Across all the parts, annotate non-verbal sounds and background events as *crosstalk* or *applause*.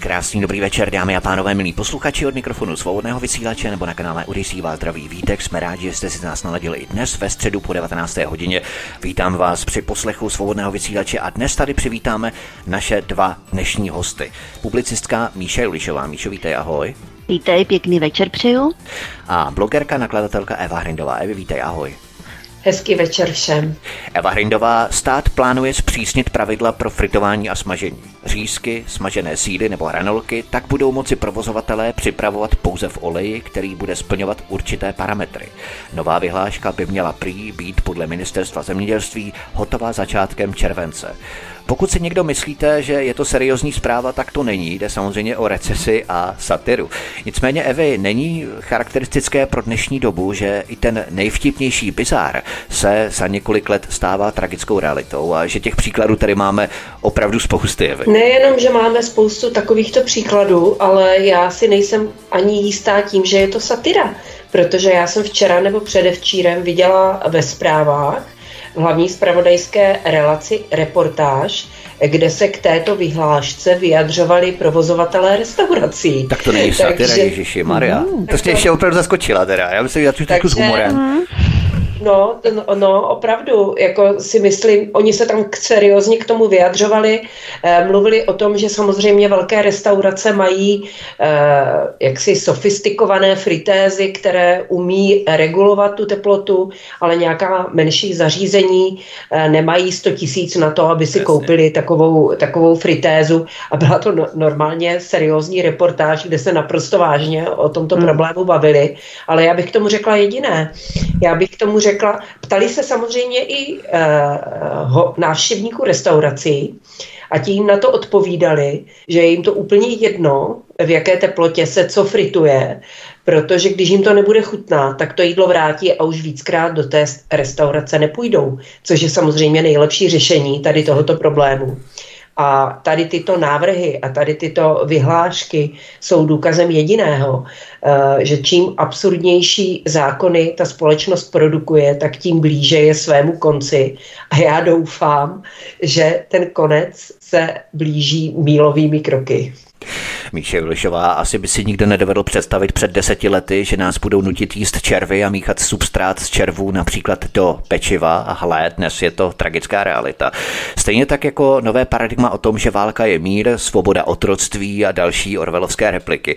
Krásný, dobrý večer, dámy a pánové, milí posluchači od mikrofonu svobodného vysílače nebo na kanále Odisí vás zdraví vítek. Jsme rádi, že jste si nás naladili i dnes ve středu po 19. hodině. Vítám vás při poslechu svobodného vysílače a dnes tady přivítáme naše dva dnešní hosty. Publicistka Míša Julišová. Míšo, vítej, ahoj. Vítej, pěkný večer přeju. A blogerka, nakladatelka Eva Hrindová. Evi, vítej, ahoj. Hezký večer všem. Eva Hrindová, stát plánuje zpřísnit pravidla pro fritování a smažení. Řízky, smažené síly nebo hranolky tak budou moci provozovatelé připravovat pouze v oleji, který bude splňovat určité parametry. Nová vyhláška by měla prý být podle ministerstva zemědělství hotová začátkem července. Pokud si někdo myslíte, že je to seriózní zpráva, tak to není. Jde samozřejmě o recesi a satiru. Nicméně, Evy, není charakteristické pro dnešní dobu, že i ten nejvtipnější bizár se za několik let stává tragickou realitou a že těch příkladů tady máme opravdu spousty, Evy. Nejenom, že máme spoustu takovýchto příkladů, ale já si nejsem ani jistá tím, že je to satira. Protože já jsem včera nebo předevčírem viděla ve zprávách, hlavní zpravodajské relaci reportáž, kde se k této vyhlášce vyjadřovali provozovatelé restaurací. Tak to není *laughs* satira, Ježiši Maria. Mm, to jste ještě opravdu zaskočila teda. Já myslím, že já trošku s humorem. Mm. No, no, no, opravdu, jako si myslím, oni se tam seriózně k tomu vyjadřovali, eh, mluvili o tom, že samozřejmě velké restaurace mají eh, jaksi sofistikované fritézy, které umí regulovat tu teplotu, ale nějaká menší zařízení eh, nemají 100 tisíc na to, aby si Jasně. koupili takovou, takovou fritézu a byla to no, normálně seriózní reportáž, kde se naprosto vážně o tomto hmm. problému bavili, ale já bych k tomu řekla jediné. Já bych k tomu řekla, řekla, ptali se samozřejmě i uh, návštěvníků restaurací a ti jim na to odpovídali, že je jim to úplně jedno, v jaké teplotě se co frituje, protože když jim to nebude chutná, tak to jídlo vrátí a už víckrát do té restaurace nepůjdou, což je samozřejmě nejlepší řešení tady tohoto problému. A tady tyto návrhy a tady tyto vyhlášky jsou důkazem jediného, eh, že čím absurdnější zákony ta společnost produkuje, tak tím blíže je svému konci. A já doufám, že ten konec se blíží mílovými kroky. Míše Vlišová, asi by si nikdo nedovedl představit před deseti lety, že nás budou nutit jíst červy a míchat substrát z červů například do pečiva a hle, dnes je to tragická realita. Stejně tak jako nové paradigma o tom, že válka je mír, svoboda otroctví a další orvelovské repliky.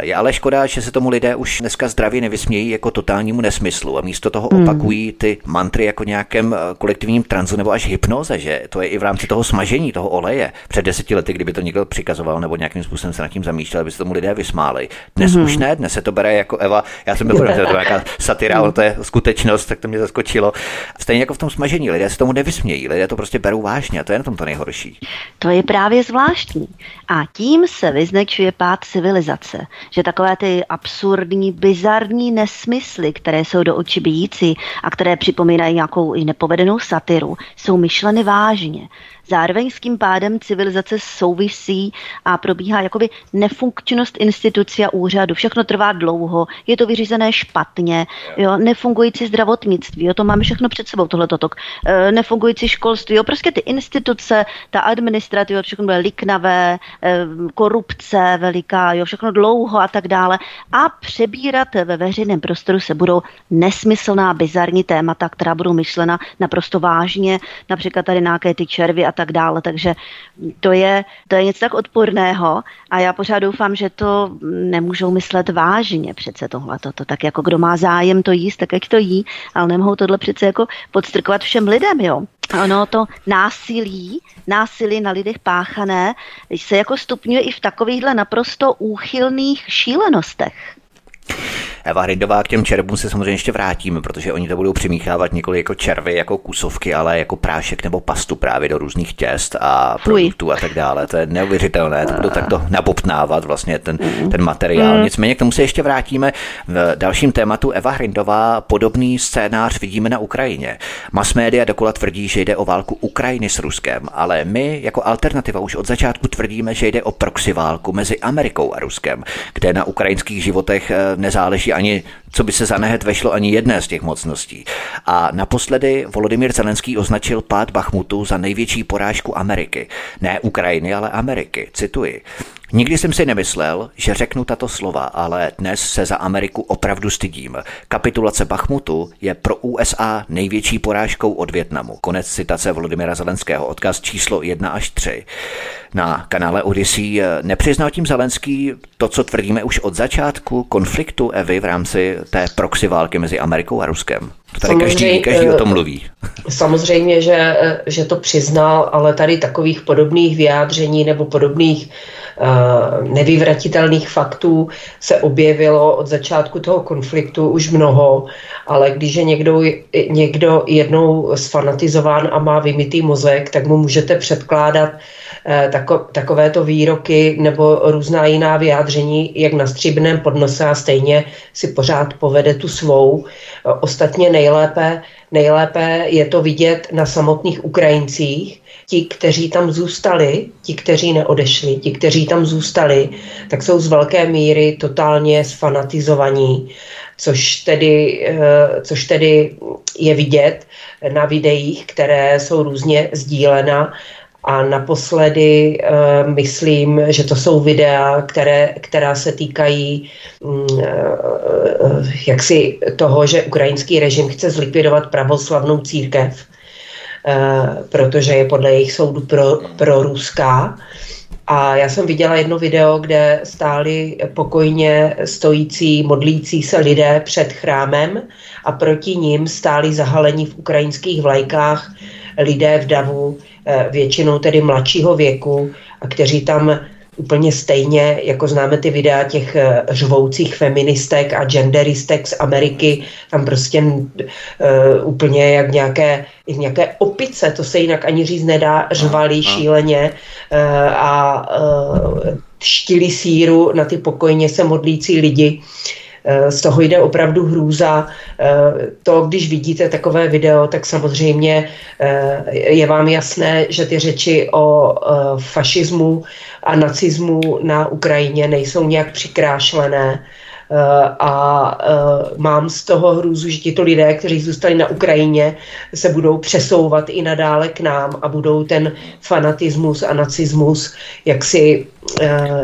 Je ale škoda, že se tomu lidé už dneska zdravě nevysmějí jako totálnímu nesmyslu a místo toho hmm. opakují ty mantry jako nějakém eh, kolektivním tranzu nebo až hypnoze, že to je i v rámci toho smažení toho oleje. Před deseti lety, kdyby to někdo přikazoval nebo nějakým způsobem se na tím zamýšlel, aby se tomu lidé vysmáli. Dnes mm-hmm. už ne, dnes se to bere jako Eva. Já jsem byl že to je nějaká satira, ale to je skutečnost, tak to mě zaskočilo. Stejně jako v tom smažení, lidé se tomu nevysmějí, lidé to prostě berou vážně a to je na tom to nejhorší. To je právě zvláštní. A tím se vyznačuje pád civilizace, že takové ty absurdní, bizarní nesmysly, které jsou do očí bíjící a které připomínají nějakou i nepovedenou satiru, jsou myšleny vážně. Zároveň s tím pádem civilizace souvisí a probíhá jakoby nefunkčnost institucí a úřadu. Všechno trvá dlouho, je to vyřízené špatně, jo, nefungující zdravotnictví, jo, to máme všechno před sebou, tohle tok. E, nefungující školství, jo, prostě ty instituce, ta administrativa, všechno bude liknavé, e, korupce veliká, jo, všechno dlouho a tak dále. A přebírat ve veřejném prostoru se budou nesmyslná, bizarní témata, která budou myšlena naprosto vážně, například tady nějaké ty červy a tak dále. Takže to je, to je něco tak odporného a já pořád doufám, že to nemůžou myslet vážně přece tohle. To tak jako kdo má zájem to jíst, tak ať to jí, ale nemohou tohle přece jako podstrkovat všem lidem, jo. Ono to násilí, násilí na lidech páchané se jako stupňuje i v takovýchhle naprosto úchylných šílenostech. Eva Hrindová, k těm červům se samozřejmě ještě vrátíme, protože oni to budou přimíchávat nikoli jako červy, jako kusovky, ale jako prášek nebo pastu právě do různých těst a produktů a tak dále. To je neuvěřitelné, to budou takto nabobtnávat vlastně ten, ten materiál. Mm. Nicméně k tomu se ještě vrátíme. V dalším tématu Eva Hrindová podobný scénář vidíme na Ukrajině. Mass media dokola tvrdí, že jde o válku Ukrajiny s Ruskem, ale my jako alternativa už od začátku tvrdíme, že jde o proxy válku mezi Amerikou a Ruskem, kde na ukrajinských životech eh, nezáleží ani, co by se za nehet vešlo ani jedné z těch mocností. A naposledy Volodymyr Zelenský označil pád Bachmutu za největší porážku Ameriky. Ne Ukrajiny, ale Ameriky. Cituji. Nikdy jsem si nemyslel, že řeknu tato slova, ale dnes se za Ameriku opravdu stydím. Kapitulace Bachmutu je pro USA největší porážkou od Větnamu. Konec citace Volodymyra Zelenského, odkaz číslo 1 až 3. Na kanále Odyssey nepřiznal tím Zelenský to, co tvrdíme už od začátku konfliktu Evy v rámci té proxy války mezi Amerikou a Ruskem. Tady každý, každý o tom eh, mluví. Samozřejmě, že, eh, že to přiznal, ale tady takových podobných vyjádření nebo podobných uh, nevyvratitelných faktů se objevilo od začátku toho konfliktu už mnoho, ale když je někdo, někdo jednou sfanatizován a má vymitý mozek, tak mu můžete předkládat uh, tako, takovéto výroky nebo různá jiná vyjádření, jak na stříbrném podnose a stejně si pořád povede tu svou. Ostatně nejlépe, nejlépe je to vidět na samotných Ukrajincích. Ti, kteří tam zůstali, ti, kteří neodešli, ti, kteří tam zůstali, tak jsou z velké míry totálně sfanatizovaní, což tedy, eh, což tedy je vidět na videích, které jsou různě sdílena a naposledy uh, myslím, že to jsou videa, které, která se týkají uh, jaksi toho, že ukrajinský režim chce zlikvidovat pravoslavnou církev, protože je podle jejich soudu pro, pro ruská. A já jsem viděla jedno video, kde stáli pokojně stojící, modlící se lidé před chrámem a proti ním stáli zahalení v ukrajinských vlajkách lidé v davu, Eh, většinou tedy mladšího věku a kteří tam úplně stejně, jako známe ty videa těch eh, řvoucích feministek a genderistek z Ameriky, tam prostě uh, úplně jak nějaké, jak nějaké opice, to se jinak ani říct nedá, řvali šíleně uh, a uh, štili síru na ty pokojně se modlící lidi. Uh, z toho jde opravdu hrůza. Eh, to, když vidíte takové video, tak samozřejmě eh, je vám jasné, že ty řeči o fašismu a nacismu na Ukrajině nejsou nějak přikrášlené a mám z toho hrůzu, že tito lidé, kteří zůstali na Ukrajině, se budou přesouvat i nadále k nám a budou ten fanatismus a nacismus jaksi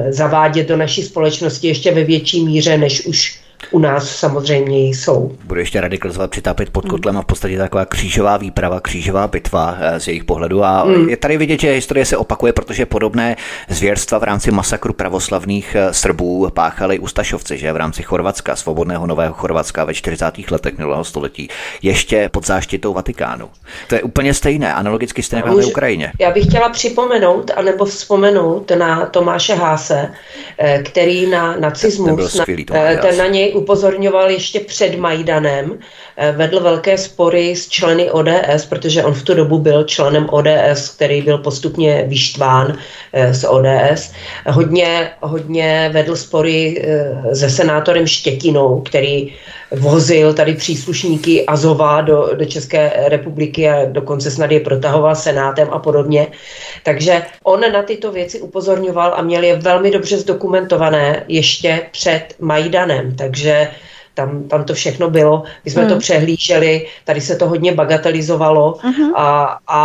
zavádět do naší společnosti ještě ve větší míře, než už u nás samozřejmě jsou. Bude ještě radikalizovat, přitápět pod kotlem a v podstatě taková křížová výprava, křížová bitva eh, z jejich pohledu. A mm. je tady vidět, že historie se opakuje, protože podobné zvěrstva v rámci masakru pravoslavných eh, Srbů páchali Ustašovci, že v rámci Chorvatska, svobodného nového Chorvatska ve 40. letech minulého století, ještě pod záštitou Vatikánu. To je úplně stejné, analogicky stejné jako na Ukrajině. Já bych chtěla připomenout, anebo vzpomenout na Tomáše Háse, eh, který na nacismus, ten, na, ten na něj upozorňoval ještě před Majdanem, vedl velké spory s členy ODS, protože on v tu dobu byl členem ODS, který byl postupně vyštván eh, z ODS. Hodně, hodně vedl spory eh, se senátorem Štětinou, který vozil tady příslušníky Azova do, do České republiky a dokonce snad je protahoval senátem a podobně. Takže on na tyto věci upozorňoval a měl je velmi dobře zdokumentované ještě před Majdanem. Takže tam, tam to všechno bylo, my jsme hmm. to přehlíželi, tady se to hodně bagatelizovalo uh-huh. a, a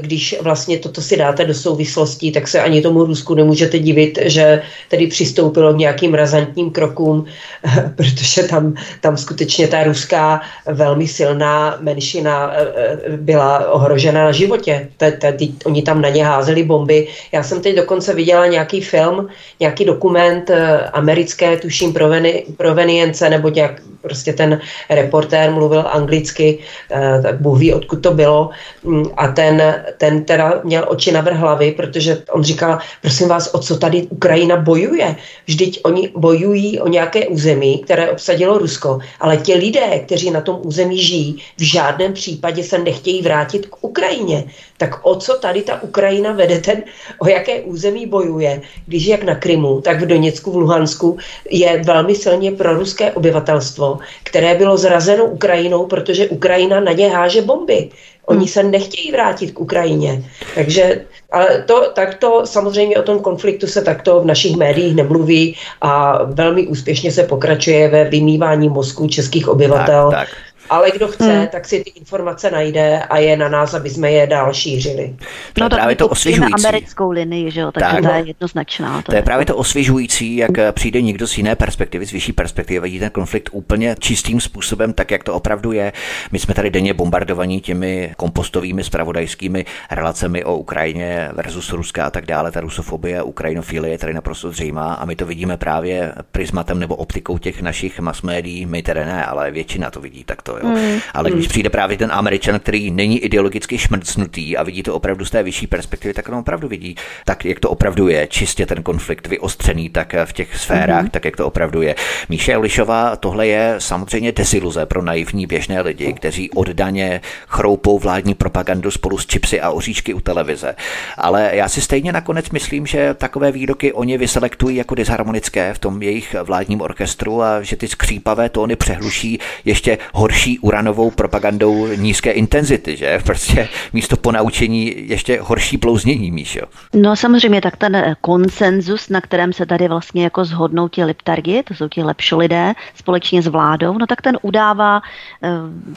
když vlastně toto si dáte do souvislostí, tak se ani tomu Rusku nemůžete divit, že tedy přistoupilo k nějakým razantním krokům, *laughs* protože tam, tam skutečně ta ruská velmi silná menšina eh, eh, byla ohrožena na životě. Tady, oni tam na ně házeli bomby. Já jsem teď dokonce viděla nějaký film, nějaký dokument eh, americké, tuším, proveni, provenience nebo nějak prostě ten reportér mluvil anglicky, eh, tak Bůh ví, odkud to bylo. Mm, a ten, ten teda měl oči na hlavy, protože on říkal, prosím vás, o co tady Ukrajina bojuje? Vždyť oni bojují o nějaké území, které obsadilo Rusko, ale ti lidé, kteří na tom území žijí, v žádném případě se nechtějí vrátit k Ukrajině. Tak o co tady ta Ukrajina vede, ten, o jaké území bojuje, když jak na Krymu, tak v Doněcku, v Luhansku je velmi silně pro ruské obyvatelstvo, které bylo zrazeno Ukrajinou, protože Ukrajina na ně háže bomby. Oni hmm. se nechtějí vrátit k Ukrajině. Takže, ale to, takto samozřejmě o tom konfliktu se takto v našich médiích nemluví a velmi úspěšně se pokračuje ve vymývání mozku českých obyvatel. Tak, tak ale kdo chce, hmm. tak si ty informace najde a je na nás, aby jsme je dál šířili. No, to právě to osvěžující. americkou linii, že jo, takže tak, to je jednoznačná. To, to je, je právě to osvěžující, jak přijde někdo z jiné perspektivy, z vyšší perspektivy, vidí ten konflikt úplně čistým způsobem, tak jak to opravdu je. My jsme tady denně bombardovaní těmi kompostovými spravodajskými relacemi o Ukrajině versus Ruska a tak dále. Ta rusofobie, ukrajinofilie je tady naprosto zřejmá a my to vidíme právě prismatem nebo optikou těch našich mass médií, my tedy ne, ale většina to vidí takto. Jo. Mm. Ale když mm. přijde právě ten Američan, který není ideologicky šmrcnutý a vidí to opravdu z té vyšší perspektivy, tak on opravdu vidí, tak jak to opravdu je, čistě ten konflikt vyostřený tak v těch sférách, mm. tak jak to opravdu je. Míše Lišová, tohle je samozřejmě desiluze pro naivní běžné lidi, kteří oddaně chroupou vládní propagandu spolu s čipsy a oříšky u televize. Ale já si stejně nakonec myslím, že takové výroky oni vyselektují jako disharmonické v tom jejich vládním orchestru a že ty skřípavé tóny přehluší ještě horší uranovou propagandou nízké intenzity, že? *laughs* Prostě místo ponaučení ještě horší blouznění, Míšo. No samozřejmě, tak ten konsenzus, na kterém se tady vlastně jako zhodnou ti liptargi, to jsou ti lepší lidé, společně s vládou, no tak ten udává uh,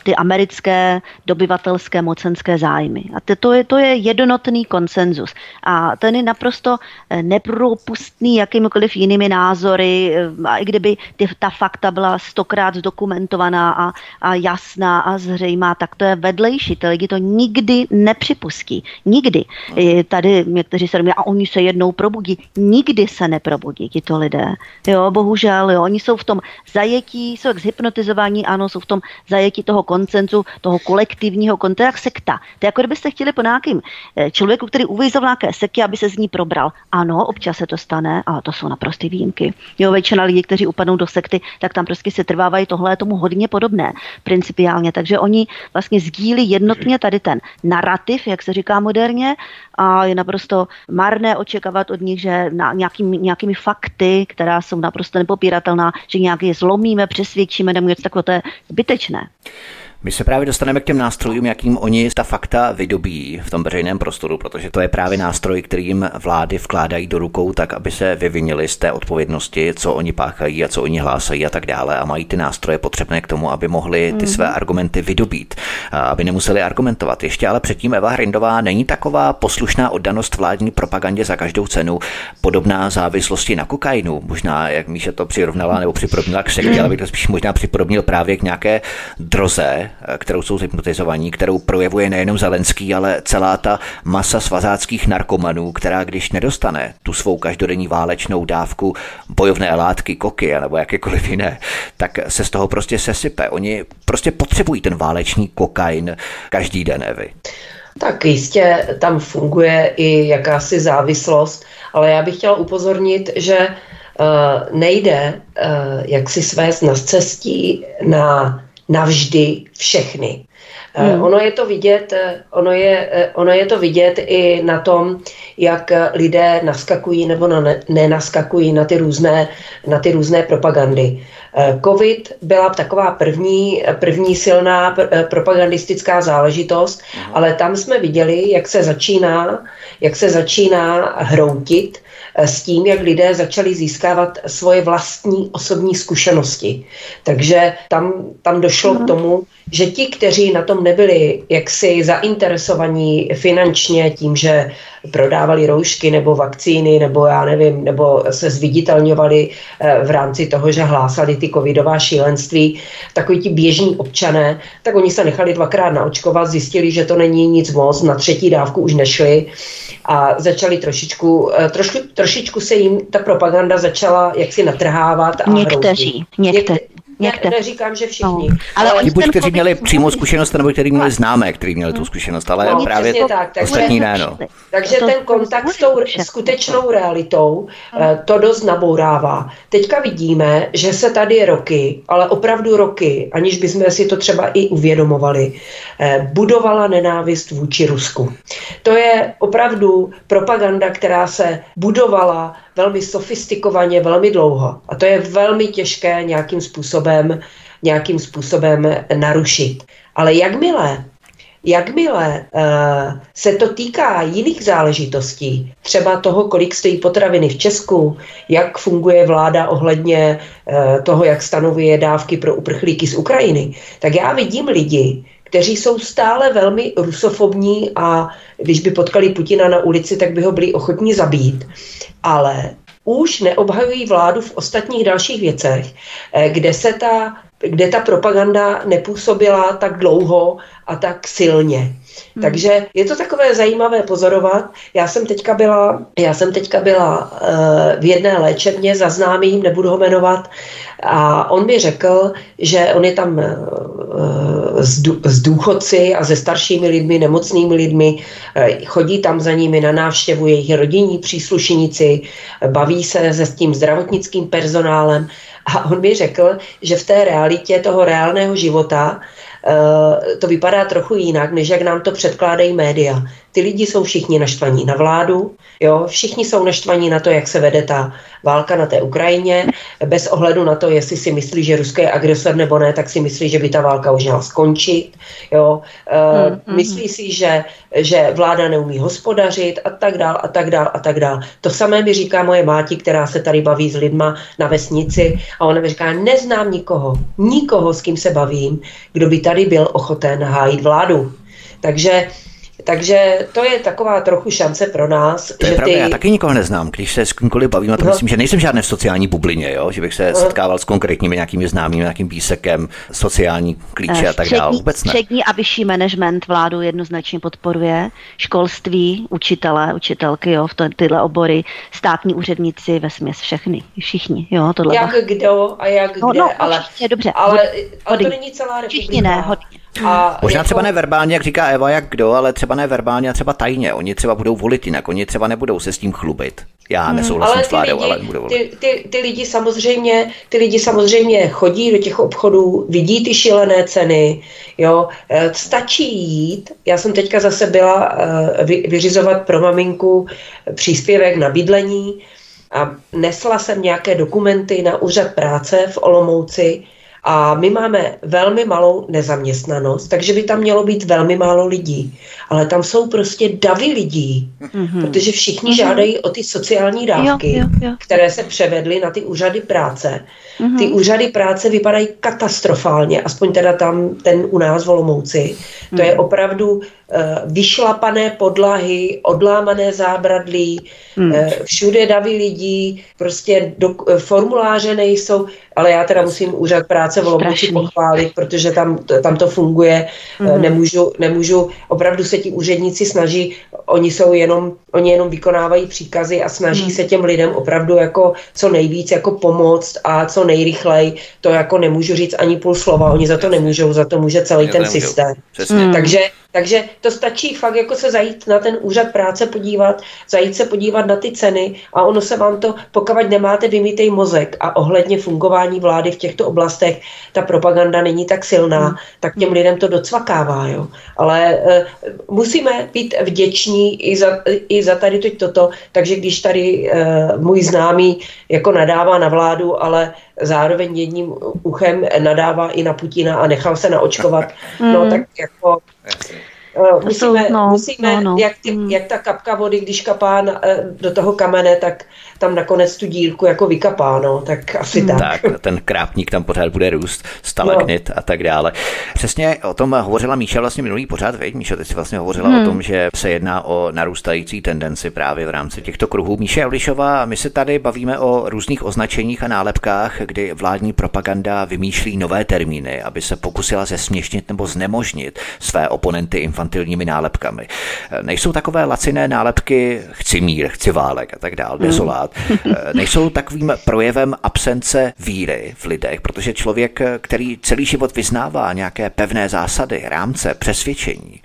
ty americké dobyvatelské mocenské zájmy. A to je, to je jednotný konsenzus. A ten je naprosto eh, nepropustný jakýmikoliv jinými názory, eh, a i kdyby ty, ta fakta byla stokrát zdokumentovaná a, a jasná a zřejmá, tak to je vedlejší. Ty lidi to nikdy nepřipustí. Nikdy. Tady někteří se a oni se jednou probudí. Nikdy se neprobudí tito lidé. Jo, bohužel, jo, oni jsou v tom zajetí, jsou jak zhypnotizovaní, ano, jsou v tom zajetí toho koncenzu, toho kolektivního koncenzu, jak sekta. To je jako kdybyste chtěli po nějakým eh, člověku, který uvízl v nějaké seky, aby se z ní probral. Ano, občas se to stane, ale to jsou naprosté výjimky. Jo, většina lidí, kteří upadnou do sekty, tak tam prostě se trvávají, tohle je tomu hodně podobné principiálně. Takže oni vlastně sdílí jednotně tady ten narrativ, jak se říká moderně, a je naprosto marné očekávat od nich, že na nějakým, nějakými fakty, která jsou naprosto nepopíratelná, že nějak je zlomíme, přesvědčíme nebo něco takového, to je zbytečné. My se právě dostaneme k těm nástrojům, jakým oni ta fakta vydobí v tom veřejném prostoru, protože to je právě nástroj, kterým vlády vkládají do rukou tak, aby se vyvinili z té odpovědnosti, co oni páchají a co oni hlásají a tak dále. A mají ty nástroje potřebné k tomu, aby mohli ty mm-hmm. své argumenty vydobít, aby nemuseli argumentovat. Ještě ale předtím Eva Hrindová není taková poslušná oddanost vládní propagandě za každou cenu, podobná závislosti na kokainu. Možná, jak Míša to přirovnala nebo připodobnila k sektě, ale bych to spíš možná připodobnil právě k nějaké droze, kterou jsou hypnotizovaní, kterou projevuje nejenom Zelenský, ale celá ta masa svazáckých narkomanů, která když nedostane tu svou každodenní válečnou dávku bojovné látky, koky nebo jakékoliv jiné, tak se z toho prostě sesype. Oni prostě potřebují ten válečný kokain každý den, Evy. Tak jistě tam funguje i jakási závislost, ale já bych chtěla upozornit, že uh, nejde uh, jak si svést na cestí na navždy všechny. Eh, hmm. Ono je to vidět, eh, ono je, eh, ono je to vidět i na tom, jak lidé naskakují nebo na ne, nenaskakují na ty různé, na ty různé propagandy. Covid byla taková první, první silná propagandistická záležitost, hmm. ale tam jsme viděli, jak se začíná, jak se začíná hroutit s tím, jak lidé začali získávat svoje vlastní osobní zkušenosti. Takže tam, tam došlo k mhm. tomu, že ti, kteří na tom nebyli jaksi zainteresovaní finančně tím, že prodávali roušky nebo vakcíny, nebo já nevím, nebo se zviditelňovali eh, v rámci toho, že hlásali ty covidová šílenství, takový ti běžní občané, tak oni se nechali dvakrát naočkovat, zjistili, že to není nic moc, na třetí dávku už nešli a začali trošičku, eh, trošku, trošičku se jim ta propaganda začala jaksi natrhávat. A někteří, někteří. Ne, neříkám, že všichni. No. Ale, ale buď, kteří měli přímou zkušenost, nebo kteří měli známé, kteří měli tu zkušenost, ale no, právě to, tak, takže, ostatní ne. No. Takže ten kontakt s tou skutečnou realitou eh, to dost nabourává. Teďka vidíme, že se tady roky, ale opravdu roky, aniž bychom si to třeba i uvědomovali, eh, budovala nenávist vůči Rusku. To je opravdu propaganda, která se budovala velmi sofistikovaně, velmi dlouho. A to je velmi těžké nějakým způsobem, nějakým způsobem narušit. Ale jakmile Jakmile uh, se to týká jiných záležitostí, třeba toho, kolik stojí potraviny v Česku, jak funguje vláda ohledně uh, toho, jak stanovuje dávky pro uprchlíky z Ukrajiny, tak já vidím lidi, kteří jsou stále velmi rusofobní a když by potkali Putina na ulici, tak by ho byli ochotní zabít. Ale už neobhajují vládu v ostatních dalších věcech, eh, kde se ta, kde ta propaganda nepůsobila tak dlouho a tak silně. Hmm. Takže je to takové zajímavé pozorovat. Já jsem teďka byla, já jsem teďka byla uh, v jedné léčebně za známým, nebudu ho jmenovat, a on mi řekl, že on je tam uh, s, s důchodci a se staršími lidmi, nemocnými lidmi, uh, chodí tam za nimi na návštěvu jejich rodinní příslušníci, baví se se s tím zdravotnickým personálem a on mi řekl, že v té realitě toho reálného života Eh, to vypadá trochu jinak, než jak nám to předkládají média. Ty lidi jsou všichni naštvaní na vládu, jo, všichni jsou naštvaní na to, jak se vede ta válka na té Ukrajině, bez ohledu na to, jestli si myslí, že Rusko je agresor nebo ne, tak si myslí, že by ta válka už měla skončit, jo. Hmm. Myslí si, že, že vláda neumí hospodařit a tak dál a tak dál a tak dál. To samé mi říká moje máti, která se tady baví s lidma na vesnici a ona mi říká, neznám nikoho, nikoho, s kým se bavím, kdo by tady byl ochoten hájit vládu. Takže takže to je taková trochu šance pro nás. To je že pravda, ty... já taky nikoho neznám. Když se s kýmkoliv bavím, a to no. myslím, že nejsem žádné v sociální bublině, jo? že bych se no. setkával s konkrétními nějakými známými, nějakým písekem, sociální klíče a tak dále. Vůbec ne. Střední a vyšší management vládu jednoznačně podporuje. Školství, učitelé, učitelky, jo, v to, tyhle obory, státní úředníci, ve směs všechny, všichni. Jo, tohle jak kdo a jak no, kde, no, ale, dobře, ale, ale to není celá republika. Všichni ne, hodně. A Možná jako... třeba ne verbálně, jak říká Eva, jak kdo, ale třeba ne verbálně a třeba tajně. Oni třeba budou volit jinak, oni třeba nebudou se s tím chlubit. Já hmm, nesouhlasím s vládou, ale budou volit. Ty, ty, ty, lidi samozřejmě, ty lidi samozřejmě chodí do těch obchodů, vidí ty šílené ceny, jo. Eh, stačí jít, já jsem teďka zase byla uh, vy, vyřizovat pro maminku příspěvek na bydlení a nesla jsem nějaké dokumenty na úřad práce v Olomouci, a my máme velmi malou nezaměstnanost, takže by tam mělo být velmi málo lidí. Ale tam jsou prostě davy lidí, mm-hmm. protože všichni mm-hmm. žádají o ty sociální dávky, jo, jo, jo. které se převedly na ty úřady práce. Mm-hmm. Ty úřady práce vypadají katastrofálně, aspoň teda tam ten u nás v Olomouci. Mm-hmm. To je mhm. opravdu Eh, vyšlapané podlahy, odlámané zábradlí. Eh, všude davy lidí, prostě do, eh, formuláře nejsou, ale já teda musím úřad práce v Olomouci pochválit, protože tam, tam to funguje, nemůžu, nemůžu, opravdu se ti úředníci snaží, oni jsou jenom, oni jenom vykonávají příkazy a snaží se těm lidem opravdu jako co nejvíc jako pomoct a co nejrychleji, to jako nemůžu říct ani půl slova, oni za to nemůžou, za to může celý ten systém. Hmm. Takže takže to stačí fakt jako se zajít na ten úřad práce podívat, zajít se podívat na ty ceny a ono se vám to, pokud nemáte vymítej mozek a ohledně fungování vlády v těchto oblastech, ta propaganda není tak silná, hmm. tak těm lidem to docvakává. Jo. Ale uh, musíme být vděční i za, i za tady teď toto, takže když tady uh, můj známý jako nadává na vládu, ale zároveň jedním uchem nadává i na Putina a nechal se naočkovat, mm. no tak jako musíme, no, musíme no, no. Jak, ty, mm. jak ta kapka vody, když kapá na, eh, do toho kamene, tak tam nakonec tu dílku jako vykapá, no, tak asi hmm. tak. Tak, ten krápník tam pořád bude růst, stalagnit no. a tak dále. Přesně o tom hovořila Míša vlastně minulý pořád, veď? Míša, ty jsi vlastně hovořila hmm. o tom, že se jedná o narůstající tendenci právě v rámci těchto kruhů. Míše Javlišová, my se tady bavíme o různých označeních a nálepkách, kdy vládní propaganda vymýšlí nové termíny, aby se pokusila zesměšnit nebo znemožnit své oponenty infantilními nálepkami. Nejsou takové laciné nálepky chci mír, chci válek a tak dále, hmm pořád, *laughs* nejsou takovým projevem absence víry v lidech, protože člověk, který celý život vyznává nějaké pevné zásady, rámce, přesvědčení,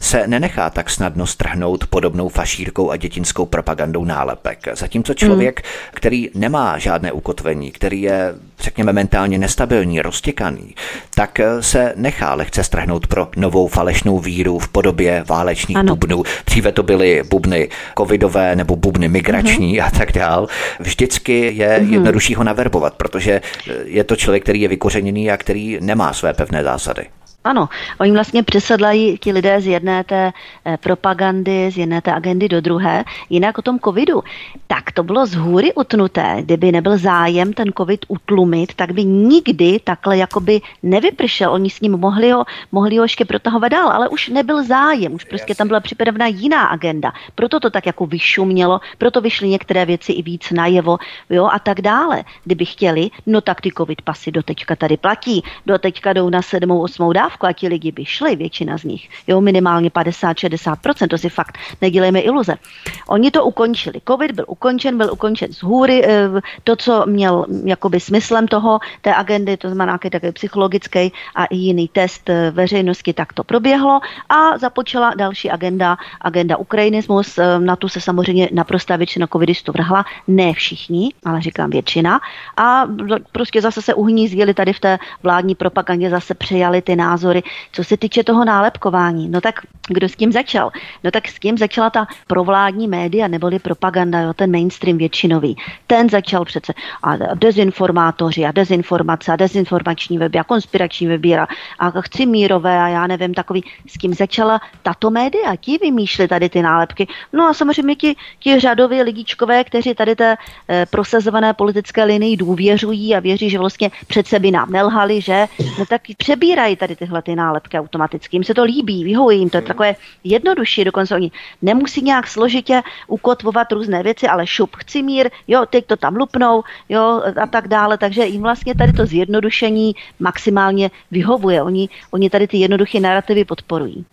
se nenechá tak snadno strhnout podobnou fašírkou a dětinskou propagandou nálepek. Zatímco člověk, mm. který nemá žádné ukotvení, který je, řekněme, mentálně nestabilní, roztěkaný, tak se nechá lehce strhnout pro novou falešnou víru v podobě válečných ano. bubnů. Dříve to byly bubny covidové nebo bubny migrační mm. a tak dál. Vždycky je mm. jednodušší ho naverbovat, protože je to člověk, který je vykořeněný a který nemá své pevné zásady. Ano, oni vlastně přesedlají ti lidé z jedné té eh, propagandy, z jedné té agendy do druhé. Jinak o tom covidu, tak to bylo z hůry utnuté. Kdyby nebyl zájem ten covid utlumit, tak by nikdy takhle jakoby nevypršel. Oni s ním mohli ho, mohli ho ještě protahovat dál, ale už nebyl zájem, už prostě tam byla připravena jiná agenda. Proto to tak jako vyšumělo, proto vyšly některé věci i víc najevo, jo, a tak dále. Kdyby chtěli, no tak ty covid pasy doteďka tady platí, doteďka jdou na sedmou, osmou dávku dávku a ti lidi by šli, většina z nich, jo, minimálně 50-60%, to si fakt nedělejme iluze. Oni to ukončili. Covid byl ukončen, byl ukončen z hůry, eh, to, co měl jakoby smyslem toho, té agendy, to znamená také psychologický a jiný test eh, veřejnosti, tak to proběhlo a započala další agenda, agenda ukrajinismus, eh, na tu se samozřejmě naprostá většina covidistů vrhla, ne všichni, ale říkám většina a prostě zase se uhnízdili tady v té vládní propagandě, zase přejali ty názory názory. Co se týče toho nálepkování, no tak kdo s tím začal? No tak s tím začala ta provládní média neboli propaganda, jo, ten mainstream většinový. Ten začal přece a dezinformátoři a dezinformace a dezinformační weby a konspirační weby a, chci mírové a já nevím takový. S kým začala tato média? Ti vymýšleli tady ty nálepky. No a samozřejmě ti, ti řadoví lidičkové, kteří tady té e, prosazované politické linii důvěřují a věří, že vlastně přece by nám nelhali, že? No tak přebírají tady tyhle ty nálepky automaticky. Jim se to líbí, vyhovuje jim to, je takové jednodušší, dokonce oni nemusí nějak složitě ukotvovat různé věci, ale šup, chci mír, jo, teď to tam lupnou, jo, a tak dále, takže jim vlastně tady to zjednodušení maximálně vyhovuje. Oni, oni tady ty jednoduché narrativy podporují.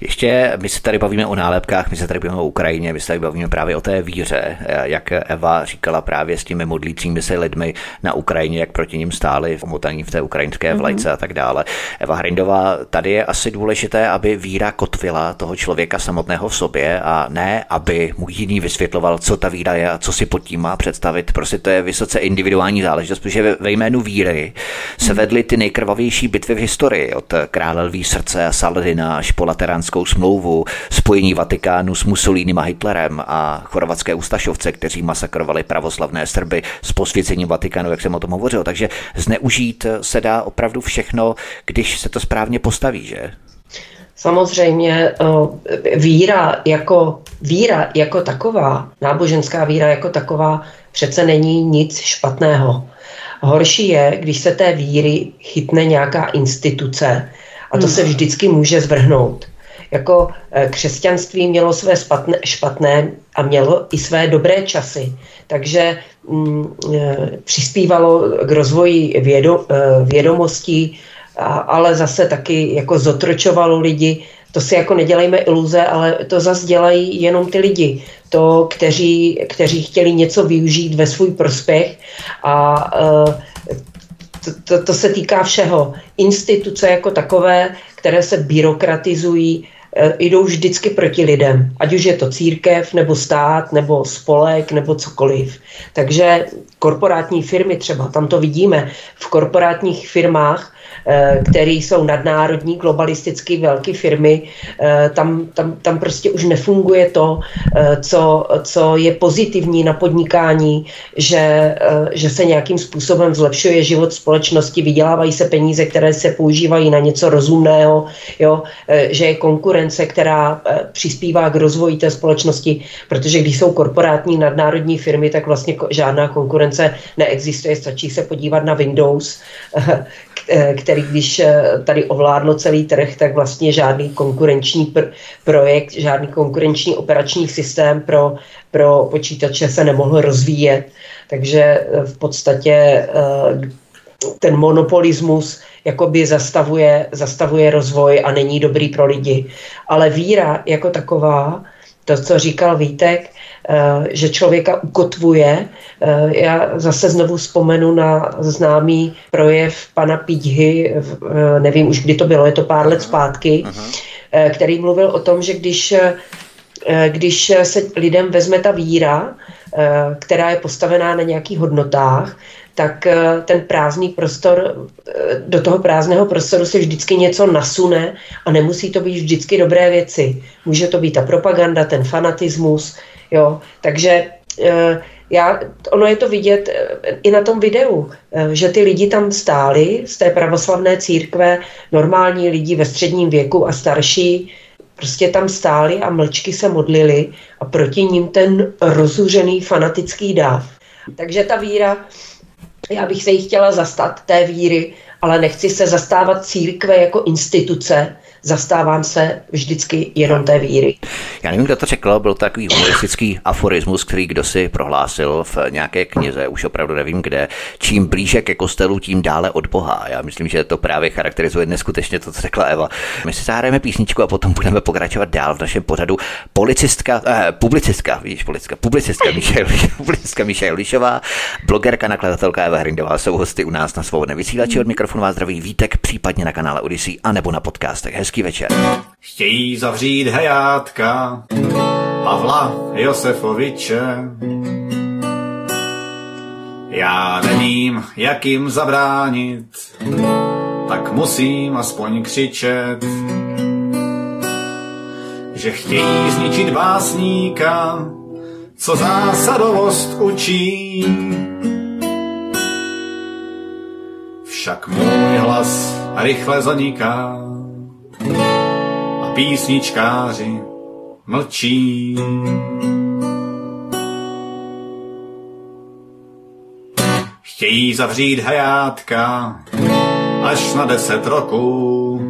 Ještě my se tady bavíme o nálepkách, my se tady bavíme o Ukrajině, my se tady bavíme právě o té víře, jak Eva říkala právě s těmi modlícími se lidmi na Ukrajině, jak proti ním stáli omotaní v té ukrajinské vlajce mm-hmm. a tak dále. Eva Hrindová, tady je asi důležité, aby víra kotvila toho člověka samotného v sobě a ne, aby mu jiný vysvětloval, co ta víra je a co si pod tím má představit. Prostě to je vysoce individuální záležitost, protože ve jménu víry se vedly ty nejkrvavější bitvy v historii, od krále lví srdce a Saladina až po lateránskou smlouvu, spojení Vatikánu s Mussolínem a Hitlerem a chorvatské ústašovce, kteří masakrovali pravoslavné Srby s posvěcením Vatikánu, jak jsem o tom hovořil. Takže zneužít se dá opravdu všechno, když se to správně postaví, že? Samozřejmě eh, víra jako, víra jako taková, náboženská víra jako taková, přece není nic špatného. Horší je, když se té víry chytne nějaká instituce a to hmm. se vždycky může zvrhnout. Jako eh, křesťanství mělo své špatné, špatné a mělo i své dobré časy, takže mm, eh, přispívalo k rozvoji vědo, vědomostí, ale zase taky jako zotročovalo lidi. To si jako nedělejme iluze, ale to zase dělají jenom ty lidi, to, kteří, kteří chtěli něco využít ve svůj prospěch a e, to, to, to se týká všeho. Instituce jako takové, které se byrokratizují, e, jdou vždycky proti lidem. Ať už je to církev, nebo stát, nebo spolek, nebo cokoliv. Takže korporátní firmy třeba, tam to vidíme. V korporátních firmách které jsou nadnárodní, globalisticky velké firmy, eh, tam, tam, tam prostě už nefunguje to, eh, co, co je pozitivní na podnikání, že, že se nějakým způsobem zlepšuje život společnosti, vydělávají se peníze, které se používají na něco rozumného, jo, že je konkurence, která přispívá k rozvoji té společnosti, protože když jsou korporátní nadnárodní firmy, tak vlastně žádná konkurence neexistuje, stačí se podívat na Windows, *laughs* který když eh, tady ovládlo celý trh, tak vlastně žádný konkurenční pr- projekt, žádný konkurenční operační systém pro, pro počítače se nemohl rozvíjet. Takže eh, v podstatě eh, ten monopolismus jakoby zastavuje, zastavuje rozvoj a není dobrý pro lidi. Ale víra jako taková to, co říkal Vítek, Eh, že člověka ukotvuje. Eh, já zase znovu vzpomenu na známý projev pana Pídhy, eh, nevím už kdy to bylo, je to pár let zpátky, který mluvil o tom, že když, když se lidem vezme ta víra, která je postavená na nějakých hodnotách, tak ten prázdný prostor, do toho prázdného prostoru se vždycky něco nasune a nemusí to být vždycky dobré věci. Může to být ta propaganda, ten fanatismus, Jo, takže eh, já, ono je to vidět eh, i na tom videu, eh, že ty lidi tam stáli z té pravoslavné církve, normální lidi ve středním věku a starší, prostě tam stáli a mlčky se modlili a proti ním ten rozuřený fanatický dáv. Takže ta víra, já bych se jí chtěla zastat, té víry, ale nechci se zastávat církve jako instituce, zastávám se vždycky jenom té víry. Já nevím, kdo to řekl, byl to takový humoristický aforismus, který kdo si prohlásil v nějaké knize, už opravdu nevím kde. Čím blíže ke kostelu, tím dále od Boha. Já myslím, že to právě charakterizuje neskutečně to, co řekla Eva. My si zahrajeme písničku a potom budeme pokračovat dál v našem pořadu. Policistka, eh, publicistka, víš, policistka, publicistka *laughs* publicistka Míša Julišová, blogerka, nakladatelka Eva Hrindová jsou hosty u nás na svobodné vysílači od mikrofonu vás zdraví Vítek, případně na kanále Odyssey a nebo na podcastech. Hezký večer. Chtějí zavřít hejátka Pavla Josefoviče. Já nevím, jak jim zabránit, tak musím aspoň křičet, že chtějí zničit básníka, co zásadovost učí. Však můj hlas rychle zaniká písničkáři mlčí. Chtějí zavřít hajátka až na deset roků.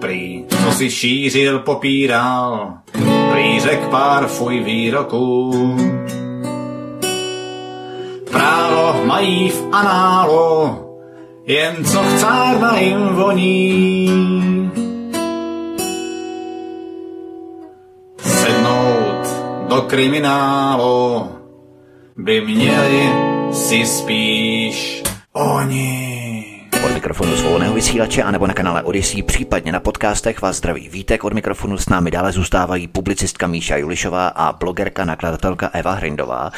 Prý, co si šířil, popíral, prý řek pár fuj výroků. Právo mají v análu, jen co chcárna jim voní. Sednout do kriminálu by měli si spíš oni. Od mikrofonu svobodného vysílače a nebo na kanále Odyssey, případně na podcastech vás zdraví Vítek. Od mikrofonu s námi dále zůstávají publicistka Míša Julišová a blogerka, nakladatelka Eva Hrindová.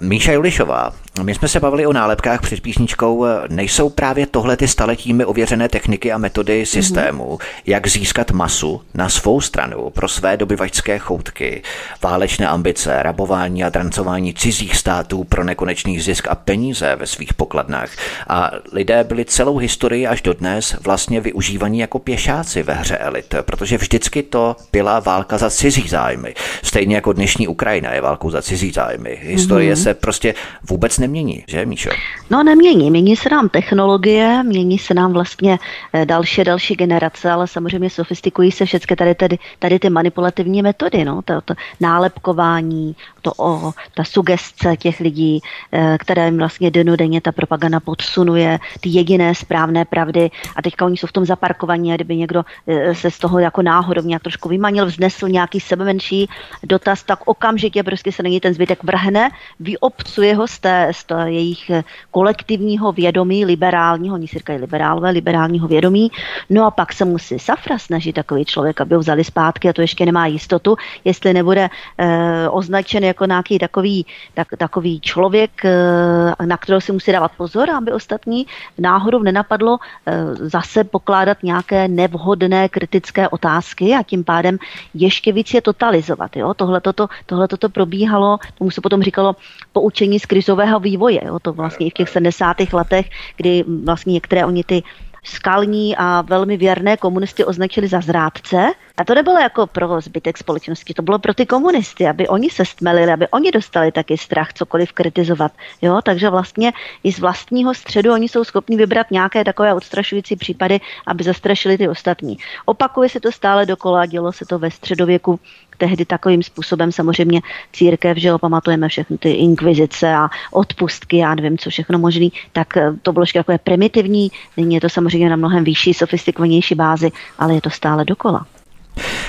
Míša Julišová, my jsme se bavili o nálepkách před písničkou. Nejsou právě tohle ty staletími ověřené techniky a metody systému, mm-hmm. jak získat masu na svou stranu pro své dobyvačské choutky, válečné ambice, rabování a drancování cizích států pro nekonečný zisk a peníze ve svých pokladnách. A lidé byli celou historii až dodnes vlastně využívaní jako pěšáci ve hře elit, protože vždycky to byla válka za cizí zájmy. Stejně jako dnešní Ukrajina je válkou za cizí zájmy. Historie mm-hmm. se prostě vůbec nemění, že Míšo? No nemění, mění se nám technologie, mění se nám vlastně eh, další další generace, ale samozřejmě sofistikují se všechny tady, tady, tady ty manipulativní metody, no, to, to nálepkování, to o, ta sugestce těch lidí, eh, které jim vlastně denodenně ta propaganda podsunuje, ty jediné správné pravdy. A teďka oni jsou v tom zaparkovaní a kdyby někdo eh, se z toho jako náhodou nějak trošku vymanil, vznesl nějaký sebemenší dotaz, tak okamžitě prostě se na něj ten zbytek vrhne, vyobcuje ho z, té, z té jejich kolektivního vědomí, liberálního, oni si říkají liberálové, liberálního vědomí, no a pak se musí Safra snažit takový člověk, aby ho vzali zpátky a to ještě nemá jistotu, jestli nebude eh, označen jako nějaký takový, tak, takový člověk, eh, na kterého si musí dávat pozor, aby ostatní náhodou nenapadlo eh, zase pokládat nějaké nevhodné kritické otázky a tím pádem ještě víc je totalizovat. Tohle toto, tohle toto probíhalo, tomu se potom říkalo poučení z krizového vývoje. Jo? To vlastně i v těch 70. letech, kdy vlastně některé oni ty skalní a velmi věrné komunisty označili za zrádce. A to nebylo jako pro zbytek společnosti, to bylo pro ty komunisty, aby oni se stmelili, aby oni dostali taky strach cokoliv kritizovat. Jo? Takže vlastně i z vlastního středu oni jsou schopni vybrat nějaké takové odstrašující případy, aby zastrašili ty ostatní. Opakuje se to stále dokola, dělo se to ve středověku tehdy takovým způsobem samozřejmě církev, že jo, pamatujeme všechny ty inkvizice a odpustky, já nevím, co všechno možný, tak eh, to bylo takové primitivní, nyní je to samozřejmě na mnohem vyšší, sofistikovanější bázi, ale je to stále dokola.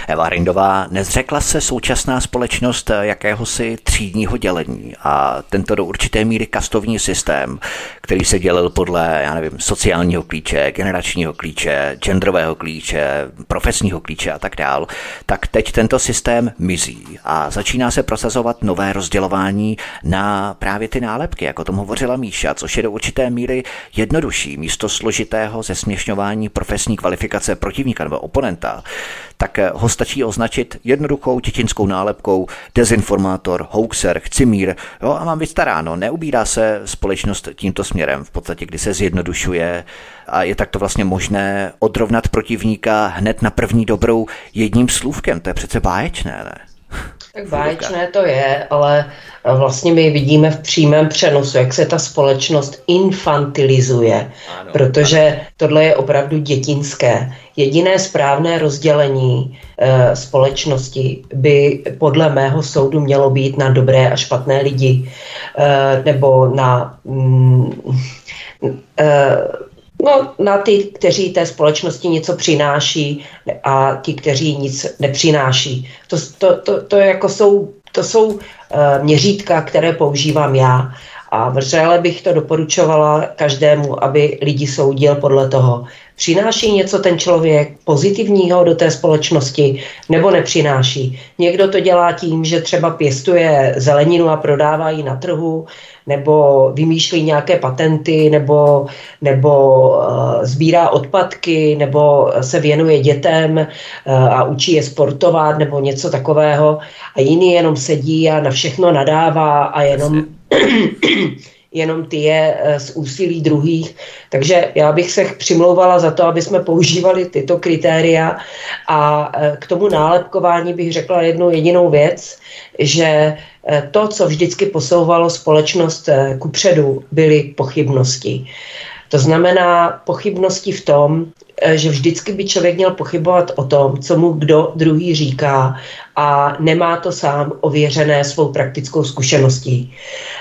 Eva Hrindová, nezřekla se současná společnost jakéhosi třídního dělení a tento do určité míry kastovní systém, který se dělil podle, já nevím, sociálního klíče, generačního klíče, genderového klíče, profesního klíče a tak dál, tak teď tento systém mizí a začíná se prosazovat nové rozdělování na právě ty nálepky, jako tom hovořila Míša, což je do určité míry jednodušší místo složitého zesměšňování profesní kvalifikace protivníka nebo oponenta, tak ho stačí označit jednoduchou tětinskou nálepkou dezinformátor, hoaxer, chcimír jo, a mám vystaráno. Neubírá se společnost tímto směrem, v podstatě, kdy se zjednodušuje a je takto vlastně možné odrovnat protivníka hned na první dobrou jedním slůvkem. To je přece báječné, ne? Tak báječné to je, ale vlastně my vidíme v přímém přenosu, jak se ta společnost infantilizuje, ano, protože ano. tohle je opravdu dětinské. Jediné správné rozdělení e, společnosti by podle mého soudu mělo být na dobré a špatné lidi, e, nebo na mm, e, No, na ty, kteří té společnosti něco přináší a ti, kteří nic nepřináší. To, to, to, to, jako jsou, to jsou uh, měřítka, které používám já. A vřele bych to doporučovala každému, aby lidi soudil podle toho, Přináší něco ten člověk pozitivního do té společnosti nebo nepřináší? Někdo to dělá tím, že třeba pěstuje zeleninu a prodává ji na trhu, nebo vymýšlí nějaké patenty, nebo, nebo uh, sbírá odpadky, nebo se věnuje dětem uh, a učí je sportovat, nebo něco takového. A jiný jenom sedí a na všechno nadává a jenom *clears throat* jenom ty je eh, z úsilí druhých. Takže já bych se přimlouvala za to, aby jsme používali tyto kritéria a eh, k tomu nálepkování bych řekla jednu jedinou věc, že eh, to, co vždycky posouvalo společnost kupředu, byly pochybnosti. To znamená pochybnosti v tom, že vždycky by člověk měl pochybovat o tom, co mu kdo druhý říká a nemá to sám ověřené svou praktickou zkušeností.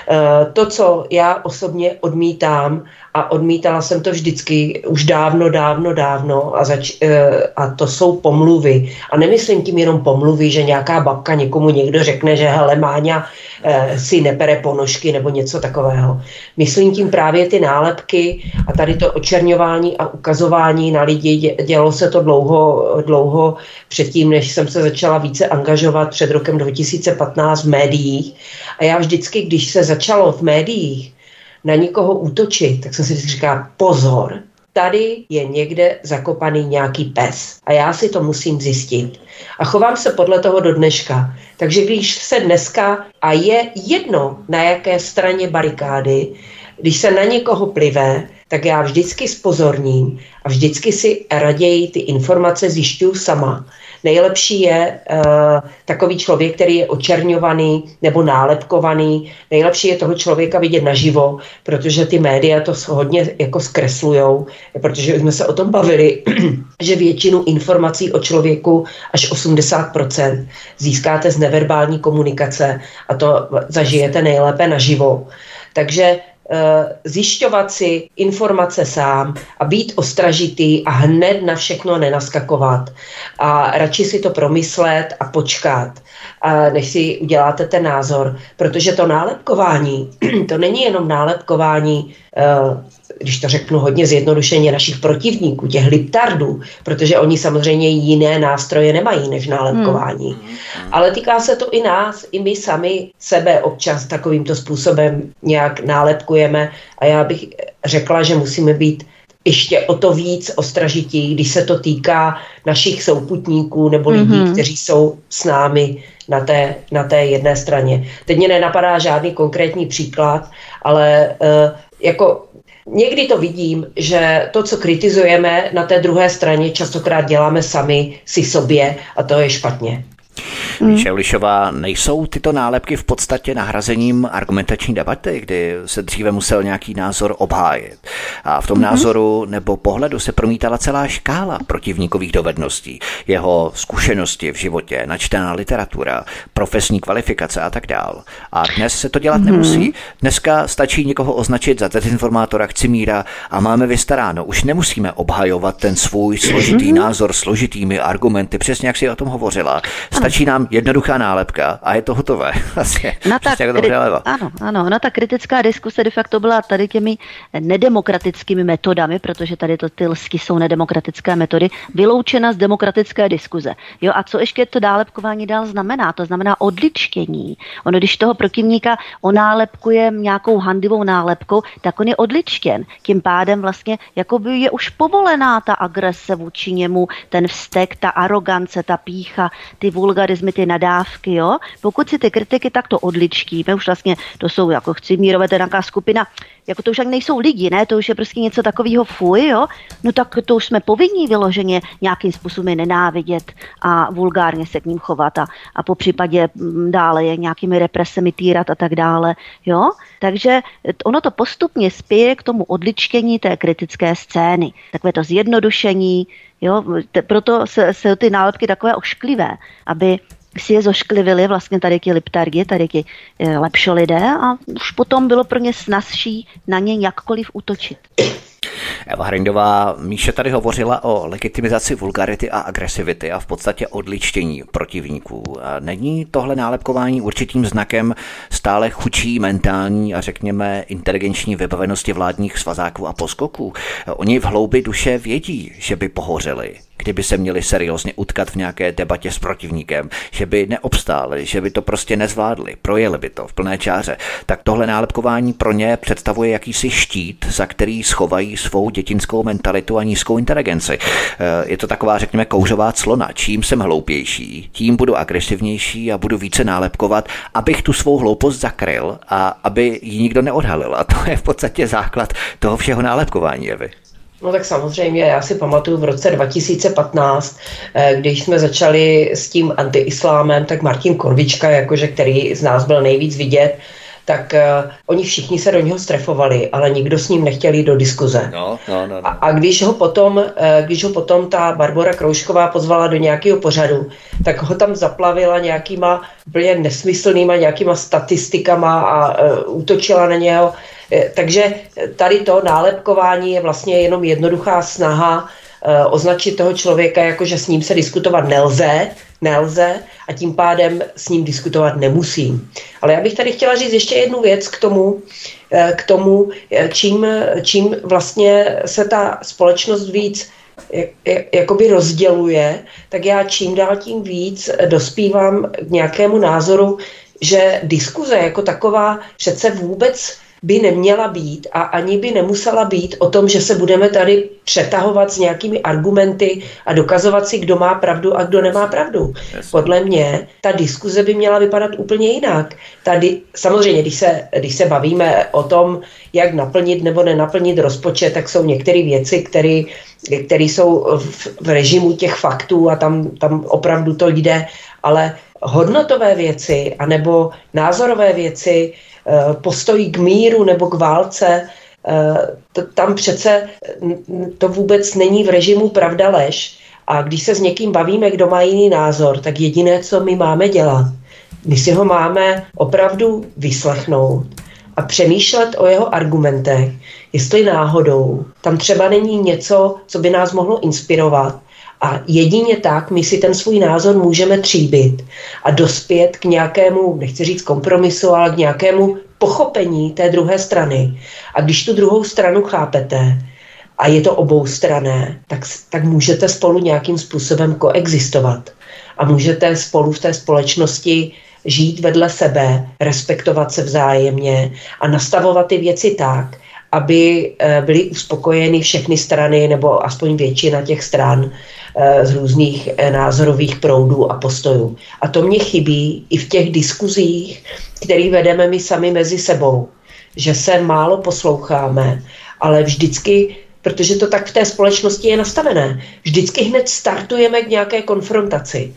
Eh, to, co já osobně odmítám, a odmítala jsem to vždycky už dávno, dávno, dávno a, zač, eh, a to jsou pomluvy. A nemyslím tím jenom pomluvy, že nějaká babka někomu někdo řekne, že hele Máňa eh, si nepere ponožky nebo něco takového. Myslím tím právě ty nálepky a tady to očerňování a ukazování na lidi. Dělo se to dlouho, dlouho předtím, než jsem se začala více angažovat před rokem 2015 v médiích. A já vždycky, když se začalo v médiích na někoho útočit, tak jsem si vždycky říkala, pozor, tady je někde zakopaný nějaký pes a já si to musím zjistit. A chovám se podle toho do dneška. Takže když se dneska, a je jedno na jaké straně barikády, když se na někoho plive, tak já vždycky spozorním a vždycky si raději ty informace zjišťuju sama. Nejlepší je uh, takový člověk, který je očerňovaný nebo nálepkovaný. Nejlepší je toho člověka vidět naživo, protože ty média to hodně jako zkreslujou, protože jsme se o tom bavili, *clears throat* že většinu informací o člověku až 80% získáte z neverbální komunikace a to zažijete nejlépe naživo. Takže zjišťovat si informace sám a být ostražitý a hned na všechno nenaskakovat. A radši si to promyslet a počkat, než si uděláte ten názor, protože to nálepkování, *clears throat* to není jenom nálepkování eh, když to řeknu hodně zjednodušeně, našich protivníků, těch liptardů, protože oni samozřejmě jiné nástroje nemají než nálepkování. Hmm. Ale týká se to i nás, i my sami sebe občas takovýmto způsobem nějak nálepkujeme a já bych řekla, že musíme být ještě o to víc ostražití, když se to týká našich souputníků nebo lidí, mm-hmm. kteří jsou s námi na té, na té jedné straně. Teď mě nenapadá žádný konkrétní příklad, ale uh, jako Někdy to vidím, že to, co kritizujeme na té druhé straně, častokrát děláme sami si sobě a to je špatně. Hmm. Míše Lišová, nejsou tyto nálepky v podstatě nahrazením argumentační debaty, kdy se dříve musel nějaký názor obhájit. A v tom hmm. názoru nebo pohledu se promítala celá škála protivníkových dovedností, jeho zkušenosti v životě, načtená literatura, profesní kvalifikace a tak dál. A dnes se to dělat hmm. nemusí. Dneska stačí někoho označit za dezinformátora Chcimíra a máme vystaráno. Už nemusíme obhajovat ten svůj složitý hmm. názor složitými argumenty, přesně jak si o tom hovořila. Stačí nám jednoduchá nálepka a je to hotové. *laughs* Vlastně, no tak, kri- ano, ano, no ta kritická diskuse de facto byla tady těmi nedemokratickými metodami, protože tady to ty lsky jsou nedemokratické metody, vyloučena z demokratické diskuze. Jo, a co ještě to nálepkování dál znamená? To znamená odličtění. Ono, když toho protivníka onálepkuje nějakou handivou nálepkou, tak on je odličtěn. Tím pádem vlastně jako by je už povolená ta agrese vůči němu, ten vztek, ta arogance, ta pícha, ty vulgarizmy, ty nadávky, jo. Pokud si ty kritiky takto odličtíme, už vlastně to jsou jako chci mírové, to je nějaká skupina, jako to už ani nejsou lidi, ne, to už je prostě něco takového fuj, jo, no tak to už jsme povinní vyloženě nějakým způsobem nenávidět a vulgárně se k ním chovat a, a po případě mm, dále je nějakými represemi týrat a tak dále, jo. Takže ono to postupně spěje k tomu odličtění té kritické scény. Takové to zjednodušení, jo, proto se, se ty nálepky takové ošklivé, aby si je zošklivili vlastně tady ti liptargi, tady ti e, lepší lidé a už potom bylo pro ně snazší na ně jakkoliv útočit. Eva Hrindová, Míše tady hovořila o legitimizaci vulgarity a agresivity a v podstatě odličtění protivníků. Není tohle nálepkování určitým znakem stále chučí mentální a řekněme inteligenční vybavenosti vládních svazáků a poskoků? Oni v hloubi duše vědí, že by pohořeli, kdyby se měli seriózně utkat v nějaké debatě s protivníkem, že by neobstáli, že by to prostě nezvládli, projeli by to v plné čáře, tak tohle nálepkování pro ně představuje jakýsi štít, za který schovají svou dětinskou mentalitu a nízkou inteligenci. Eh, je to taková, řekněme, kouřová clona. Čím jsem hloupější, tím budu agresivnější a budu více nálepkovat, abych tu svou hloupost zakryl a aby ji nikdo neodhalil. A to je v podstatě základ toho všeho nálepkování, Evy. No tak samozřejmě, já si pamatuju v roce 2015, eh, když jsme začali s tím antiislámem, tak Martin Korvička, jakože který z nás byl nejvíc vidět, tak uh, oni všichni se do něho strefovali, ale nikdo s ním nechtěl jít do diskuze. No, no, no, no. A, a když ho potom, uh, když ho potom ta Barbara Kroušková pozvala do nějakého pořadu, tak ho tam zaplavila nějakýma úplně nesmyslnýma nějakýma statistikama a uh, útočila na něho. Takže tady to nálepkování je vlastně jenom jednoduchá snaha označit toho člověka jako, že s ním se diskutovat nelze, nelze a tím pádem s ním diskutovat nemusím. Ale já bych tady chtěla říct ještě jednu věc k tomu, eh, k tomu eh, čím, čím vlastně se ta společnost víc jakoby rozděluje, tak já čím dál tím víc dospívám k nějakému názoru, že diskuze jako taková přece vůbec by neměla být a ani by nemusela být o tom, že se budeme tady přetahovat s nějakými argumenty a dokazovat si, kdo má pravdu a kdo nemá pravdu. Podle mě ta diskuze by měla vypadat úplně jinak. Tady, samozřejmě, když se, když se bavíme o tom, jak naplnit nebo nenaplnit rozpočet, tak jsou některé věci, které jsou v, v režimu těch faktů a tam, tam opravdu to jde, ale hodnotové věci anebo názorové věci, Eh, postojí k míru nebo k válce, eh, to, tam přece to vůbec není v režimu pravda lež. A když se s někým bavíme, kdo má jiný názor, tak jediné, co my máme dělat, my si ho máme opravdu vyslechnout a přemýšlet o jeho argumentech, jestli náhodou tam třeba není něco, co by nás mohlo inspirovat a jedině tak my si ten svůj názor můžeme tříbit a dospět k nějakému, nechci říct kompromisu, ale k nějakému pochopení té druhé strany. A když tu druhou stranu chápete, a je to obou strané, tak, tak můžete spolu nějakým způsobem koexistovat. A můžete spolu v té společnosti žít vedle sebe, respektovat se vzájemně a nastavovat ty věci tak, aby eh, byly uspokojeny všechny strany, nebo aspoň většina těch stran z různých eh, názorových proudů a postojů. A to mě chybí i v těch diskuzích, které vedeme my sami mezi sebou. Že se málo posloucháme, ale vždycky protože to tak v té společnosti je nastavené. Vždycky hned startujeme k nějaké konfrontaci.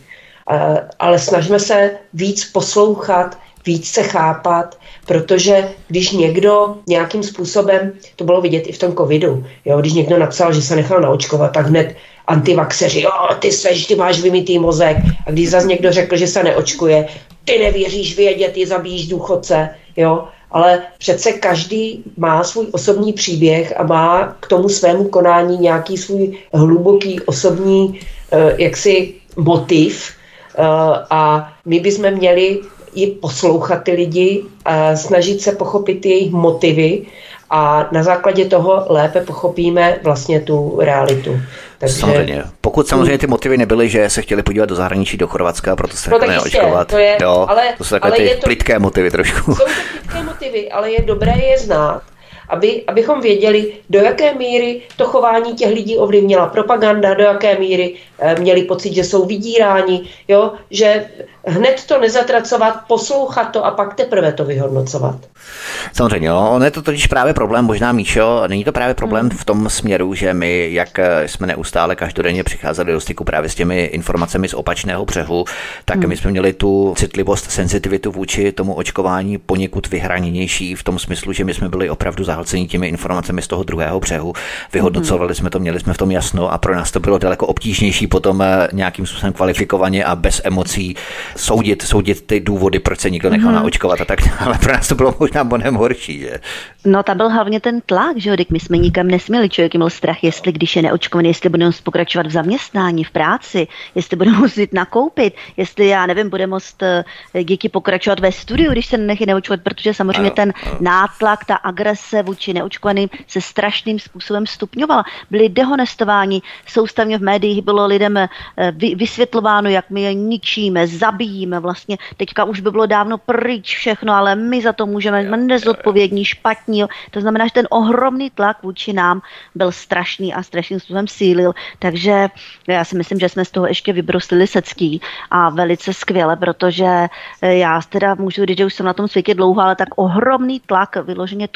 ale snažíme se víc poslouchat, víc se chápat, protože když někdo nějakým způsobem, to bylo vidět i v tom covidu, jo, když někdo napsal, že se nechal naočkovat, tak hned antivaxeři, jo, ty seš, ty máš vymitý mozek. A když zase někdo řekl, že se neočkuje, ty nevěříš vědět, ty zabíjíš důchodce, jo. Ale přece každý má svůj osobní příběh a má k tomu svému konání nějaký svůj hluboký osobní eh, jaksi motiv, eh, a my bychom měli i poslouchat ty lidi, a snažit se pochopit jejich motivy a na základě toho lépe pochopíme vlastně tu realitu. Takže... Samozřejmě. Pokud samozřejmě ty motivy nebyly, že se chtěli podívat do zahraničí, do Chorvatska, proto se no, neočkovat. To je, jo, ale, to jsou takové ty to, plitké motivy trošku. Jsou to plitké motivy, ale je dobré je znát aby, abychom věděli, do jaké míry to chování těch lidí ovlivnila propaganda, do jaké míry e, měli pocit, že jsou vydíráni, jo? že hned to nezatracovat, poslouchat to a pak teprve to vyhodnocovat. Samozřejmě, jo. on je to totiž právě problém, možná Míšo, není to právě problém hmm. v tom směru, že my, jak eh, jsme neustále každodenně přicházeli do styku právě s těmi informacemi z opačného břehu, tak hmm. my jsme měli tu citlivost, senzitivitu vůči tomu očkování poněkud vyhraněnější v tom smyslu, že my jsme byli opravdu zahlceni těmi informacemi z toho druhého břehu, vyhodnocovali jsme to, měli jsme v tom jasno a pro nás to bylo daleko obtížnější potom eh, nějakým způsobem kvalifikovaně a bez emocí soudit, soudit ty důvody, proč se nikdo nechal hmm. naočkovat a tak *laughs* dále. Pro nás to bylo možná mnohem horší, že? No, tam byl hlavně ten tlak, že jo, my jsme nikam nesměli, člověk měl strach, jestli když je neočkovaný, jestli bude muset pokračovat v zaměstnání, v práci, jestli bude muset nakoupit, jestli, já nevím, bude moct eh, děti pokračovat ve studiu, když se nechy neočkovat, protože samozřejmě ano, ten ano. nátlak, ta agrese vůči neočkovaným se strašným způsobem stupňovala. Byli dehonestováni, soustavně v médiích bylo lidem eh, vysvětlováno, jak my je ničíme, zabijíme vlastně. Teďka už by bylo dávno pryč všechno, ale my za to můžeme, jsme nezodpovědní, špatní. To znamená, že ten ohromný tlak vůči nám byl strašný a strašným způsobem sílil. Takže já si myslím, že jsme z toho ještě vybroslili secký a velice skvěle, protože eh, já teda můžu říct, že už jsem na tom světě dlouho, ale tak ohromný tlak, vyloženě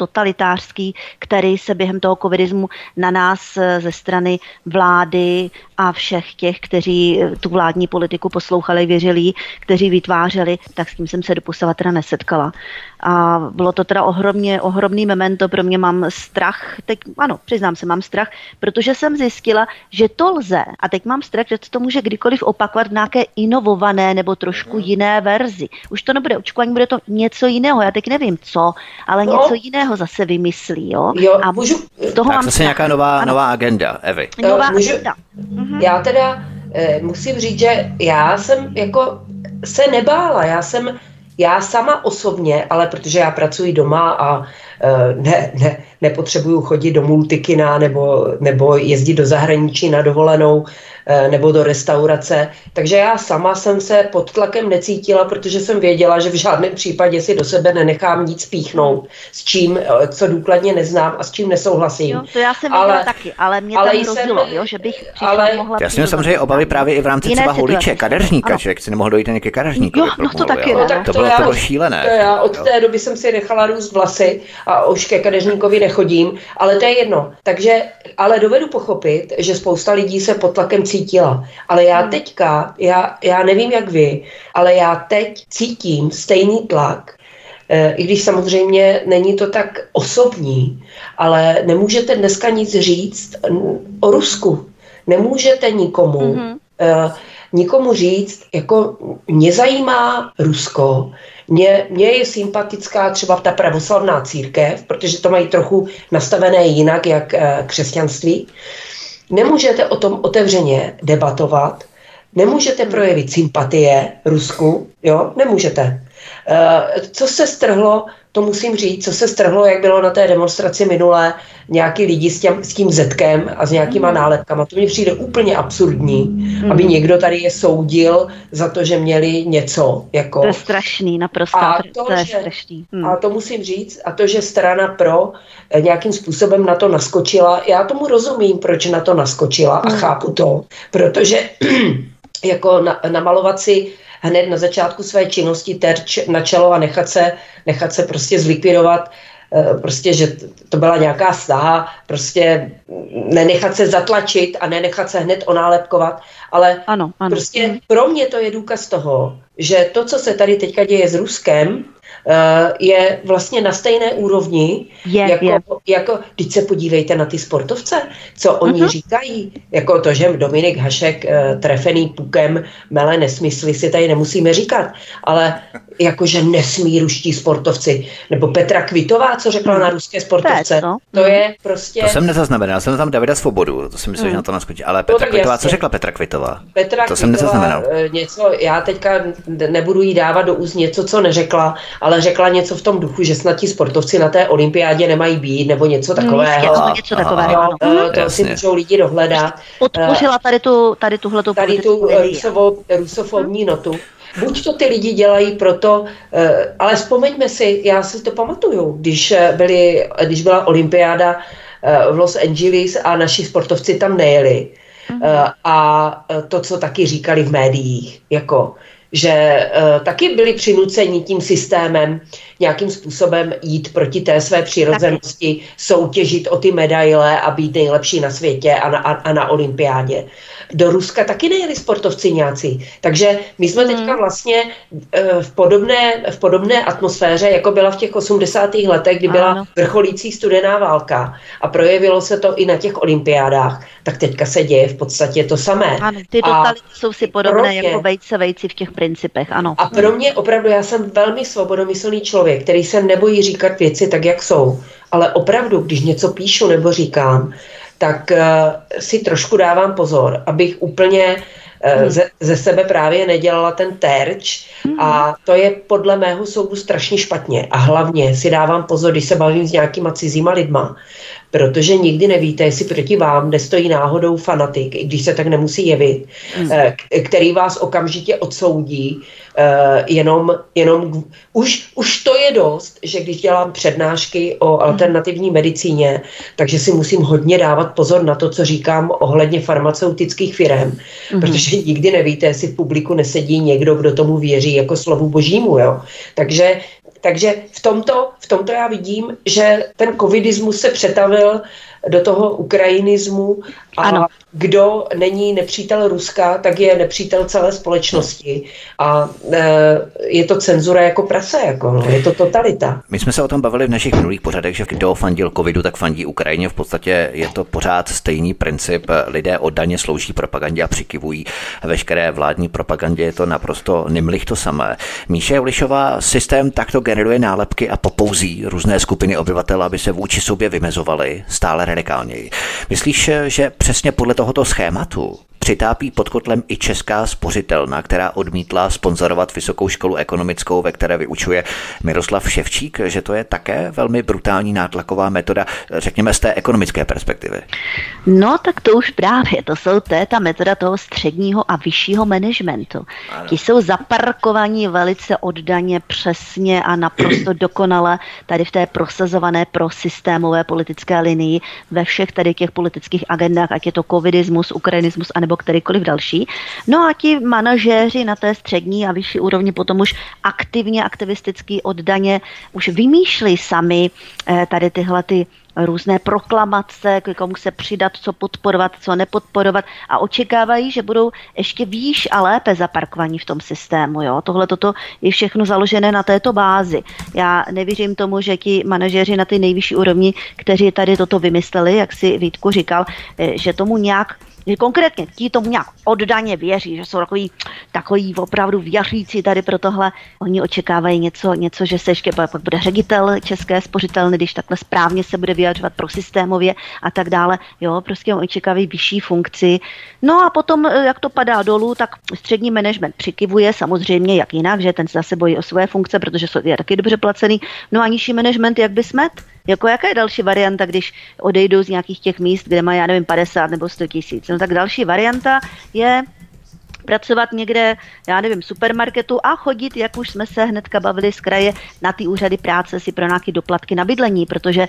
totalitářský, který se během toho covidismu na nás eh, ze strany vlády a všech těch, kteří eh, tu vládní politiku poslouchali, věřili, kteří vytvářeli, tak s tím jsem se doposava teda nesetkala. A bylo to teda ohromně, ohromný memento, pro mě mám strach, teď ano, přiznám se, mám strach, protože jsem zjistila, že to lze a teď mám strach, že to může kdykoliv opakovat v nějaké inovované nebo trošku jiné verzi. Už to nebude očkování, bude to něco jiného, já teď nevím co, ale no. něco jiného zase vymyslí, jo. jo a můžu, toho tak mám zase nějaká nová, nová agenda, Evy. Nová můžu, agenda. Mhm. Já teda eh, musím říct, že já jsem jako se nebála, já jsem já sama osobně, ale protože já pracuji doma a e, ne, ne, nepotřebuju chodit do multikina nebo, nebo jezdit do zahraničí na dovolenou, nebo do restaurace. Takže já sama jsem se pod tlakem necítila, protože jsem věděla, že v žádném případě si do sebe nenechám nic píchnout, s čím, eh, co důkladně neznám a s čím nesouhlasím. Jo, to já jsem ale, taky, ale mě ale tam hrozilo, jsem, jo, že bych ale, mohla Já jsem samozřejmě obavy právě i v rámci třeba holiče, kadeřníka, že si nemohl dojít ke kadeřníkovi. Jo, no to taky, no, tak to, to, bylo, to bylo šílené. To já od té doby jsem si nechala růst vlasy a už ke kadeřníkovi nechodím, ale to je jedno. Takže, ale dovedu pochopit, že spousta lidí se pod tlakem cítí cítila. Ale já hmm. teďka, já, já nevím jak vy, ale já teď cítím stejný tlak, eh, i když samozřejmě není to tak osobní, ale nemůžete dneska nic říct o Rusku. Nemůžete nikomu, mm-hmm. uh, nikomu říct, jako mě zajímá Rusko, mně, mně je sympatická třeba ta pravoslavná církev, protože to mají trochu nastavené jinak, jak uh, křesťanství. Nemůžete o tom otevřeně debatovat, nemůžete hmm. projevit sympatie Rusku, jo, nemůžete. Eh, co se strhlo to musím říct, co se strhlo, jak bylo na té demonstraci minulé, nějaký lidi s, těm, s tím zetkem a s nějakýma mm. nálepkama. To mi přijde úplně absurdní, mm. aby někdo tady je soudil za to, že měli něco. Jako... To je strašný, naprosto. A to, to je že, strašný. Mm. A to musím říct, a to, že strana pro eh, nějakým způsobem na to naskočila, já tomu rozumím, proč na to naskočila mm. a chápu to, protože *clears throat* jako na, namalovat si hned na začátku své činnosti terč na čelo a nechat se, nechat se prostě zlikvidovat eh, prostě, že to byla nějaká snaha prostě nenechat se zatlačit a nenechat se hned onálepkovat, ale ano, ano. prostě pro mě to je důkaz toho, že to, co se tady teďka děje s Ruskem, je vlastně na stejné úrovni, je, jako, je. jako, když se podívejte na ty sportovce, co oni uh-huh. říkají, jako to, že Dominik Hašek uh, trefený pukem mele nesmysly si tady nemusíme říkat, ale jakože nesmí ruští sportovci, nebo Petra Kvitová, co řekla hmm. na ruské sportovce, to, to je hmm. prostě... To jsem nezaznamenal, já jsem tam Davida Svobodu, to si myslím, hmm. že na to naskočí, ale Petra no, Kvitová, jasně. co řekla Petra Kvitová? Petra to Kvitová, jsem nezaznamenal. Eh, něco, já teďka nebudu jí dávat do úst něco, co neřekla, ale řekla něco v tom duchu, že snad ti sportovci na té olympiádě nemají být, nebo něco takového. Hmm, něco takového. No, uh, to Jasně. si můžou lidi dohledat. Podpořila tady tu, tady tuhletu tady tu rusofobní notu. Buď to ty lidi dělají proto, eh, ale vzpomeňme si, já si to pamatuju, když, eh, byly, když byla olympiáda eh, v Los Angeles a naši sportovci tam nejeli. Mm-hmm. A to, co taky říkali v médiích, jako že uh, taky byli přinuceni tím systémem nějakým způsobem jít proti té své přirozenosti, taky. soutěžit o ty medaile a být nejlepší na světě a na, a, a na olympiádě. Do Ruska taky nejeli sportovci nějací. Takže my jsme teďka hmm. vlastně uh, v podobné, v podobné atmosféře, jako byla v těch 80. letech, kdy byla ano. vrcholící studená válka a projevilo se to i na těch olympiádách, tak teďka se děje v podstatě to samé. Ano, ty totality jsou si podobné mě, jako vejce vejci v těch principech, ano. A pro mě opravdu, já jsem velmi svobodomyslný člověk, který se nebojí říkat věci tak, jak jsou. Ale opravdu, když něco píšu nebo říkám, tak uh, si trošku dávám pozor, abych úplně uh, ze, ze sebe právě nedělala ten terč hmm. a to je podle mého soudu strašně špatně. A hlavně si dávám pozor, když se bavím s nějakýma cizíma lidma, protože nikdy nevíte, jestli proti vám nestojí náhodou fanatik, i když se tak nemusí jevit, mm. který vás okamžitě odsoudí, eh, jenom, jenom už, už to je dost, že když dělám přednášky o alternativní medicíně, takže si musím hodně dávat pozor na to, co říkám ohledně farmaceutických firm, mm. protože nikdy nevíte, jestli v publiku nesedí někdo, kdo tomu věří jako slovu božímu. Jo? Takže takže v tomto, v tomto já vidím, že ten covidismus se přetavil do toho ukrajinismu a ano. kdo není nepřítel Ruska, tak je nepřítel celé společnosti a e, je to cenzura jako prase, jako, no, je to totalita. My jsme se o tom bavili v našich minulých pořadech, že kdo fandil covidu, tak fandí Ukrajině. V podstatě je to pořád stejný princip. Lidé oddaně slouží propagandě a přikivují veškeré vládní propagandě. Je to naprosto nimlich to samé. Míše Julišová systém takto generuje nálepky a popouzí různé skupiny obyvatel, aby se vůči sobě vymezovaly stále radikálněji. Myslíš, že přesně podle tohoto schématu přitápí pod kotlem i česká spořitelna, která odmítla sponzorovat vysokou školu ekonomickou, ve které vyučuje Miroslav Ševčík, že to je také velmi brutální nátlaková metoda, řekněme z té ekonomické perspektivy. No tak to už právě, to jsou to je ta metoda toho středního a vyššího managementu. Ti jsou zaparkovaní velice oddaně, přesně a naprosto *clears throat* dokonale tady v té prosazované prosystémové politické linii ve všech tady těch politických agendách, ať je to covidismus, ukrajinismus anebo kterýkoliv další. No a ti manažéři na té střední a vyšší úrovni potom už aktivně, aktivisticky oddaně už vymýšlí sami eh, tady tyhle ty různé proklamace, k komu se přidat, co podporovat, co nepodporovat a očekávají, že budou ještě výš a lépe zaparkovaní v tom systému. Jo? Tohle toto je všechno založené na této bázi. Já nevěřím tomu, že ti manažeři na ty nejvyšší úrovni, kteří tady toto vymysleli, jak si Vítku říkal, eh, že tomu nějak že konkrétně ti tomu nějak oddaně věří, že jsou takový, takový opravdu věřící tady pro tohle. Oni očekávají něco, něco že se ještě pak bude ředitel České spořitelny, když takhle správně se bude vyjadřovat pro systémově a tak dále. Jo, prostě oni očekávají vyšší funkci. No a potom, eh, jak to padá dolů, tak střední management přikivuje, samozřejmě jak jinak, že ten zase bojí o své funkce, protože je taky dobře placený. No a nižší management, jak by smet? Jako jaká je další varianta, když odejdou z nějakých těch míst, kde má, já nevím, 50 nebo 100 tisíc? No tak další varianta je pracovat někde, já nevím, supermarketu a chodit, jak už jsme se hnedka bavili z kraje, na ty úřady práce si pro nějaké doplatky na bydlení, protože,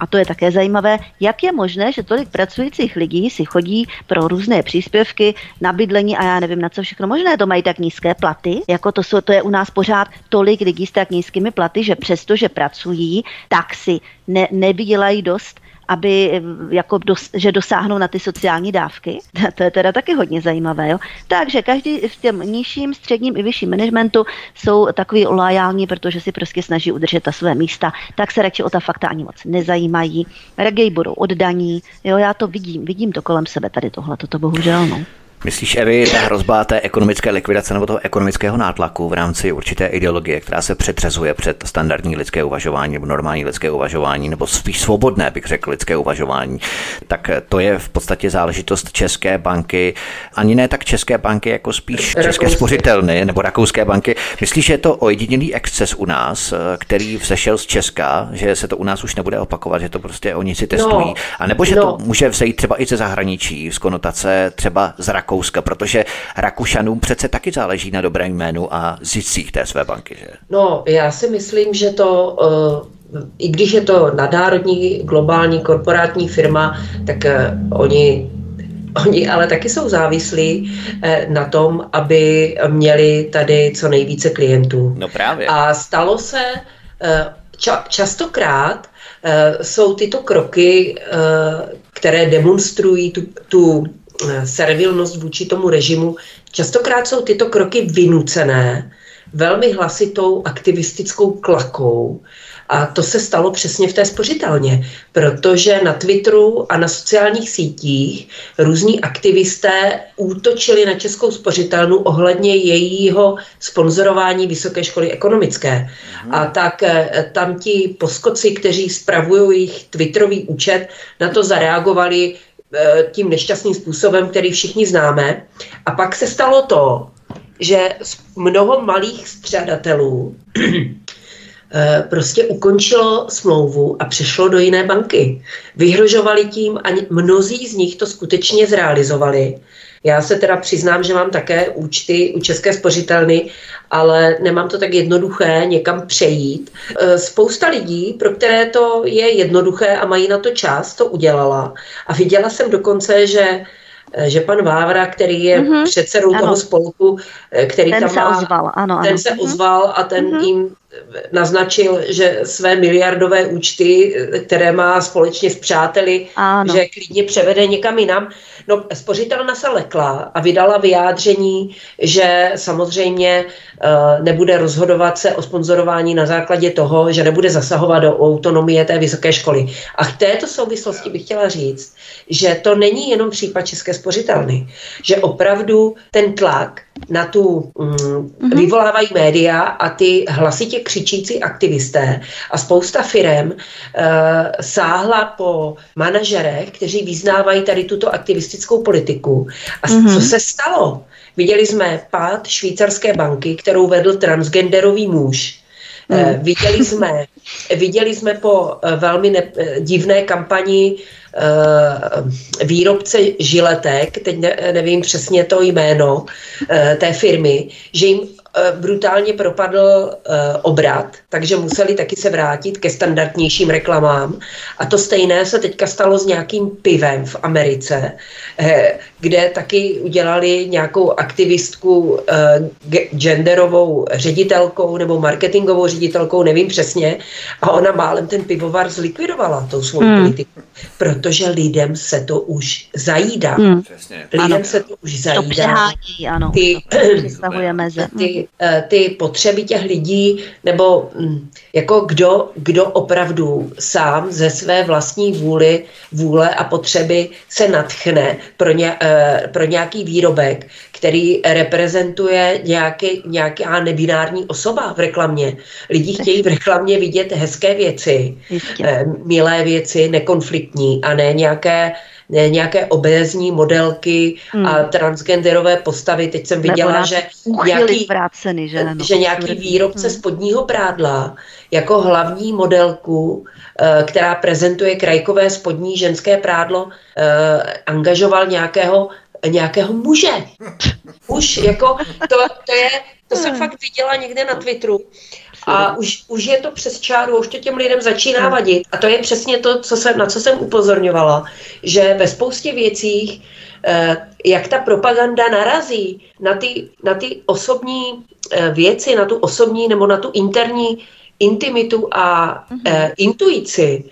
a to je také zajímavé, jak je možné, že tolik pracujících lidí si chodí pro různé příspěvky na bydlení a já nevím, na co všechno možné, to mají tak nízké platy, jako to, jsou, to je u nás pořád tolik lidí s tak nízkými platy, že přesto, že pracují, tak si ne, nevydělají dost aby jako dos, že dosáhnou na ty sociální dávky. *laughs* To je teda taky hodně zajímavé. Jo? Takže každý v těm nižším, středním i vyšším managementu jsou takový lojální, protože si prostě snaží udržet ta své místa, tak se radši o ta fakta ani moc nezajímají. Raději budou oddaní. Jo, já to vidím, vidím to kolem sebe tady tohle, toto bohužel. No. Myslíš, Evi, ta hrozba té ekonomické likvidace nebo toho ekonomického nátlaku v rámci určité ideologie, která se přetřezuje před standardní lidské uvažování nebo normální lidské uvažování, nebo spíš svobodné, bych řekl, lidské uvažování, tak to je v podstatě záležitost České banky, ani ne tak České banky, jako spíš Rakouské. České spořitelny nebo Rakouské banky. Myslíš, že je to ojedinělý exces u nás, který vzešel z Česka, že se to u nás už nebude opakovat, že to prostě oni si testují, no, a nebo že no. to může vzejít třeba i ze zahraničí, z konotace třeba z Rakouska, protože Rakušanům přece taky záleží na dobrém jménu a ziscích té své banky, že? No, já si myslím, že to uh, i když je to nadárodní globální korporátní firma, tak uh, oni *laughs* Oni ale taky jsou závislí eh, na tom, aby měli tady co nejvíce klientů. No právě. A stalo se ča- častokrát jsou tyto kroky, které demonstrují tu, tu Eh, servilnost vůči tomu režimu, častokrát jsou tyto kroky vynucené velmi hlasitou aktivistickou klakou. A to se stalo přesně v té spořitelně, protože na Twitteru a na sociálních sítích různí aktivisté útočili na Českou spořitelnu ohledně jejího sponzorování Vysoké školy ekonomické. Mhm. A tak eh, tam ti poskoci, kteří spravují jejich Twitterový účet, na to zareagovali Eh, tím nešťastným způsobem, který všichni známe. A pak se stalo to, že mnoho malých střadatelů eh, *clears throat* prostě ukončilo smlouvu a přešlo do jiné banky. Vyhrožovali tím a mnozí z nich to skutečně zrealizovali. Já se teda přiznám, že mám také účty u České spořitelny, ale nemám to tak jednoduché někam přejít. E, spousta lidí, pro které to je jednoduché a mají na to čas, to udělala. A viděla jsem dokonce, že e, že pan Vávra, který je mm-hmm. předsedou ano. toho spolku, e, který ten tam se má, ozval, ano, ten ano. se mhm. ozval a ten mm-hmm. jim naznačil, že své miliardové účty, které má společně s přáteli, ano. že klidně převede někam jinam. No, spořitelna se lekla a vydala vyjádření, že samozřejmě uh, nebude rozhodovat se o sponzorování na základě toho, že nebude zasahovat do autonomie té vysoké školy. A v této souvislosti bych chtěla říct, že to není jenom případ České spořitelny, že opravdu ten tlak na tu mm, mm-hmm. vyvolávají média a ty hlasitě křičící aktivisté a spousta firem uh, sáhla po manažerech, kteří vyznávají tady tuto aktivistickou politiku. A mm-hmm. co se stalo? Viděli jsme pád švýcarské banky, kterou vedl transgenderový muž. Mm. Uh, viděli, jsme, viděli jsme po uh, velmi ne, divné kampani Eh, výrobce žiletek, teď nevím přesně to jméno eh, té firmy, že jim Eh, brutálně propadl eh, obrat, takže museli taky se vrátit ke standardnějším reklamám. A to stejné se teďka stalo s nějakým pivem v Americe, eh, kde taky udělali nějakou aktivistku genderovou ředitelkou nebo marketingovou ředitelkou, nevím přesně, a ona málem ten pivovar zlikvidovala tou svou hmm. politiku, protože lidem se to už zajídá. Hmm. Lidem ano. se to už zajídá. To přehání, ano. Ty, to *clears throat* meze. Ty Eh, ty potřeby těch lidí, nebo hm, jako kdo, kdo opravdu sám ze své vlastní vůli, vůle a potřeby se natchne pro, ně, eh, pro nějaký výrobek, který reprezentuje nějaký, nějaká nebinární osoba v reklamě. Lidi chtějí v reklamě vidět hezké věci, Jistě. Eh, milé věci, nekonfliktní a ne nějaké nějaké obézní modelky hmm. a transgenderové postavy. Teď jsem viděla, že nějaký, vráceny, že, no, že nějaký výrobce hmm. spodního prádla jako hlavní modelku, eh, která prezentuje krajkové spodní ženské prádlo, eh, angažoval nějakého nějakého muže. *laughs* Muž, jako to, to je, to jsem fakt viděla někde na Twitteru a už, už je to přes čáru, už to těm lidem začíná vadit. A to je přesně to, co jsem, na co jsem upozorňovala, že ve spoustě věcích, eh, jak ta propaganda narazí na ty, na ty osobní eh, věci, na tu osobní nebo na tu interní intimitu a mm-hmm. intuici,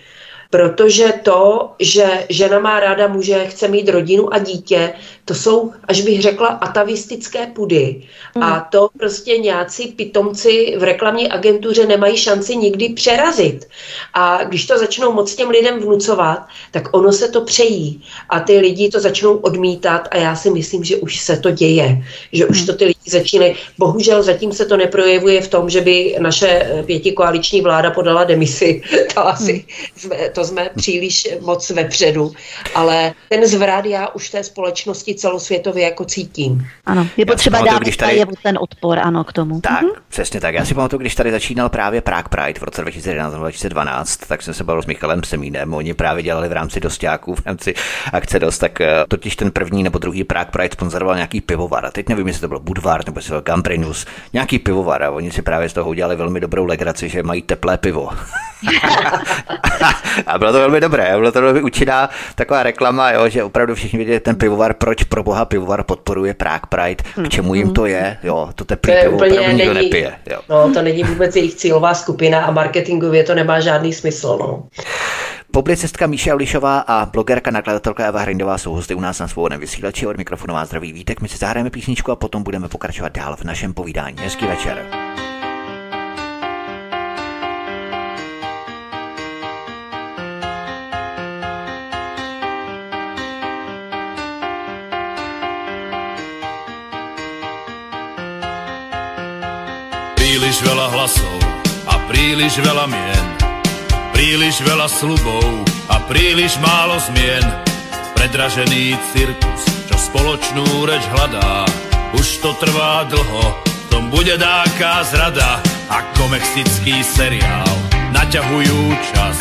protože to, že žena má ráda muže, chce mít rodinu a dítě, to jsou, až bych řekla, atavistické pudy. Mm. A to prostě nějací pitomci v reklamní agentuře nemají šanci nikdy přerazit. A když to začnou moc těm lidem vnucovat, tak ono se to přejí. A ty lidi to začnou odmítat a já si myslím, že už se to děje. Že už mm. to ty lidi začínají. Bohužel zatím se to neprojevuje v tom, že by naše pětikoaliční vláda podala demisi. *laughs* To asi mm. to jsme příliš moc vepředu. Ale ten zvrat já už té společnosti celosvětově jako cítím. Ano, je potřeba dát když tady... ten odpor, ano, k tomu. Tak, mhm. přesně tak. Já si pamatuju, když tady začínal právě Prague Pride v roce 2011-2012, tak jsem se bavil s Michalem Semínem. Oni právě dělali v rámci dostáků, v rámci akce dost, tak eh, totiž ten první nebo druhý Prague Pride sponzoroval nějaký pivovar. A teď nevím, jestli to byl Budvar nebo jestli to byl Gamprinus, nějaký pivovar. A oni si právě z toho udělali velmi dobrou legraci, že mají teplé pivo. *laughs* a bylo to velmi dobré, bylo to velmi účinná taková reklama, jo, že opravdu všichni věděli ten pivovar, proč pro boha pivovar podporuje Prague Pride, k čemu jim to je, jo, to teplé to pivo opravdu nikdo není, nepije. Jo. No, to není vůbec jejich cílová skupina a marketingově to nemá žádný smysl, no. Publicistka Míša Ulišová a blogerka nakladatelka Eva Hrindová jsou hosty u nás na svobodném vysílači od mikrofonová zdraví vítek. My si zahrajeme písničku a potom budeme pokračovat dál v našem povídání. Hezký večer. Príliš veľa hlasov a príliš veľa mien. Príliš veľa slubov a príliš málo zmien. Predražený cirkus, čo spoločnú reč hľadá. Už to trvá dlho, tom bude dáká zrada. Ako mexický seriál, naťahujú čas.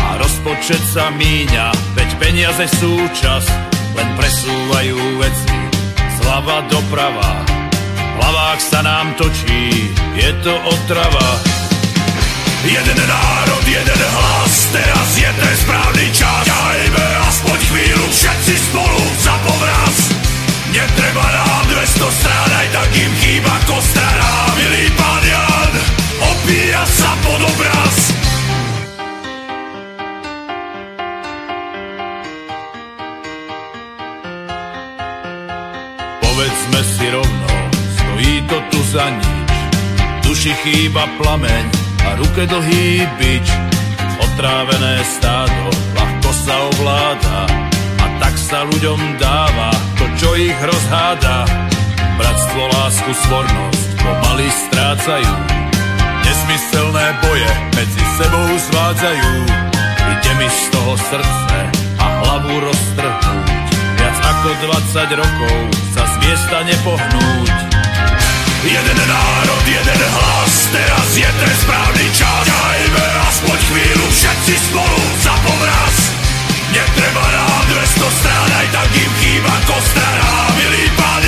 A rozpočet sa míňa, veď peniaze sú čas. Len presúvajú veci, zlava doprava v hlavách sa nám točí, je to otrava. Jeden národ, jeden hlas, teraz je ten správny čas. Ťahajme aspoň chvíľu všetci spolu za povraz. Netreba nám 200 strán, aj tak im chýba kostra Milý pán Jan, opíja sa pod obraz. Povedzme si rovno, stojí to tu za nič. Duši chýba plameň a ruke dlhý bič. Otrávené stádo ľahko sa ovláda a tak sa ľuďom dáva to, čo ich rozháda. Bratstvo, lásku, svornosť pomaly strácajú. Nesmyselné boje medzi sebou zvádzajú. Ide mi z toho srdce a hlavu roztrhnúť. Viac ako 20 rokov sa z miesta nepohnúť. Jeden národ, jeden hlas, teraz je ten správny čas. Ťahajme aspoň chvíľu všetci spolu za povraz. Netreba nám 200 strán, aj tak im chýba kostara. Milý pán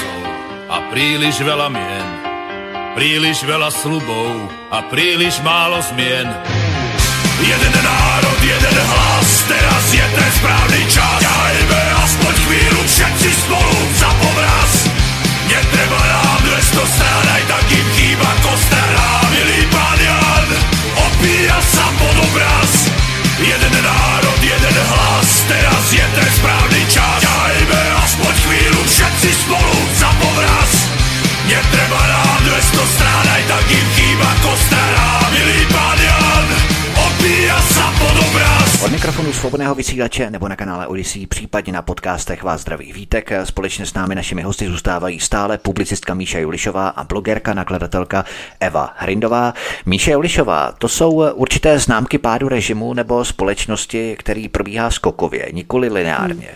hlasov a príliš veľa mien Príliš veľa slubov a príliš málo zmien Jeden národ, jeden hlas, teraz je ten správny čas. Ťahajme aspoň chvíľu všetci spolu za povraz. Netreba nám 200 strán, aj tak im chýba kostara. Milý pán Jan, opíja sa pod obraz. Jeden národ, jeden hlas, svobodného vysílače nebo na kanále Odyssey, případně na podcastech vás zdraví vítek. Společně s námi našimi hosty zůstávají stále publicistka Míša Julišová a blogerka, nakladatelka Eva Hrindová. Míša Julišová, to jsou určité známky pádu režimu nebo společnosti, který probíhá skokově, nikoli lineárně.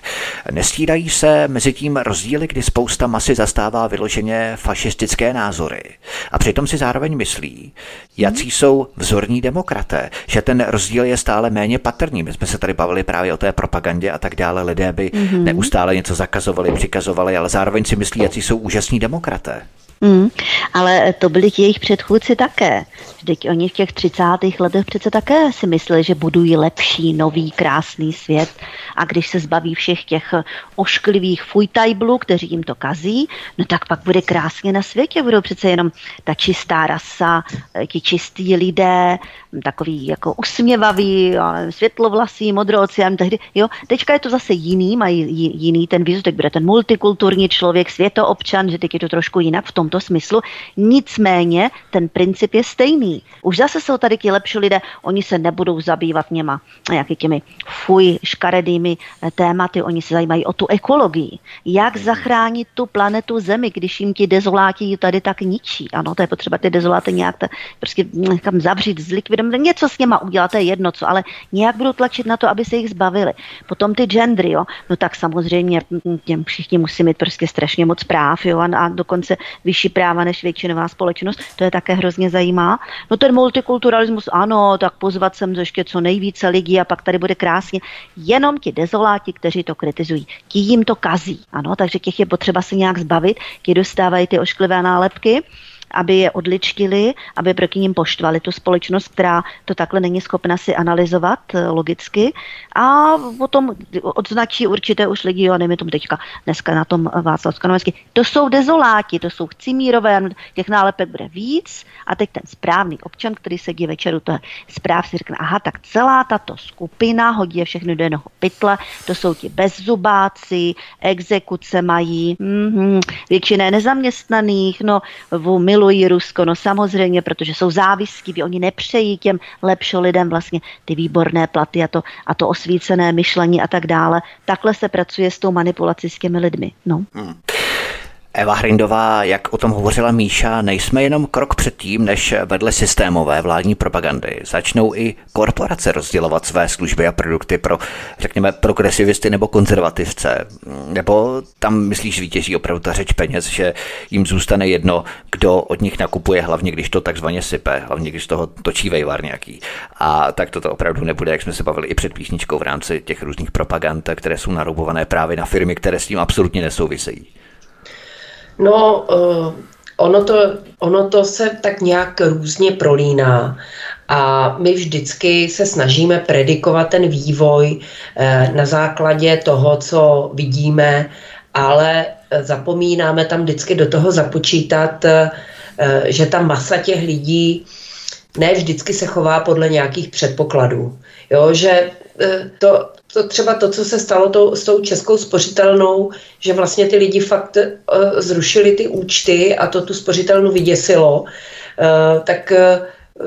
Nestírají se mezi tím rozdíly, kdy spousta masy zastává vyloženě fašistické názory a přitom si zároveň myslí, jací jsou vzorní demokraté, že ten rozdíl je stále méně patrný. My jsme se tady bavili právě o té propagandě a tak dále. Lidé by mm-hmm. neustále něco zakazovali, přikazovali, ale zároveň si myslí, jaký jsou úžasní demokraté. Mm, ale to byli ti jejich předchůdci také. Vždyť oni v těch 30. letech přece také si mysleli, že budují lepší, nový, krásný svět. A když se zbaví všech těch ošklivých fujtajblů, kteří jim to kazí, no tak pak bude krásně na světě. Budou přece jenom ta čistá rasa, ti čistí lidé, takový jako usměvavý, světlovlasý, modroocián, tehdy, jo. Teďka je to zase jiný, mají jiný ten výzor, tak bude ten multikulturní člověk, světoobčan, že teď je to trošku jinak v tomto smyslu. Nicméně ten princip je stejný. Už zase jsou tady ti lepší lidé, oni se nebudou zabývat něma jaký těmi fuj, škaredými eh, tématy, oni se zajímají o tu ekologii. Jak zachránit tu planetu Zemi, když jim ti dezoláti ji tady tak ničí. Ano, to je potřeba ty dezoláty nějak ta, prostě někam zavřít, zlikvidovat, něco s něma udělat, to je jedno co, ale nějak budou tlačit na to, aby se jich zbavili. Potom ty gendry, jo, no tak samozřejmě těm všichni musí mít prostě strašně moc práv, jo, a, a dokonce vyšší práva než většinová společnost, to je také hrozně zajímá. No ten multikulturalismus, ano, tak pozvat sem ještě co nejvíce lidí a pak tady bude krásně. Jenom ti dezoláti, kteří to kritizují, ti jim to kazí. Ano, takže těch je potřeba se nějak zbavit, ti dostávají ty ošklivé nálepky aby je odličtili, aby proti ním poštvali tu společnost, která to takhle není schopna si analyzovat eh, logicky. A potom odznačí určité už lidi, jo, nevím, tom teďka dneska na tom Václav Skanovenský, to jsou dezoláti, to jsou chcimírové, těch nálepek bude víc. A teď ten správný občan, který sedí večeru to zpráv si řekne, aha, tak celá tato skupina hodí je všechny do jednoho pytle, to jsou ti bezzubáci, exekuce mají, mm-hmm, většině nezaměstnaných, no, v milu milují Rusko, no samozřejmě, protože jsou závistiví, oni nepřejí těm lepším lidem vlastně ty výborné platy a to, a to osvícené myšlení a tak dále. Takhle se pracuje s tou manipulací s těmi lidmi. No. Hmm. Eva Hrindová, jak o tom hovořila Míša, nejsme jenom krok před tím, než vedle systémové vládní propagandy začnou i korporace rozdělovat své služby a produkty pro, řekněme, progresivisty nebo konzervativce. Nebo tam, myslíš, vítězí opravdu ta řeč peněz, že jim zůstane jedno, kdo od nich nakupuje, hlavně když to takzvaně sype, hlavně když toho točí vejvar nějaký. A tak toto opravdu nebude, jak jsme se bavili i před písničkou v rámci těch různých propagand, které jsou naroubované právě na firmy, které s tím absolutně nesouvisejí. No, uh, ono, to, ono to se tak nějak různě prolíná. A my vždycky se snažíme predikovat ten vývoj eh, na základě toho, co vidíme, ale zapomínáme tam vždycky do toho započítat, eh, že ta masa těch lidí ne vždycky se chová podle nějakých předpokladů. Jo, že to, to třeba to, co se stalo to, s tou českou spořitelnou, že vlastně ty lidi fakt uh, zrušili ty účty a to tu spořitelnu vyděsilo, uh, tak uh,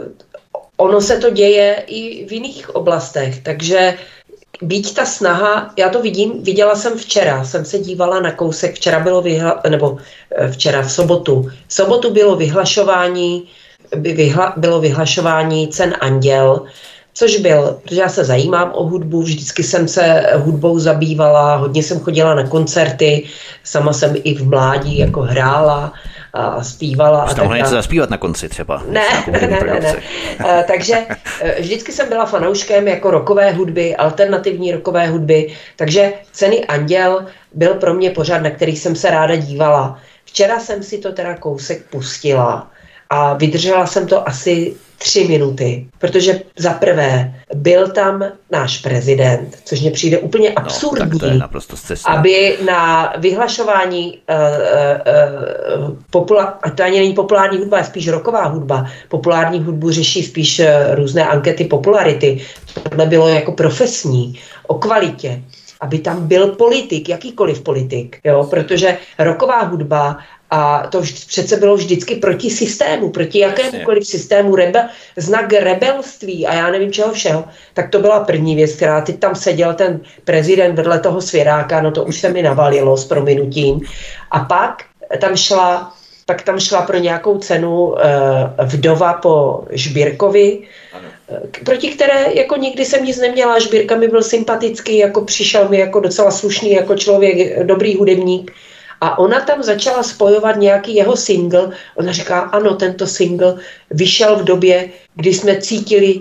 ono se to děje i v jiných oblastech, takže Být ta snaha, já to vidím, viděla jsem včera, jsem se dívala na kousek, včera bylo vyhla, nebo včera v sobotu. V sobotu bylo vyhlašování, by vyhla, bylo vyhlašování cen Anděl, což byl, protože já se zajímám o hudbu, vždycky jsem se hudbou zabývala, hodně jsem chodila na koncerty, sama jsem i v mládí jako hrála a zpívala. Jste mohla něco zaspívat na konci třeba? Ne, ne, ne, ne, ne. takže e, vždycky jsem byla fanouškem jako rokové hudby, alternativní rokové hudby, takže Ceny Anděl byl pro mě pořád, na který jsem se ráda dívala. Včera jsem si to teda kousek pustila a vydržela jsem to asi tři minuty, protože za prvé byl tam náš prezident, což mě přijde úplně absurdní, no, aby na vyhlašování uh, uh, popula- a to ani není populární hudba, je spíš roková hudba. Populární hudbu řeší spíš uh, různé ankety popularity. Tohle bylo jako profesní, o kvalitě aby tam byl politik, jakýkoliv politik, jo, protože roková hudba A to přece bylo vždycky proti systému, proti jakémukoliv systému, rebe, znak rebelství a já nevím čeho všeho. Tak to byla první věc, která teď tam seděl ten prezident vedle toho svěráka, no to už se mi navalilo s prominutím. A pak tam šla pak tam šla pro nějakou cenu uh, vdova po Žbírkovi, uh, proti které jako nikdy jsem nic neměla. Žbírka mi byl sympatický, jako přišel mi jako docela slušný jako člověk, dobrý hudebník. A ona tam začala spojovat nějaký jeho single. Ona říká, ano, tento single vyšel v době, kdy jsme cítili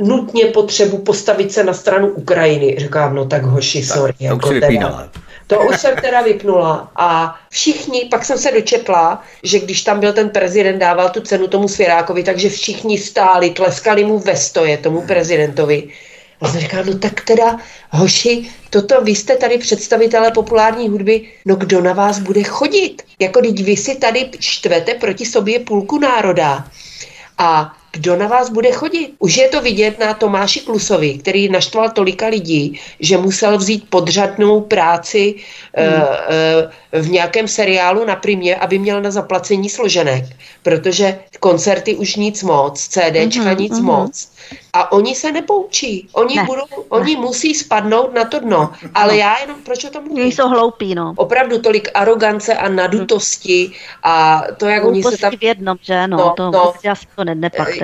nutně potřebu postavit se na stranu Ukrajiny. Říkám, no tak hoši, sorry. Tak, jako teda, to už jsem teda vypnula a všichni, pak jsem se dočetla, že když tam byl ten prezident, dával tu cenu tomu Svěrákovi, takže všichni stáli, tleskali mu ve stoje, tomu prezidentovi. A jsem říkala, no tak teda, hoši, toto vy jste tady představitelé populární hudby, no kdo na vás bude chodit? Jako teď vy si tady štvete proti sobě půlku národa. A kdo na vás bude chodit. Už je to vidět na Tomáši Klusovi, který naštval tolika lidí, že musel vzít podřadnou práci hmm. uh, uh, v nějakém seriálu na primě, aby měl na zaplacení složenek, protože koncerty už nic moc, CDčka mm-hmm, nic mm-hmm. moc. A oni se nepoučí. Oni, ne, budou, oni ne. musí spadnout na to dno. Ale no. já jenom, proč o tom mluvím? jsou hloupí, no. Opravdu tolik arogance a nadutosti a to, jak oni se tam... v jednom, že? No, no, to, no asi to ne, nepak, ne, ne.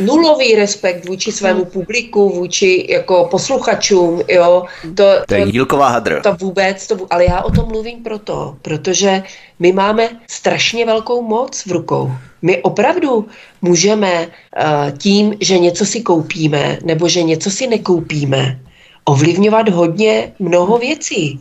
Nulový respekt vůči svému hmm. publiku, vůči jako posluchačům, jo. To, to, to je jílková hadr. To vůbec, to, ale já o tom mluvím proto, protože my máme strašně velkou moc v rukou. My opravdu můžeme uh, tím, že něco si koupíme nebo že něco si nekoupíme, ovlivňovat hodně mnoho věcí.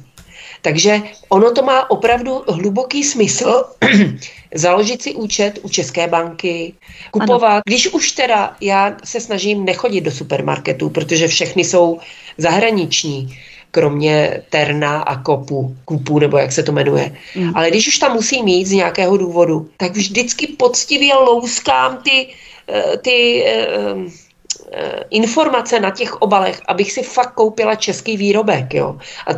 Takže ono to má opravdu hluboký smysl *clears throat* založit si účet u České banky, kupovat. Ano. Když už teda já se snažím nechodit do supermarketu, protože všechny jsou zahraniční, kromě Terna a Kopu, Kupu, nebo jak se to jmenuje. Mm. Ale když už tam musí mít z nějakého důvodu, tak vždycky poctivě louskám ty, eh, ty eh, informace na těch obalech, abych si fakt koupila český výrobek. Jo. A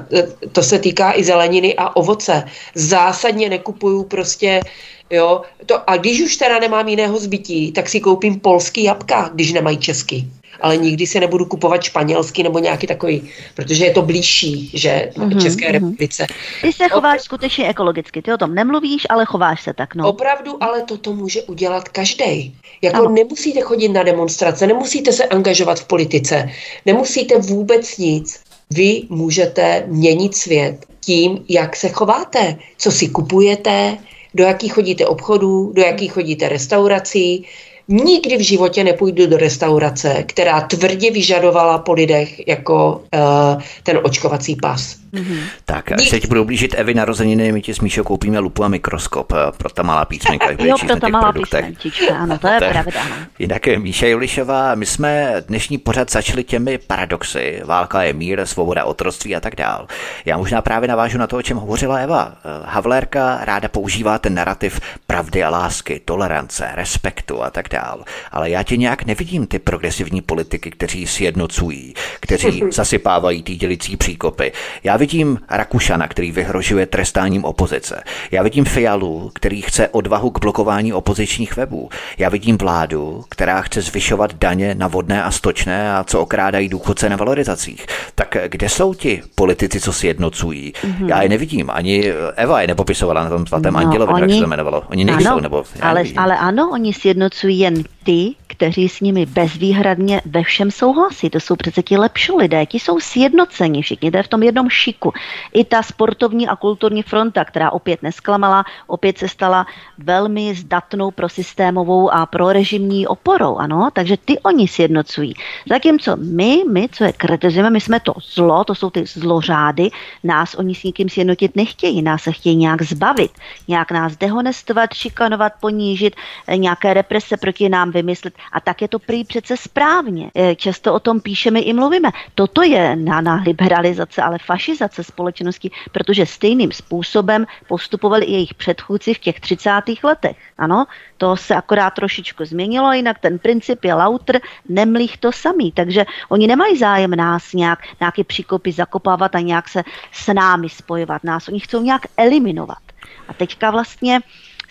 to se týká i zeleniny a ovoce. Zásadně nekupuju prostě Jo, to, a když už teda nemám jiného zbytí, tak si koupím polský jabka, když nemají český ale nikdy si nebudu kupovat španělský nebo nějaký takový, protože je to blížší, že mm-hmm, České mhm. republice. Ty se chováš skutečně ekologicky, ty o tom nemluvíš, ale chováš se tak, no. Opravdu, ale toto může udělat každý. Jako ano. nemusíte chodit na demonstrace, nemusíte se angažovat v politice, nemusíte vůbec nic. Vy můžete měnit svět tím, jak se chováte, co si kupujete, do jakých chodíte obchodů, do jakých chodíte restaurací, Nikdy v životě nepůjdu do restaurace, která tvrdě vyžadovala po lidech jako uh, ten očkovací pas. Mm-hmm. Tak, až se ti budou blížit Evy narozeniny, my ti s Míšou koupíme lupu a mikroskop eh, pro ta malá písmenka. *laughs* jo, pro ta malá písmenčička, ano, to je pravda. Jinak eh, Míša Julišová, my jsme dnešní pořad začali těmi paradoxy. Válka je mír, svoboda, otroství a tak dál. Já možná právě navážu na to, o čem hovořila Eva. Havlérka ráda používá ten narrativ pravdy a lásky, tolerance, respektu a tak dál. Ale já tě nějak nevidím ty progresivní politiky, kteří sjednocují, kteří *laughs* zasypávají ty dělicí příkopy. Já vidím Rakušana, který vyhrožuje trestáním opozice. Já vidím Fialu, který chce odvahu k blokování opozičních webů. Já vidím vládu, která chce zvyšovat daně na vodné a stočné a co okrádají důchodce na valorizacích. Tak kde jsou ti politici, co sjednocují? Mm-hmm. Já je nevidím. Ani Eva je nepopisovala na tom svatém no, andělovi, oni, jak se to jmenovalo. Oni nejsou, ano, nebo... Ale, ale ano, oni sjednocují jen ty, kteří s nimi bezvýhradně ve všem souhlasí. To jsou přece ti lepší lidé, ti jsou sjednoceni všichni, to je v tom jednom šiku. I ta sportovní a kulturní fronta, která opět nesklamala, opět se stala velmi zdatnou pro systémovou a pro režimní oporou, ano, takže ty oni sjednocují. Zatímco my, my, co je kritizujeme, my jsme to zlo, to jsou ty zlořády, nás oni s nikým sjednotit nechtějí, nás se chtějí nějak zbavit, nějak nás dehonestovat, šikanovat, ponížit, nějaké represe proti nám vymyslet a tak je to prý přece správně. E, často o tom píšeme i mluvíme. Toto je na, na liberalizace, ale fašizace společnosti, protože stejným způsobem postupovali i jejich předchůdci v těch 30. letech. Ano, to se akorát trošičku změnilo, jinak ten princip je lauter, nemlých to samý. Takže oni nemají zájem nás nějak, nějaké příkopy zakopávat a nějak se s námi spojovat. Nás oni chcou nějak eliminovat. A teďka vlastně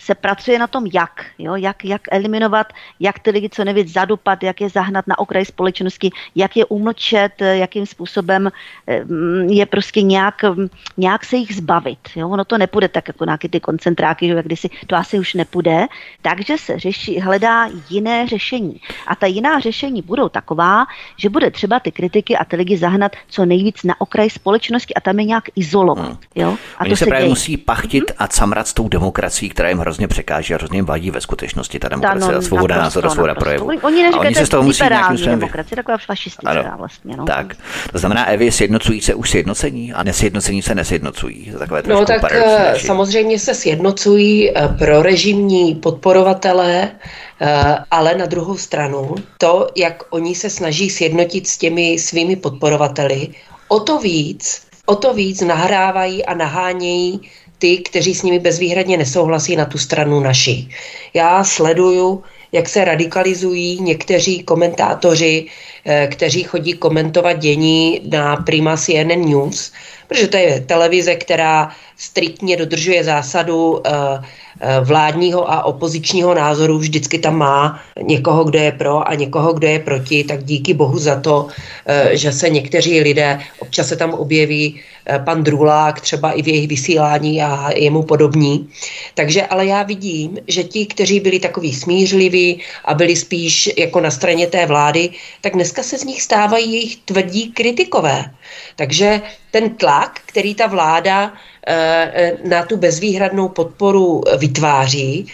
se pracuje na tom, jak, jo, jak, jak eliminovat, jak ty lidi co nevíc zadupat, jak je zahnat na okraj společnosti, jak je umlčet, jakým způsobem mm, je prostě nějak, nějak se jich zbavit. Jo. Ono to nepůjde tak jako nějaké ty koncentráky, jak kdysi, to asi už nepůjde. Takže se řeší, hledá jiné řešení. A ta jiná řešení budou taková, že bude třeba ty kritiky a ty lidi zahnat co nejvíc na okraj společnosti a tam je nějak izolovat. Hmm. Jo. A Oni to se, se právě musí pachtit hmm. a camrat s tou demokracií, která jim hrozně překáží a hrozně vadí ve skutečnosti ta demokracie no, a svoboda názoru, svoboda projevu. Oni, se z toho musí nějakým způsobem... demokracie, taková fašistická vlastně. No. Tak, to znamená, Evy, sjednocují se už sjednocení a nesjednocení se nesjednocují. Takové no tak eh, samozřejmě se sjednocují eh, pro režimní podporovatelé, eh, ale na druhou stranu to, jak oni se snaží sjednotit s těmi svými podporovateli, o to víc, o to víc nahrávají a nahánějí ty, kteří s nimi bezvýhradně nesouhlasí na tu stranu naši. Já sleduju, jak se radikalizují někteří komentátoři, eh, kteří chodí komentovat dění na Prima CNN News, protože to je televize, která striktně dodržuje zásadu eh, vládního a opozičního názoru, vždycky tam má někoho, kdo je pro a někoho, kdo je proti, tak díky bohu za to, že se někteří lidé, občas se tam objeví Eh, pan Drulák třeba i v jejich vysílání a jemu podobní. Takže ale já vidím, že ti, kteří byli takový smířliví a byli spíš jako na straně té vlády, tak dneska se z nich stávají jejich tvrdí kritikové. Takže ten tlak, který ta vláda eh, eh, na tu bezvýhradnou podporu vytváří,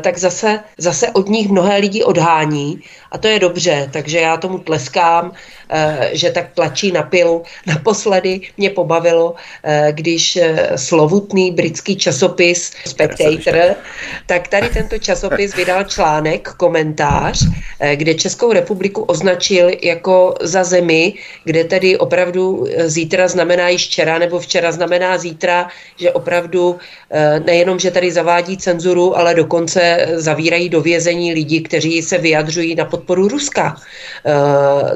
tak zase, zase od nich mnohé lidi odhání. A to je dobře, takže já tomu tleskám, že tak tlačí na pilu. *laughs* Naposledy mě pobavilo bavilo, eh, když eh, slovutný britský časopis Spectator, tak tady tento časopis vydal článek, komentář, eh, kde Českou republiku označil jako za zemi, kde tedy opravdu zítra znamená již včera, nebo včera znamená zítra, že opravdu nejenom, že tady zavádí cenzuru, ale dokonce zavírají do vězení lidi, kteří se vyjadřují na podporu Ruska.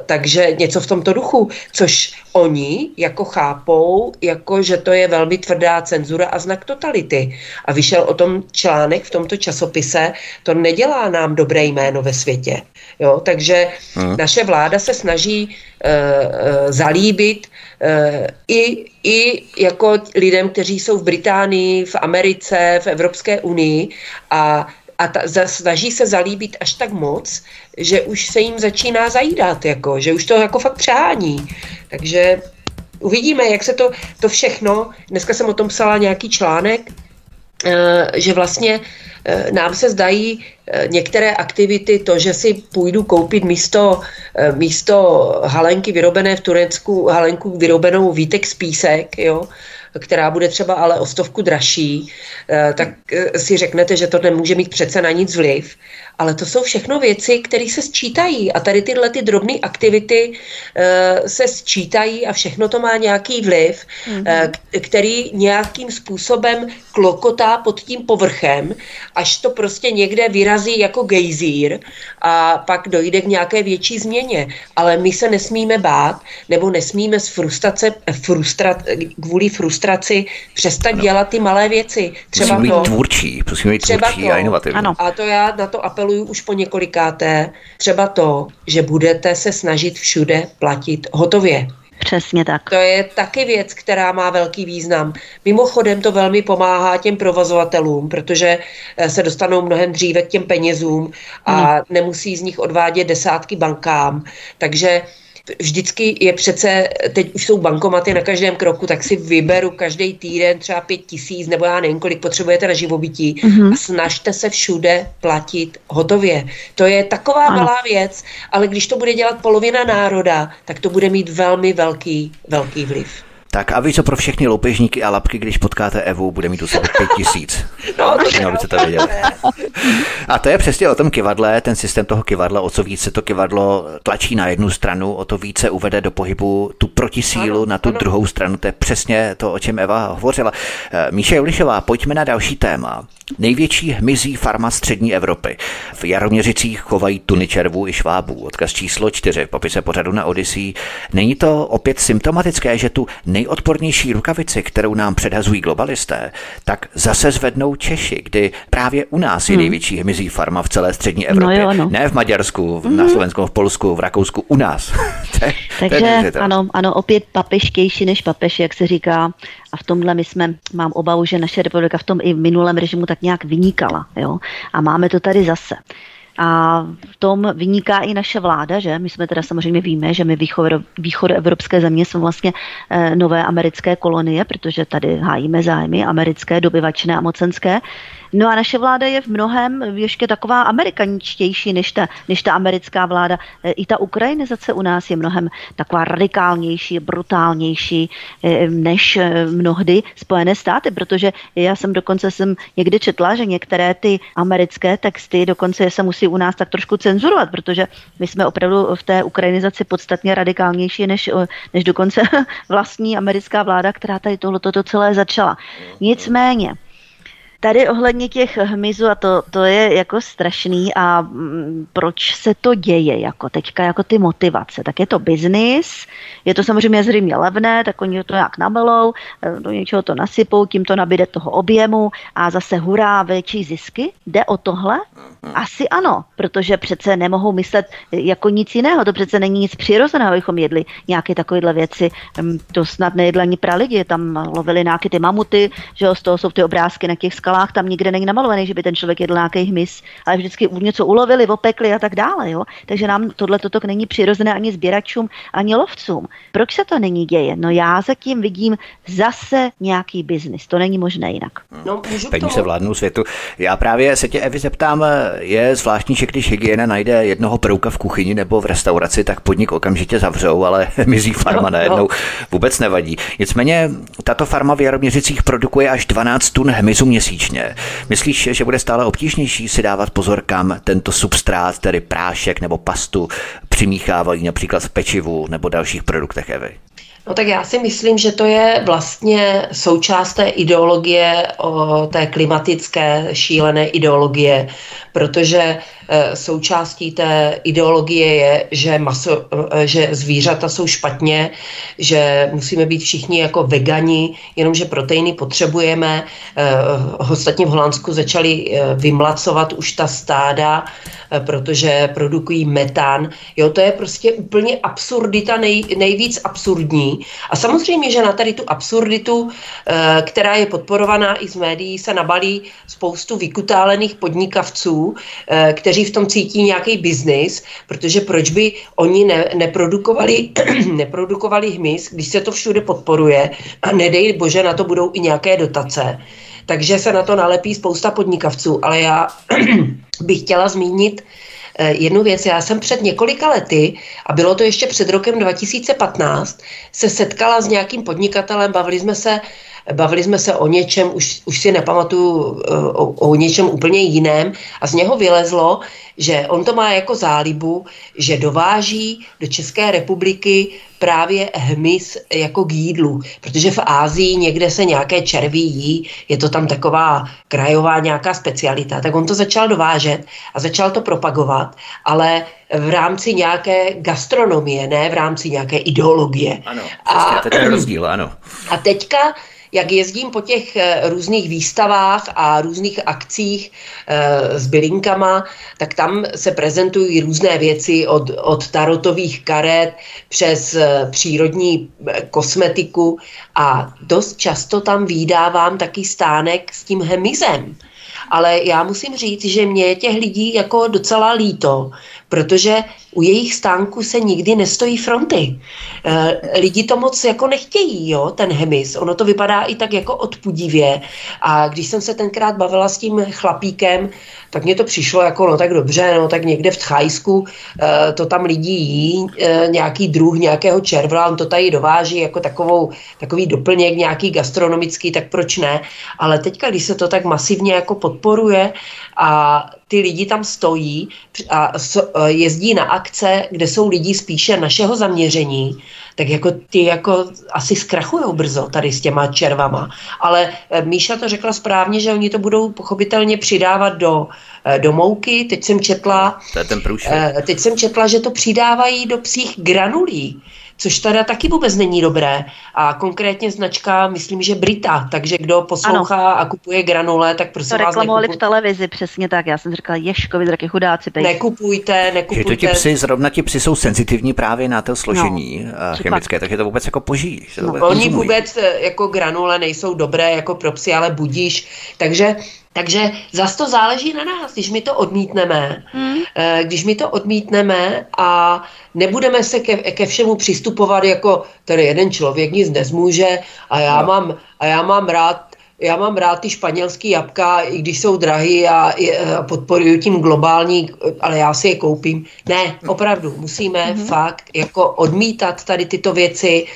Takže něco v tomto duchu, což oni jako chápou, jako že to je velmi tvrdá cenzura a znak totality. A vyšel o tom článek v tomto časopise, to nedělá nám dobré jméno ve světě. Jo? Takže hmm. naše vláda se snaží uh, zalíbit uh, i, i jako lidem, kteří jsou v Británii, v Americe, v Evropské unii a a ta, snaží se zalíbit až tak moc, že už se jim začíná zajídat, jako, že už to jako fakt přehání. Takže uvidíme, jak se to, to všechno, dneska jsem o tom psala nějaký článek, eh, že vlastně eh, nám se zdají eh, některé aktivity, to, že si půjdu koupit místo, místo halenky vyrobené v Turecku, halenku vyrobenou výtek z písek, jo, která bude třeba ale o stovku dražší, eh, tak eh, si řeknete, že to nemůže mít přece na nic vliv. Ale to jsou všechno věci, které se sčítají a tady tyhle ty drobné aktivity uh, se sčítají a všechno to má nějaký vliv, mm-hmm. uh, který nějakým způsobem klokotá pod tím povrchem, až to prostě někde vyrazí jako gejzír a pak dojde k nějaké větší změně. Ale my se nesmíme bát, nebo nesmíme z frustrace, frustrat, kvůli frustraci přestat ano. dělat ty malé věci. Třeba musíme to, být tvůrčí, musíme být tvůrčí to, a inovativní. Ano. A to já na to apeluji apeluju už po několikáté, třeba to, že budete se snažit všude platit hotově. Přesně tak. To je taky věc, která má velký význam. Mimochodem to velmi pomáhá těm provozovatelům, protože eh, se dostanou mnohem dříve k těm penězům a hmm. nemusí z nich odvádět desátky bankám. Takže vždycky je přece, teď už jsou bankomaty na každém kroku, tak si vyberu každý týden třeba pět tisíc, nebo já nevím, kolik potřebujete na živobytí mm-hmm. a snažte se všude platit hotově. To je taková ano. malá věc, ale když to bude dělat polovina národa, tak to bude mít velmi velký, velký vliv. Tak a víš co pro všechny loupežníky a lapky, když potkáte Evu, bude mít u sebe pět tisíc. *laughs* No, to věděli. A to je přesně o tom kivadle, ten systém toho kivadla, o co více to kivadlo tlačí na jednu stranu, o to více uvede do pohybu tu protisílu ano, na tu ano. druhou stranu. To je přesně to, o čem Eva hovořila. Eh, Míše Julišová, pojďme na další téma. Největší hmyzí farma střední Evropy. V Jaroměřicích chovají tuny červů i švábů. Odkaz číslo čtyři v popise pořadu na Odyssey. Není to opět symptomatické, že tu nej nejodpornější rukavici, kterou nám předhazují globalisté, tak zase zvednou Češi, kdy právě u nás je hmm. největší hmyzí farma v celé střední Evropě. No jo, no. Ne v Maďarsku, hmm. na Slovensku, v Polsku, v Rakousku, u nás. *laughs* to je, Takže to ano, ano, opět papeštější než papež, jak se říká. A v tomhle my jsme, mám obavu, že naše republika v tom i v minulém režimu tak nějak vynikala. Jo? A máme to tady zase. A v tom vyniká i naše vláda, že my jsme teda samozřejmě víme, že my východ, evropské země jsou vlastně e, nové americké kolonie, protože tady hájíme zájmy americké, dobyvačné a mocenské. No a naše vláda je v mnohem ještě taková amerikaničtější než ta, než ta americká vláda. E, I ta ukrajinizace u nás je mnohem taková radikálnější, brutálnější e, než e, mnohdy Spojené státy, protože já jsem dokonce jsem někdy četla, že některé ty americké texty dokonce se musí u nás tak trošku cenzurovat, protože my jsme opravdu v té ukrajinizaci podstatně radikálnější než, než dokonce *laughs* vlastní americká vláda, která tady tohle toto celé začala. Nicméně, Tady ohledně těch hmyzů, a to, to je jako strašný a mm, proč se to děje jako teďka, jako ty motivace, tak je to biznis, je to samozřejmě zřejmě levné, tak oni to nějak nabalou, eh, do něčeho to nasypou, tím to nabíde toho objemu a zase hurá, větší zisky. Jde o tohle? Asi ano, protože přece nemohou myslet jako nic jiného, to přece není nic přirozeného, abychom jedli nějaké takovéhle věci. To snad nejedla ani pra lidi, tam lovili nějaké ty mamuty, že jo, z toho jsou ty obrázky na těch skalách, tam nikde není namalovaný, že by ten člověk jedl nějaký hmyz, ale vždycky něco ulovili, opekli a tak dále, jo. Takže nám tohle toto není přirozené ani sběračům, ani lovcům. Proč se to není děje? No já zatím vidím zase nějaký biznis, to není možné jinak. No, Peníze vládnou světu. Já právě se tě, Evi, zeptám, je zvláštní, že když hygiena najde jednoho prouka v kuchyni nebo v restauraci, tak podnik okamžitě zavřou, ale *laughs* mizí farma no, najednou no. vůbec nevadí. Nicméně tato farma v Jaroměřicích produkuje až 12 tun hmyzu měsíčně. Myslíš, že bude stále obtížnější si dávat pozor, kam tento substrát, tedy prášek nebo pastu, přimíchávají například v pečivu nebo dalších produktech Evy? No tak já si myslím, že to je vlastně součást té ideologie, o té klimatické šílené ideologie, protože součástí té ideologie je, že, maso, e, že zvířata jsou špatně, že musíme být všichni jako vegani, jenomže proteiny potřebujeme. E, ostatně v Holandsku začali vymlacovat už ta stáda, protože produkují metan. Jo, to je prostě úplně absurdita, nej, nejvíc absurdní. A samozřejmě, že na tady tu absurditu, která je podporovaná i z médií, se nabalí spoustu vykutálených podnikavců, Eh, kteří v tom cítí nějaký biznis, protože proč by oni ne, neprodukovali, *clears throat* neprodukovali hmyz, když se to všude podporuje a nedej bože, na to budou i nějaké dotace. Takže se na to nalepí spousta podnikavců, ale já *clears throat* bych chtěla zmínit eh, jednu věc. Já jsem před několika lety, a bylo to ještě před rokem 2015, se setkala s nějakým podnikatelem, bavili jsme se bavili jsme se o něčem, už, už si nepamatuju, eh, o, o něčem úplně jiném a z něho vylezlo, že on to má jako zálibu, že dováží do České republiky právě hmyz jako k jídlu, protože v Ázii někde se nějaké červí jí, je to tam taková krajová nějaká specialita, tak on to začal dovážet a začal to propagovat, ale v rámci nějaké gastronomie, ne v rámci nějaké ideologie. Ano, a, to je rozdíl, ano. A teďka jak jezdím po těch eh, různých výstavách a různých akcích eh, s bylinkama, tak tam se prezentují různé věci od, od tarotových karet přes eh, přírodní kosmetiku a dost často tam výdávám taky stánek s tím hemizem. Ale já musím říct, že mě je těch lidí jako docela líto, protože u jejich stánku se nikdy nestojí fronty. E, lidi to moc jako nechtějí, jo, ten hemis. Ono to vypadá i tak jako odpudivě. A když jsem se tenkrát bavila s tím chlapíkem, tak mně to přišlo jako, no tak dobře, no tak někde v Tchajsku e, to tam lidi jí, e, nějaký druh nějakého červla, on to tady dováží jako takovou, takový doplněk nějaký gastronomický, tak proč ne? Ale teďka, když se to tak masivně jako podporuje a ty lidi tam stojí a jezdí na akce, kde jsou lidi spíše našeho zaměření, tak jako ty jako asi zkrachujou brzo tady s těma červama. Ale eh, Míša to řekla správně, že oni to budou pochopitelně přidávat do, eh, do mouky. Teď jsem četla, to je ten eh, teď jsem četla, že to přidávají do psích granulí. Což teda taky vůbec není dobré. A konkrétně značka, myslím, že Brita, takže kdo poslouchá ano. a kupuje granule, tak prosím to vás reklamovali v televizi, přesně tak. Já jsem říkala, Ješkovi, taky chudáci. Pejsi. Nekupujte, nekupujte. Že to ti psy, zrovna ti psy jsou senzitivní právě na to složení no, eh, chemické, takže to vůbec jako požíjí. No, oni vůbec eh, jako granule nejsou dobré jako pro psy, ale budíš. Takže takže zas to záleží na nás, když my to odmítneme, hmm. když my to odmítneme a nebudeme se ke, ke všemu přistupovat jako tady jeden člověk nic nezmůže a já, no. mám, a já mám rád já mám rád ty španělský jabka, i když jsou drahý a, a podporuju tím globální, ale já si je koupím. Ne, opravdu, musíme mm-hmm. fakt jako odmítat tady tyto věci,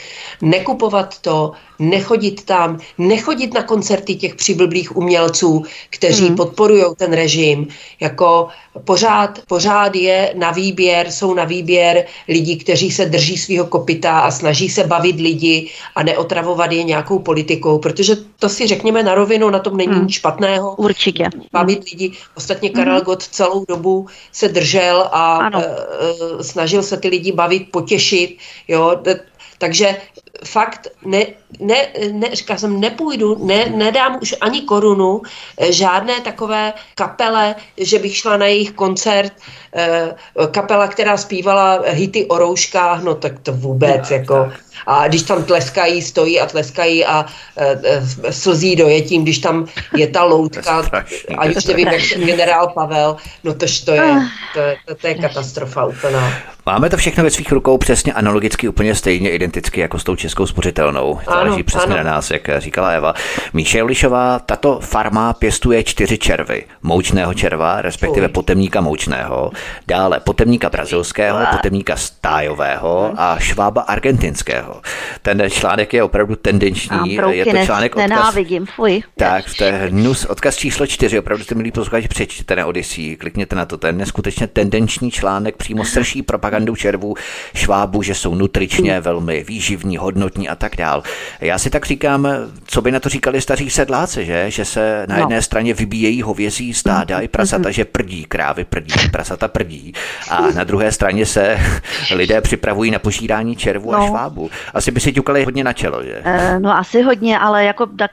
nekupovat to, nechodit tam, nechodit na koncerty těch přiblblých umělců, kteří mm. podporují ten režim. Jako pořád, pořád je na výběr, jsou na výběr lidi, kteří se drží svého kopita a snaží se bavit lidi a neotravovat je nějakou politikou, protože to si řekněme na rovinu, na tom není mm. nic špatného. Určitě. Bavit mm. lidi. Ostatně Karel mm. Gott celou dobu se držel a uh, snažil se ty lidi bavit, potěšit. Jo, takže fakt ne, ne, ne, říkala jsem, nepůjdu, ne, nedám už ani korunu eh, žádné takové kapele, že bych šla na jejich koncert, eh, kapela, která zpívala hity o rouškách, no tak to vůbec, no, jako, tak. a když tam tleskají, stojí a tleskají a e, slzí dojetím, když tam je ta loutka, a už nevím, jak generál Pavel, no tož to je, ah. to, to, to je katastrofa úplná. Máme to všechno ve svých rukou přesně analogicky úplně stejně identicky jako s tou českou spořitelnou. Záleží přesně ano. na nás, jak říkala Eva. Míše Julišová, tato farma pěstuje čtyři červy. Moučného červa, respektive potemníka moučného, dále potemníka brazilského, potemníka stájového a švába argentinského. Ten článek je opravdu tendenční. Je to článek odkaz... Nenávidím, fuj. Tak, to je hnus, odkaz číslo čtyři. Opravdu jste milí posluchači, přečtěte na Odyssey, klikněte na to. Ten neskutečně tendenční článek přímo srší propagandu červů švábu, že jsou nutričně velmi výživní, hodnotní a tak dál. Já si tak říkám, co by na to říkali staří sedláci, že? Že se na no. jedné straně vybíjejí hovězí stáda i prasata, že prdí, krávy prdí, prasata prdí. A na druhé straně se *laughs* lidé připravují na požírání červu no. a švábu. Asi by si ťukali hodně na čelo, že? E, no asi hodně, ale jako tak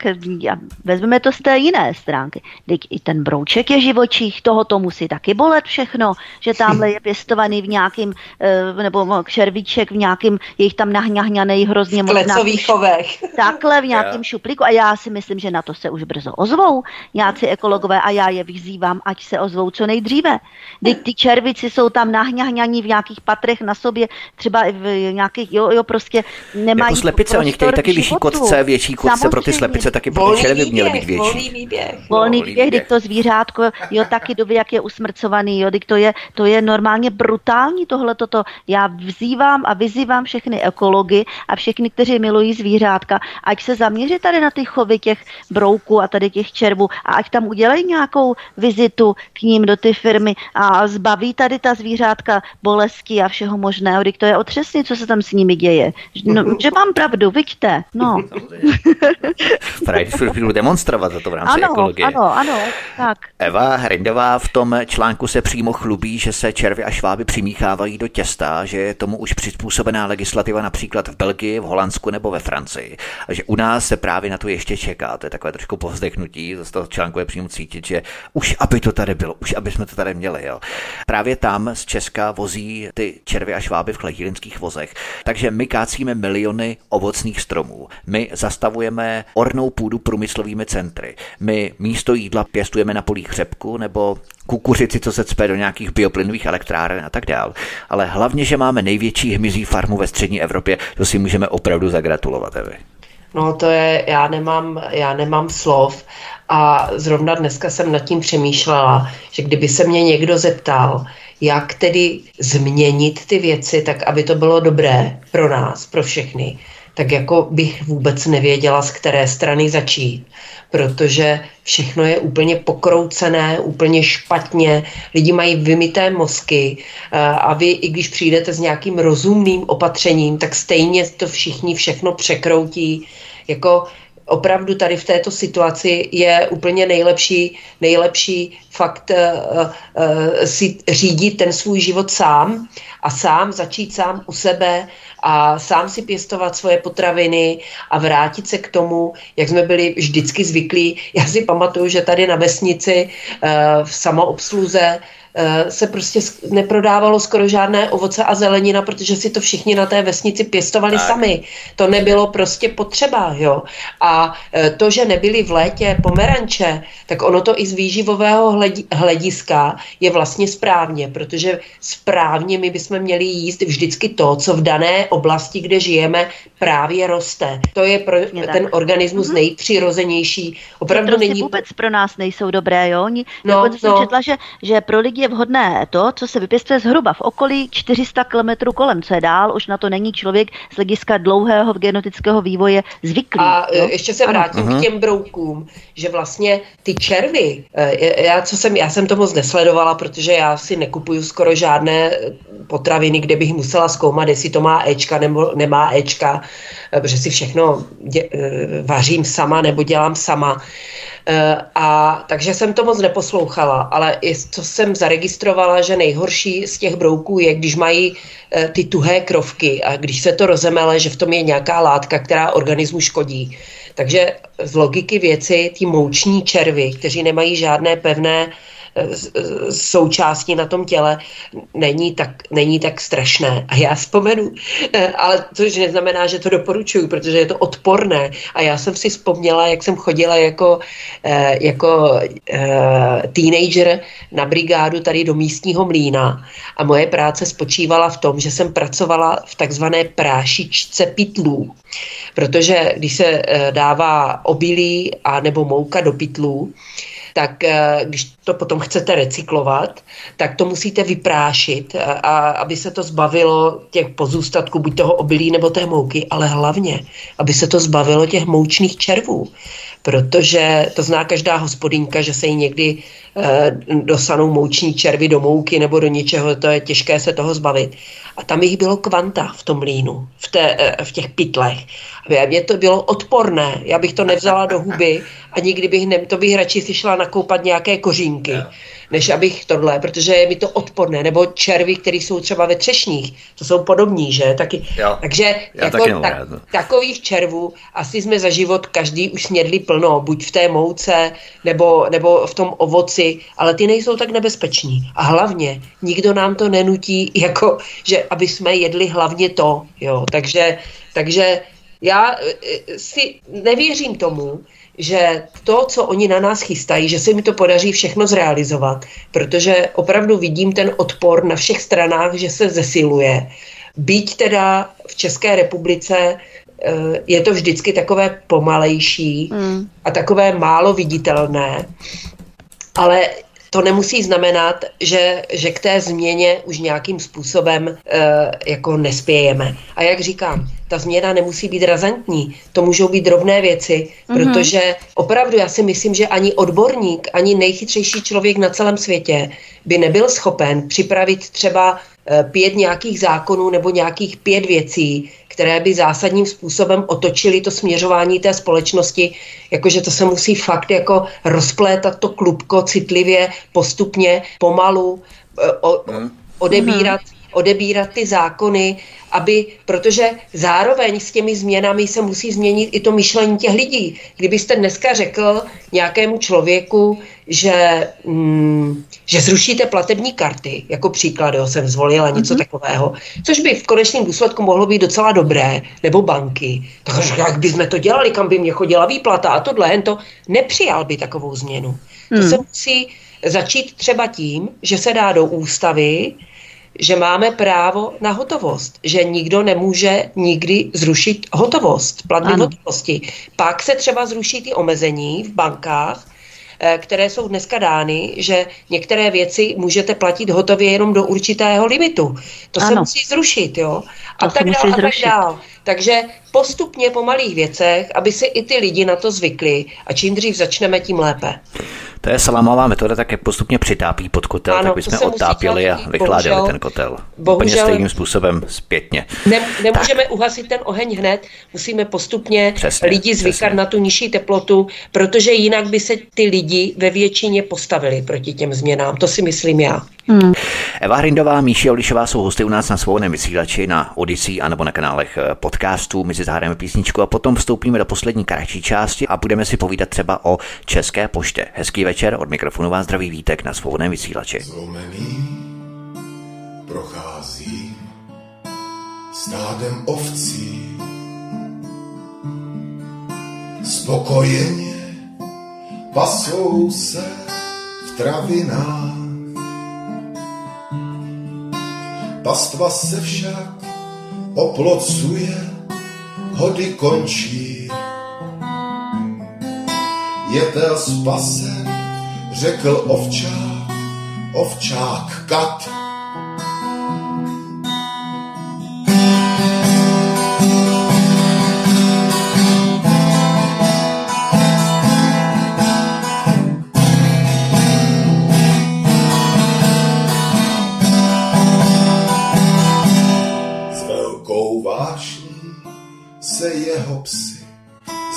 vezmeme to z té jiné stránky. Teď i ten brouček je živočích, toho to musí taky bolet všechno, že tamhle je pěstovaný v nějakým, e, nebo červíček v nějakým, je jich tam nahňahňanej hrozně moc. V chovech. Takhle v nějakém yeah. šuplíku a já si myslím, že na to se už brzo ozvou nějací ekologové a já je vyzývám, ať se ozvou co nejdříve. Teď ty červici jsou tam nahňahňaní v nějakých patrech na sobě, třeba v nějakých, jo, jo prostě nemají Jako slepice, oni chtějí taky vyšší kotce, větší kotce Samozřejmě. pro ty slepice, taky pro ty červy měly být větší. Volný výběh. Volný výběh, když to zvířátko, jo, taky doby, jak je usmrcovaný, jo, to je, to je normálně brutální tohle toto. Já vzývám a vyzývám všechny ekology a všechny, kteří milují zvířátka, ať se zaměří tady na ty chovy těch brouků a tady těch červů a ať tam udělají nějakou vizitu k ním do ty firmy a zbaví tady ta zvířátka bolesti a všeho možného, když to je otřesný, co se tam s nimi děje. No, *laughs* že mám pravdu, vidíte, no. *laughs* Právě chvíli demonstrovat za to v rámci ano, ekologie. Ano, ano, tak. Eva Hrindová v tom článku se přímo chlubí, že se červy a šváby přimíchávají do těsta, že je tomu už přizpůsobená legislativa například v Belgii, v Holandsku nebo ve Francii. A že u nás se právě na to ještě čeká. To je takové trošku povzdechnutí, z toho článku je přímo cítit, že už aby to tady bylo, už aby jsme to tady měli. Jo. Právě tam z Česka vozí ty červy a šváby v chlejírenských vozech. Takže my kácíme miliony ovocných stromů. My zastavujeme ornou půdu průmyslovými centry. My místo jídla pěstujeme na polích řepku nebo kukuřici, co se cpe do nějakých bioplynových elektráren a tak dál. Ale hlavně, že máme největší hmyzí farmu ve střední Evropě, to si můžeme opravdu zagratulovat, Evi. No to je, já nemám, já nemám slov a zrovna dneska jsem nad tím přemýšlela, že kdyby se mě někdo zeptal, jak tedy změnit ty věci, tak aby to bylo dobré pro nás, pro všechny, tak jako bych vůbec nevěděla, z které strany začít, protože všechno je úplně pokroucené, úplně špatně, lidi mají vymité mozky eh, a vy, i když přijdete s nějakým rozumným opatřením, tak stejně to všichni všechno překroutí. Jako opravdu tady v této situaci je úplně nejlepší, nejlepší fakt uh, uh, si řídit ten svůj život sám a sám začít sám u sebe a sám si pěstovat svoje potraviny a vrátit se k tomu, jak jsme byli vždycky zvyklí. Já si pamatuju, že tady na vesnici v samoobsluze se prostě neprodávalo skoro žádné ovoce a zelenina, protože si to všichni na té vesnici pěstovali tak. sami. To nebylo prostě potřeba, jo. A eh, to, že nebyly v létě pomeranče, tak ono to i z výživového hlediska je vlastně správně, protože správně my bychom měli jíst vždycky to, co v dané oblasti, kde žijeme, právě roste. To je pro je ten organismus mm-hmm. nejpřirozenější. Opravdu prostě není... vůbec pro nás nejsou dobré, jo? Oni, no, no. jsem četla, že, že pro lidi je vhodné to, co se vypěstuje zhruba v okolí 400 km kolem, co je dál, už na to není člověk z hlediska dlouhého genetického vývoje zvyklý. A jo? E, ještě se vrátím ano. k těm broukům, že vlastně ty červy, e, já, co jsem, já jsem to moc nesledovala, protože já si nekupuju skoro žádné potraviny, kde bych musela zkoumat, jestli to má Ečka nebo nemá Ečka, e, protože si všechno dě, vařím sama nebo dělám sama. Eh, a takže jsem to moc neposlouchala, ale i co jsem zaregistrovala, že nejhorší z těch brouků je, když mají eh, ty tuhé krovky a když se to rozemele, že v tom je nějaká látka, která organismu škodí. Takže z logiky věci ty mouční červy, kteří nemají žádné pevné součástí na tom těle není tak, není tak strašné. A já vzpomenu, eh, ale což neznamená, že to doporučuju, protože je to odporné. A já jsem si vzpomněla, jak jsem chodila jako, eh, jako eh, teenager na brigádu tady do místního mlína a moje práce spočívala v tom, že jsem pracovala v takzvané prášičce pitlů. Protože když se dává obilí a nebo mouka do pitlů, tak eh, když to potom chcete recyklovat, tak to musíte vyprášit, a, a aby se to zbavilo těch pozůstatků, buď toho obilí nebo té mouky, ale hlavně, aby se to zbavilo těch moučných červů protože to zná každá hospodinka, že se jí někdy e, dosanou mouční červy do mouky nebo do něčeho, to je těžké se toho zbavit. A tam jich bylo kvanta v tom línu, v, té, e, v těch pytlech. A mě to bylo odporné, já bych to nevzala do huby a nikdy bych, ne, to bych radši si šla nakoupat nějaké kořínky. Než abych tohle, protože je mi to odporné, nebo červy, které jsou třeba ve třešních, to jsou podobní, že? Taky, jo, takže jako taky tak, takových červů asi jsme za život každý už snědli plno, buď v té mouce, nebo, nebo v tom ovoci, ale ty nejsou tak nebezpeční. A hlavně nikdo nám to nenutí, *laughs* jako, že aby jsme jedli hlavně to, jo. Takže, takže já eh, si nevěřím tomu, že to, co oni na nás chystají, že se mi to podaří všechno zrealizovat, protože opravdu vidím ten odpor na všech stranách, že se zesiluje. Byť teda v České republice eh, je to vždycky takové pomalejší mm. a takové málo viditelné, ale to nemusí znamenat, že, že k té změně už nějakým způsobem e, jako nespějeme. A jak říkám, ta změna nemusí být razantní, to můžou být drobné věci, mm-hmm. protože opravdu já si myslím, že ani odborník, ani nejchytřejší člověk na celém světě by nebyl schopen připravit třeba eh, pět nějakých zákonů nebo nějakých pět věcí, které by zásadním způsobem otočily to směřování té společnosti, jakože to se musí fakt jako rozplétat to klubko citlivě, postupně, pomalu, eh, o, mhm. odebírat, odebírat ty zákony, aby, protože zároveň s těmi změnami se musí změnit i to myšlení těch lidí. Kdybyste dneska řekl nějakému člověku, že, mm, že zrušíte platební karty, jako příklad, jo, jsem zvolila něco mm-hmm. takového, což by v konečném důsledku mohlo být docela dobré, nebo banky, takže jak bychom to dělali, kam by mě chodila výplata a tohle, jen to nepřijal by takovou změnu. Mm. To se musí začít třeba tím, že se dá do ústavy, že máme právo na hotovost, že nikdo nemůže nikdy zrušit hotovost, platby hotovosti. Pak se třeba zruší ty omezení v bankách, eh, které jsou dneska dány, že některé věci můžete platit hotově jenom do určitého limitu. To ano. se musí zrušit, jo? A to tak dál, a tak dál. Takže postupně po malých věcech, aby si i ty lidi na to zvykli a čím dřív začneme, tím lépe. To je salamová metoda, také postupně přitápí pod kotel, ano, tak bychom otápěli a vykládali bohužel, ten kotel. Bohužel, Úplně stejným způsobem zpětně. Ne, nemůžeme tak. uhasit ten oheň hned, musíme postupně přesně, lidi zvykat přesně. na tu nižší teplotu, protože jinak by se ty lidi ve většině postavili proti těm změnám. To si myslím já. Hmm. Eva Hrindová, Míši Olišová jsou hosty u nás na svobodném vysílači na Odyssey anebo na kanálech eh, podcastů. My si zahrajeme písničku a potom vstoupíme do poslední kratší části a budeme si povídat třeba o České poště. Hezký večer, od mikrofonu vás zdraví Vítek na svobodném vysílači. Zlomený procházím stádem ovcí. Spokojeně pasou se v travinách Pastva se však oplocuje, hody končí. Jetel spasen, řekl ovčák, ovčák kat.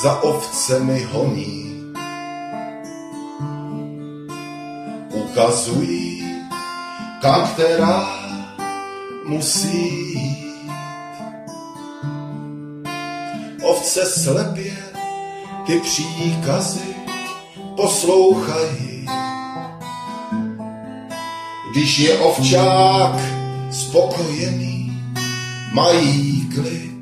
Za ovcemi honí. Ukazují, kam která musí jít. Ovce slepě ty příkazy poslouchají. Když je ovčák spokojený, mají klid.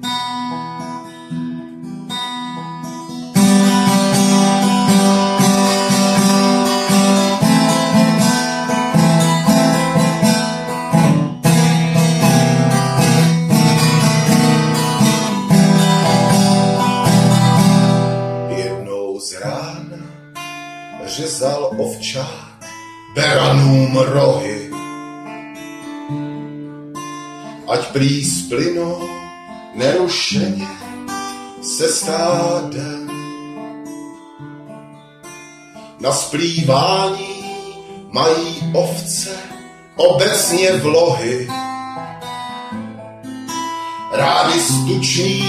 Ovčák beranům rohy. Ať prý splynou nerušeně se stádem. Na splývání mají ovce obecně vlohy. Rádi stuční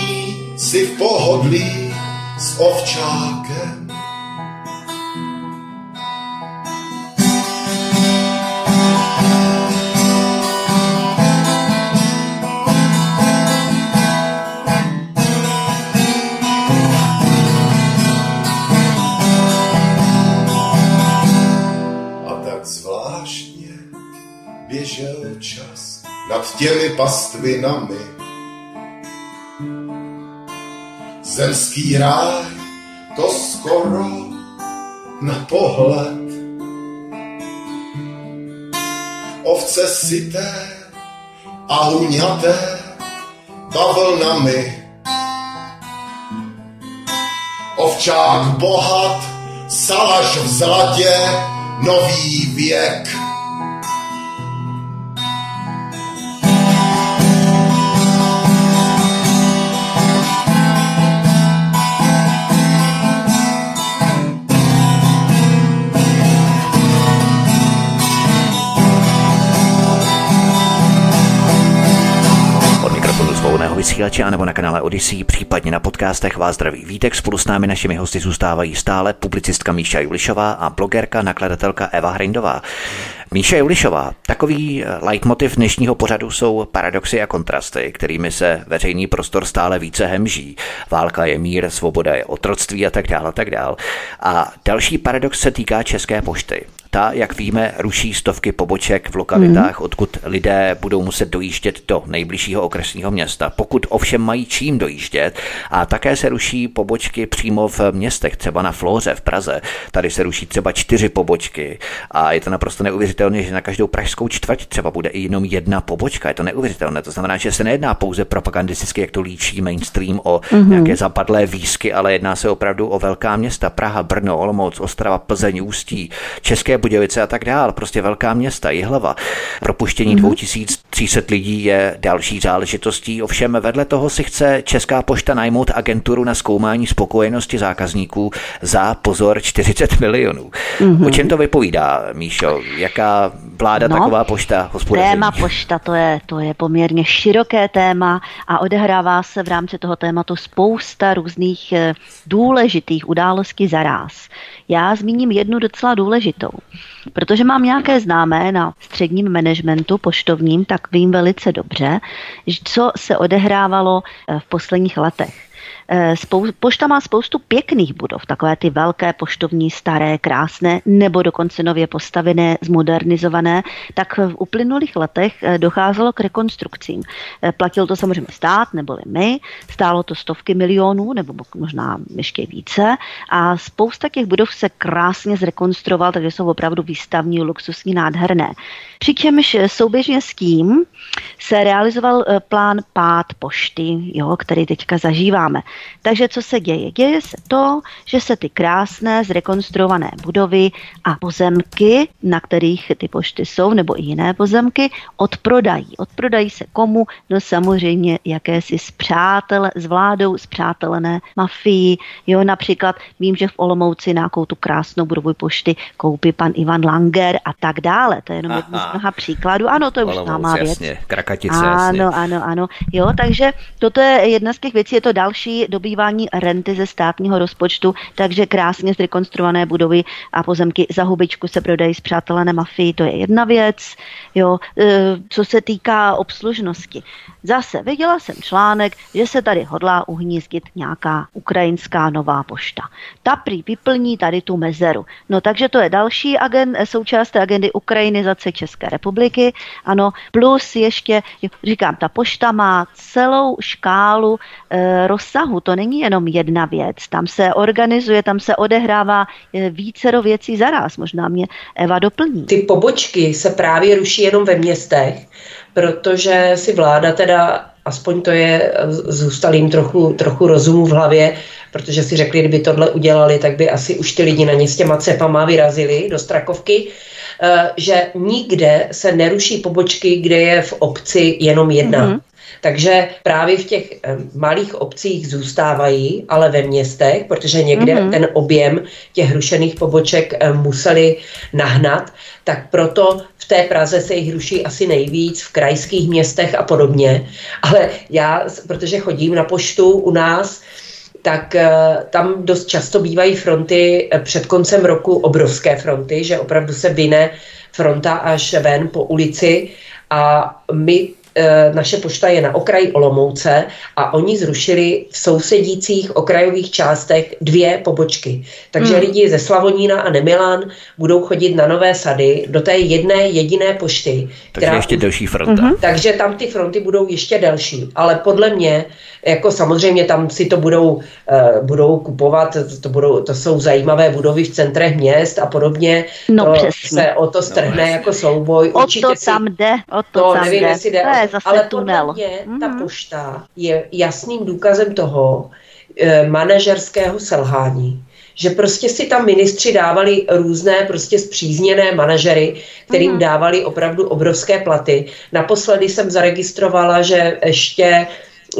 si v pohodlí s ovčákem těmi pastvinami. Zemský ráj, to skoro na pohled. Ovce sité a huňaté bavlnami. Ovčák bohat, salaš v zlatě, nový věk. Vysílače nebo na kanále Odyssey, případně na podcastech vás zdraví Vítek. Spolu s námi našimi hosty zůstávají stále publicistka Míša Julišová a blogerka, nakladatelka Eva Hrindová. Míša Julišová, takový eh, leitmotiv dnešního pořadu jsou paradoxy a kontrasty, kterými se veřejný prostor stále více hemží. Válka je mír, svoboda je otroctví a tak dále a tak dále. A další paradox se týká České pošty. Ta, jak víme, ruší stovky poboček v lokalitách, mm. odkud lidé budou muset dojíždět do nejbližšího okresního města, pokud ovšem mají čím dojíždět. A také se ruší pobočky přímo v městech, třeba na Flóře v Praze. Tady se ruší třeba čtyři pobočky a je to naprosto neuvěřitelné, že na každou pražskou čtvrť třeba bude i jenom jedna pobočka. Je to neuvěřitelné. To znamená, že se nejedná pouze propagandisticky, jak to líčí mainstream o mm-hmm. nějaké zapadlé výsky, ale jedná se opravdu o velká města. Praha, Brno, Olomouc, Ostrava, Plzeň, Ústí, České Budějovice a tak dál, prostě velká města, Jihlava. Propuštění mm-hmm. 2300 lidí je další záležitostí, ovšem vedle toho si chce Česká pošta najmout agenturu na zkoumání spokojenosti zákazníků za pozor 40 milionů. Mm-hmm. O čem to vypovídá, Míšo? Jaká vláda no, taková pošta hospodaří? Téma pošta, to je, to je poměrně široké téma a odehrává se v rámci toho tématu spousta různých eh, důležitých událostí za ráz. Já zmíním jednu docela důležitou. Protože mám nějaké známé na středním managementu poštovním, tak vím velice dobře, co se odehrávalo eh, v posledních letech. Eh, spou- pošta má spoustu pěkných budov, takové ty velké poštovní, staré, krásné, nebo dokonce nově postavené, zmodernizované, tak v uplynulých letech eh, docházelo k rekonstrukcím. Eh, platil to samozřejmě stát, neboli my, stálo to stovky milionů, nebo možná ještě více, a spousta těch budov se krásně zrekonstruoval, takže jsou opravdu výstavní, luxusní, nádherné. Přičemž souběžně s tím se realizoval plán pád pošty, jo, který teďka zažíváme. Takže co se děje? Děje se to, že se ty krásné zrekonstruované budovy a pozemky, na kterých ty pošty jsou, nebo i jiné pozemky, odprodají. Odprodají se komu? No samozřejmě jakési zpřátele, s vládou zpřátelené mafii. Jo, například vím, že v Olomouci nějakou tu krásnou budovu pošty koupí pan Ivan Langer a tak dále. To je jenom jedno z mnoha příkladů. Ano, to je už známá věc. Jasně, Krakatice, ano, jasně. ano, ano. Jo, takže toto je jedna z těch věcí, je to další dobývání renty ze státního rozpočtu, takže krásně zrekonstruované budovy a pozemky za hubičku se prodají z přátelené mafii, to je jedna věc. Jo, e, co se týká obslužnosti. Zase viděla jsem článek, že se tady hodlá uhnízdit nějaká ukrajinská nová pošta. Ta prý vyplní tady tu mezeru. No takže to je další agent, součást agendy ukrajinizace České republiky. Ano, plus ještě, říkám, ta pošta má celou škálu e, rozsahu. To není jenom jedna věc. Tam se organizuje, tam se odehrává e, vícero věcí zaraz. Možná mě Eva doplní. Ty pobočky se právě ruší jenom ve městech, protože si vláda teda, aspoň to je, zůstal jim trochu, trochu rozumu v hlavě, protože si řekli, kdyby tohle udělali, tak by asi už ty lidi na ně s těma cepama vyrazili do Strakovky, že nikde se neruší pobočky, kde je v obci jenom jedna. Mm-hmm. Takže právě v těch malých obcích zůstávají, ale ve městech, protože někde mm-hmm. ten objem těch rušených poboček museli nahnat, tak proto v té Praze se jich ruší asi nejvíc, v krajských městech a podobně. Ale já, protože chodím na poštu u nás, tak tam dost často bývají fronty před koncem roku obrovské fronty, že opravdu se vyne fronta až ven po ulici. A my naše pošta je na okraji Olomouce a oni zrušili v sousedících okrajových částech dvě pobočky. Takže hmm. lidi ze Slavonína a Nemilan budou chodit na Nové sady do té jedné jediné pošty. Takže která... ještě delší fronta. Uh-huh. Takže tam ty fronty budou ještě delší. Ale podle mě, jako samozřejmě tam si to budou, uh, budou kupovat, to, budou, to jsou zajímavé budovy v centrech měst a podobně. No to přesně. se o to strhne no, jako souboj. O Určitě to si... tam jde, o to, to tam nevím, jde. Jestli jde. To je zase ale tunel. mě mm-hmm. ta pošta je jasným důkazem toho e, manažerského selhání že prostě si tam ministři dávali různé prostě zpřízněné manažery, kterým mm. dávali opravdu obrovské platy. Naposledy jsem zaregistrovala, že ještě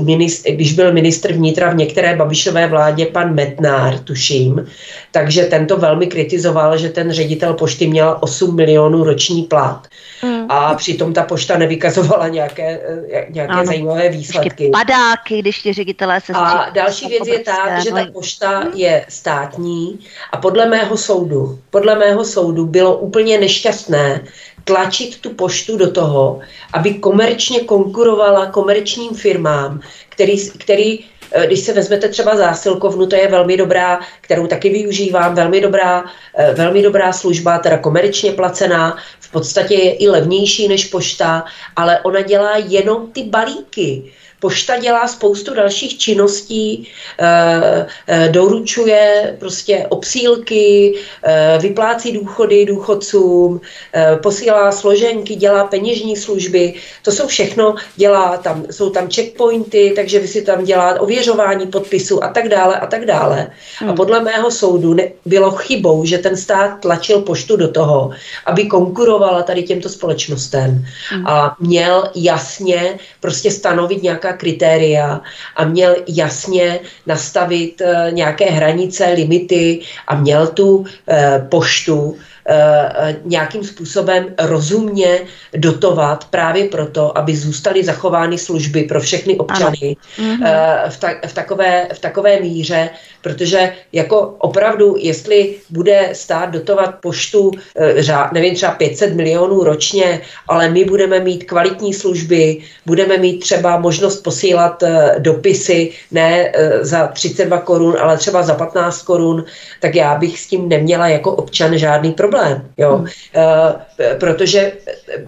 Ministr, když byl ministr vnitra v některé Babišové vládě, pan Metnár, tuším, takže tento velmi kritizoval, že ten ředitel pošty měl 8 milionů roční plat. Mm. A přitom ta pošta nevykazovala nějaké, nějaké ano. zajímavé výsledky. Padáky, když ti ředitelé se A další věc je ta, že ta pošta je státní a podle mého soudu, podle mého soudu bylo úplně nešťastné tlačit tu poštu do toho, aby komerčně konkurovala komerčním firmám, který, který když se vezmete třeba zásilkovnu, to je velmi dobrá, kterou taky využívám, velmi dobrá, velmi dobrá služba, teda komerčně placená, v podstatě je i levnější než pošta, ale ona dělá jenom ty balíky. Pošta dělá spoustu dalších činností, doručuje prostě obsílky, vyplácí důchody důchodcům, posílá složenky, dělá peněžní služby. To jsou všechno, dělá tam, jsou tam checkpointy, takže vy si tam dělá ověřování podpisu a tak dále a tak dále. Hmm. A podle mého soudu ne, bylo chybou, že ten stát tlačil poštu do toho, aby konkurovala tady těmto společnostem hmm. a měl jasně prostě stanovit nějaká kritéria a měl jasně nastavit uh, nějaké hranice, limity a měl tu uh, poštu e, nějakým způsobem rozumně dotovat právě proto, aby zůstaly zachovány služby pro všechny občany e, v, ta, v, takové, v takové míře, protože jako opravdu, jestli bude stát dotovat poštu, e, nevím, třeba 500 milionů ročně, ale my budeme mít kvalitní služby, budeme mít třeba možnost posílat e, dopisy ne e, za 32 korun, ale třeba za 15 korun, tak já bych s tím neměla jako občan žádný problém. Jo? Hmm. Protože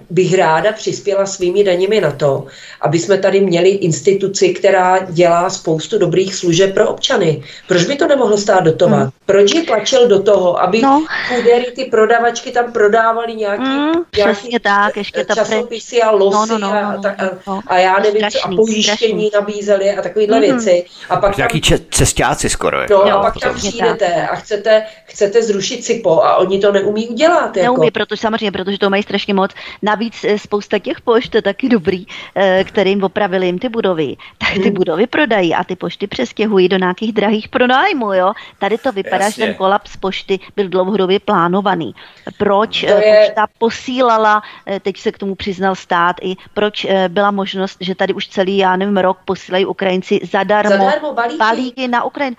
bych ráda přispěla svými daněmi na to, aby jsme tady měli instituci, která dělá spoustu dobrých služeb pro občany. Proč by to nemohlo stát dotovat? Hmm. Proč je tlačil do toho, aby no. chudery, ty prodavačky tam prodávali nějaký, mm, nějaký tak, ještě časopisy a losy no, no, no, a, no, a, no, a já nevím, strašný, co, a pojištění strašný. nabízeli a takovéhle mm. věci. A pak Nějaký tam, cestáci skoro. No, jo, a pak tam přijdete tak. a chcete, chcete zrušit SIPO a oni to neumí udělat. Jako. Neumí, protože samozřejmě, protože to mají strašně moc. Navíc eh, spousta těch pošt je taky dobrý, eh, kterým opravili jim ty budovy. Tak ty hmm. budovy prodají a ty pošty přestěhují do nějakých drahých pronájmů. Jo? Tady to vypadá, Jasně. že ten kolaps pošty byl dlouhodobě plánovaný. Proč to eh, je... pošta posílala, teď se k tomu přiznal stát, i proč byla možnost, že tady už celý, já nevím, rok posílají Ukrajinci zadarmo, zadarmo balíky. balíky na Ukrajinu.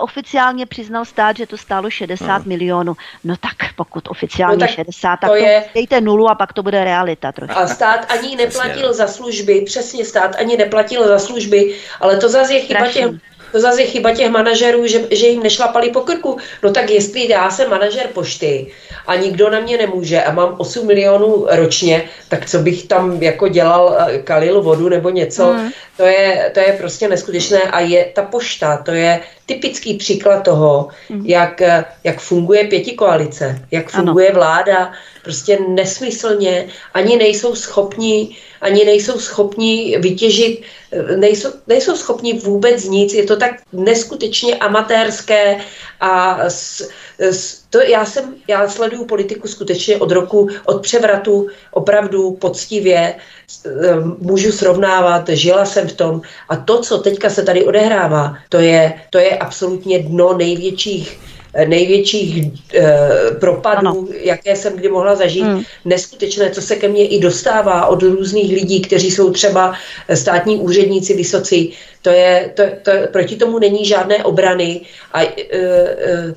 Oficiálně přiznal stát, že to stálo 60 hmm. milionů. No tak pokud oficiálně no tak 60, tak to, je... dejte nulu a pak to bude realita trošku. A stát ani neplatil za služby, přesně stát ani neplatil za služby, ale to zase je chyba těch to zase je chyba těch manažerů, že, že jim nešlapali po krku. No tak jestli já jsem manažer pošty a nikdo na mě nemůže a mám 8 milionů ročně, tak co bych tam jako dělal, eh, kalil vodu nebo něco, hmm. to, je, to je prostě neskutečné a je ta pošta, to je typický příklad toho, hmm. jak, jak funguje pěti koalice, jak funguje ano. vláda, prostě nesmyslně, ani nejsou schopni, ani nejsou schopni vytěžit, nejsou, nejsou schopni vůbec nic, je to tak neskutečně amatérské a s, s, to já jsem, já sleduju politiku skutečně od roku, od převratu opravdu poctivě, můžu srovnávat, žila jsem v tom. A to, co teďka se tady odehrává, to je, to je absolutně dno největších největších eh, propadů, ano. jaké jsem kdy mohla zažít. Hmm. Neskutečné, co se ke mně i dostává od různých lidí, kteří jsou třeba státní úředníci vysocí. To je, to, to, proti tomu není žádné obrany a eh, eh,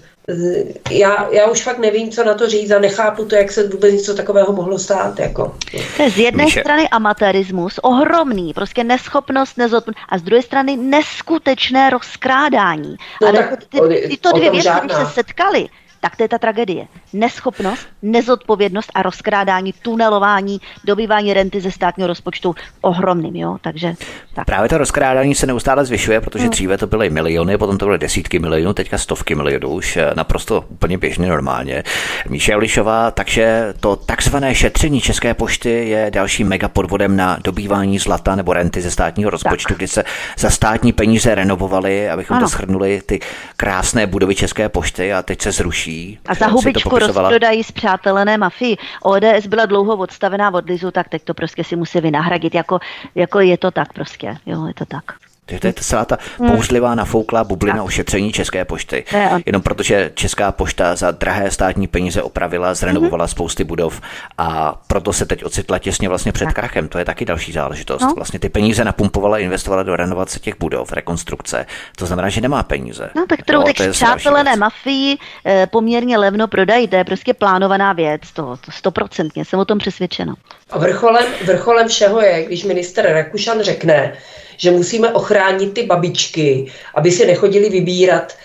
já, já už fakt nevím, co na to říct a nechápu to, jak se vůbec něco takového mohlo stát. Jako. To je z jedné Míše. strany amatérismus, ohromný, prostě neschopnost, nezodpovědnost, a z druhé strany neskutečné rozkrádání. No, a tak, ty, tyto dvě věci, když se setkaly, tak to je ta tragédie. Neschopnost, nezodpovědnost a rozkrádání, tunelování, dobývání renty ze státního rozpočtu ohromným, jo, takže tak. Právě to rozkrádání se neustále zvyšuje, protože no. dříve to byly miliony, potom to byly desítky milionů, teďka stovky milionů, už eh, naprosto úplně běžně normálně. Míša Jolišová, takže to takzvané šetření České pošty je dalším megapodvodem na dobývání zlata nebo renty ze státního rozpočtu, tak. kdy se za státní peníze renovovaly, abychom ano. to shrnuli, ty krásné budovy České pošty a teď se zruší a za hubičku rozprodají přátelené mafii. ODS byla dlouho odstavená od Lizu, tak teď to prostě si musí vynahradit. Jako, jako je to tak prostě. Jo, je to tak. To je celá ta hmm. pouřlivá nafouklá bublina tak. ošetření České pošty. Jenom protože Česká pošta za drahé státní peníze opravila, zrenovovala mm-hmm. spousty budov a proto se teď ocitla těsně vlastně před tak. krachem. To je taky další záležitost. No. Vlastně ty peníze napumpovala, investovala do renovace těch budov, rekonstrukce. To znamená, že nemá peníze. No tak kterou teď přátelené mafii eh, poměrně levno prodají. To je prostě plánovaná věc. To, to stoprocentně jsem o tom přesvědčena. A vrcholem, vrcholem všeho je, když minister Rakušan řekne, že musíme ochránit ty babičky, aby si nechodili vybírat.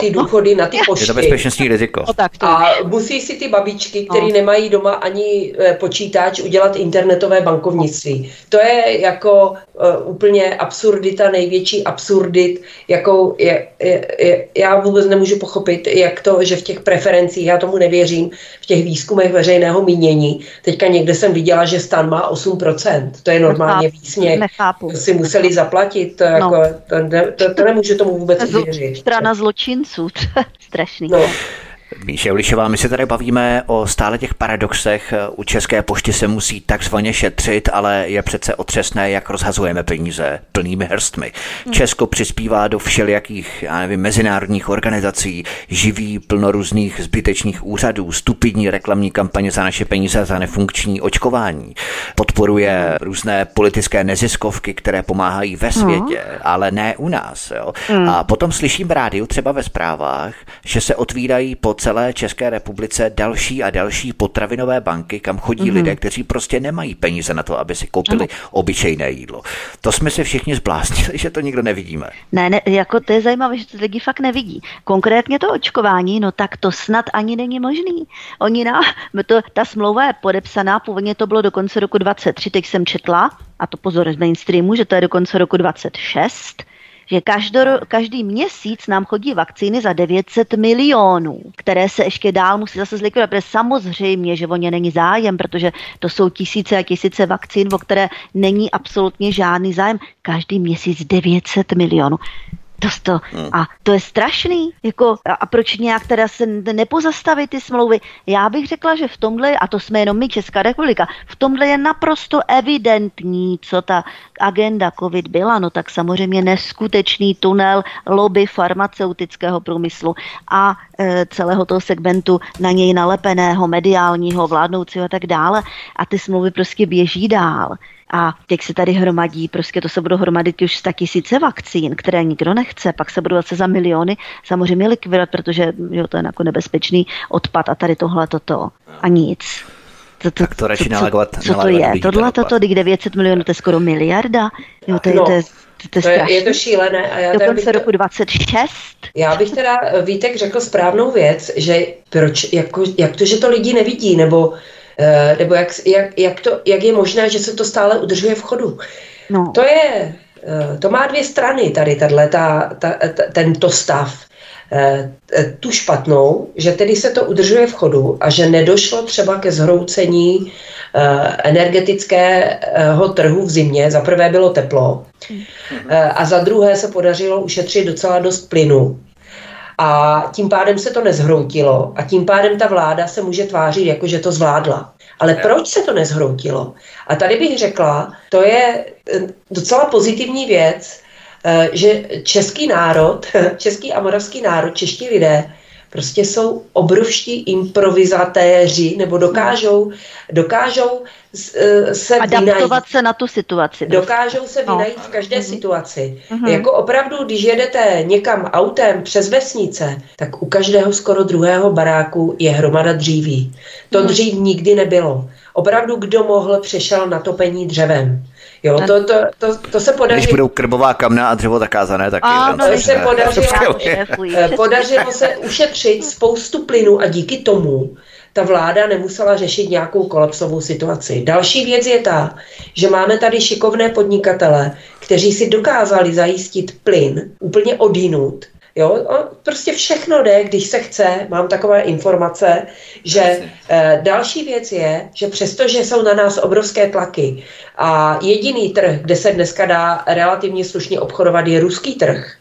Ty důchody na ty pošty. Je to bezpečnostní riziko. A musí si ty babičky, které no. nemají doma ani eh, počítač, udělat internetové bankovnictví. To je jako uh, úplně absurdita, největší absurdit, jakou je, je, je, já vůbec nemůžu pochopit, jak to, že v těch preferencích, já tomu nevěřím, v těch výzkumech veřejného mínění, teďka někde jsem viděla, že stan má 8%, to je normálně výsměch. Nechápu. To si museli zaplatit, to, jako, no. to, to, to, nemůžu tomu vůbec věřit. Strana zločin zločinců. *laughs* Strašný. No. Míše Ulišová, my se tady bavíme o stále těch paradoxech. U České pošty se musí takzvaně šetřit, ale je přece otřesné, jak rozhazujeme peníze plnými hrstmi. Hmm. Česko přispívá do všelijakých, já nevím, mezinárodních organizací, živí plno různých zbytečných úřadů, stupidní reklamní kampaně za naše peníze za nefunkční očkování. Podporuje různé politické neziskovky, které pomáhají ve světě, hmm. ale ne u nás. Jo? Hmm. A potom slyším v rádiu, třeba ve zprávách, že se otvírají po celé České republice další a další potravinové banky, kam chodí mm-hmm. lidé, kteří prostě nemají peníze na to, aby si koupili ano. obyčejné jídlo. To jsme se všichni zbláznili, *laughs* že to nikdo nevidíme. Ne, ne, jako to je zajímavé, že to lidi fakt nevidí. Konkrétně to očkování, no tak to snad ani není možný. Oni na, to, ta smlouva je podepsaná, původně to bylo do konce roku 23, teď jsem četla, a to pozor z mainstreamu, že to je do konce roku 26, že každor, každý měsíc nám chodí vakcíny za 900 milionů, které se ještě dál musí zase zlikvidovat, protože samozřejmě, že o ně není zájem, protože to jsou tisíce a tisíce vakcín, o které není absolutně žádný zájem. Každý měsíc 900 milionů. To, to, hmm. a to je strašný. Jako, a, a proč nějak teda se nepozastavit ty smlouvy? Já bych řekla, že v tomhle, a to jsme jenom my, Česká republika, v tomhle je naprosto evidentní, co ta agenda COVID byla. No tak samozřejmě neskutečný tunel lobby farmaceutického průmyslu a e, celého toho segmentu na něj nalepeného, mediálního, vládnoucího a tak dále. A ty smlouvy prostě běží dál. A teď se tady hromadí, prostě to se budou hromadit už 100 tisíce vakcín, které nikdo nechce, pak se budou zase za miliony samozřejmě likvidovat, protože jo, to je jako nebezpečný odpad a tady tohle toto a nic. To, to, tak to radši nalagovat, Co to je? Tohle toto, kdy 900 milionů, to je skoro miliarda. Jo, to, je, no. to je to, to je, je to šílené. A já Do konce roku 26. Já bych teda, Vítek, řekl správnou věc, že proč, jako, jak to, že to lidi nevidí, nebo nebo jak, jak, jak, to, jak je možné, že se to stále udržuje v chodu. No. To je, eh, to má dvě strany tady, tato, ta, ta, tento stav. Eh, tu špatnou, že tedy se to udržuje v chodu a že nedošlo třeba ke zhroucení energetického trhu v zimě. Za prvé bylo teplo a za druhé se podařilo ušetřit docela dost plynu. A tím pádem se to nezhroutilo a tím pádem ta vláda se může tvářit, jako že to zvládla. Ale proč se to nezhroutilo? A tady bych řekla, to je eh, docela pozitivní věc, eh, že český národ, *laughs* český a moravský národ, čeští lidé prostě jsou obrovští improvizatéři nebo dokážou, dokážou eh, se Adaptovat vynajít. se na tu situaci. Dokážou se no. vynajít v každé mm-hmm. situaci. Mm-hmm. Jako opravdu, když jedete někam autem přes vesnice, tak u každého skoro druhého baráku je hromada dříví. To mm-hmm. dřív nikdy nebylo. Opravdu, kdo mohl, přešel na topení dřevem. Jo, to, to, to, to se podařilo. Když budou krbová kamna a dřevo zakázané, tak a, no, se podařilo, eh, podařilo se ušetřit spoustu plynu a díky tomu ta vláda nemusela řešit nějakou kolapsovou situaci. Další věc je ta, že máme tady šikovné podnikatele, kteří si dokázali zajistit plyn úplně odinut Jo, prostě všechno jde, když se chce. Mám takové informace, že e, další věc je, že přestože jsou na nás obrovské tlaky a jediný trh, kde se dneska dá relativně slušně obchodovat, je ruský trh,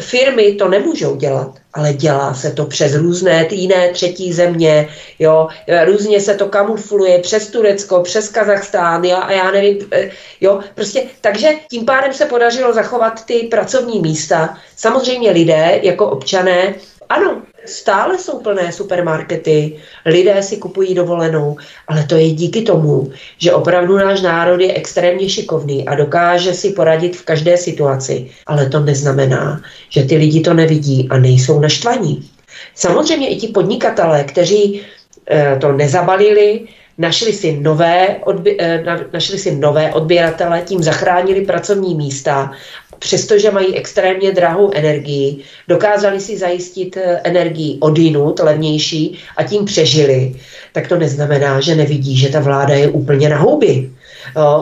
firmy to nemůžou dělat, ale dělá se to přes různé jiné třetí země, jo, různě se to kamufluje přes Turecko, přes Kazachstán, jo, a já nevím, eh, jo, prostě, takže tím pádem se podařilo zachovat ty pracovní místa. Samozřejmě lidé jako občané ano, stále jsou plné supermarkety, lidé si kupují dovolenou, ale to je díky tomu, že opravdu náš národ je extrémně šikovný a dokáže si poradit v každé situaci. Ale to neznamená, že ty lidi to nevidí a nejsou naštvaní. Samozřejmě i ti podnikatelé, kteří e, to nezabalili, našli si nové, odbě, e, našli si nové odběratele, tím zachránili pracovní místa přestože mají extrémně drahou energii, dokázali si zajistit eh, energii odinut, levnější a tím přežili, tak to neznamená, že nevidí, že ta vláda je úplně na houby.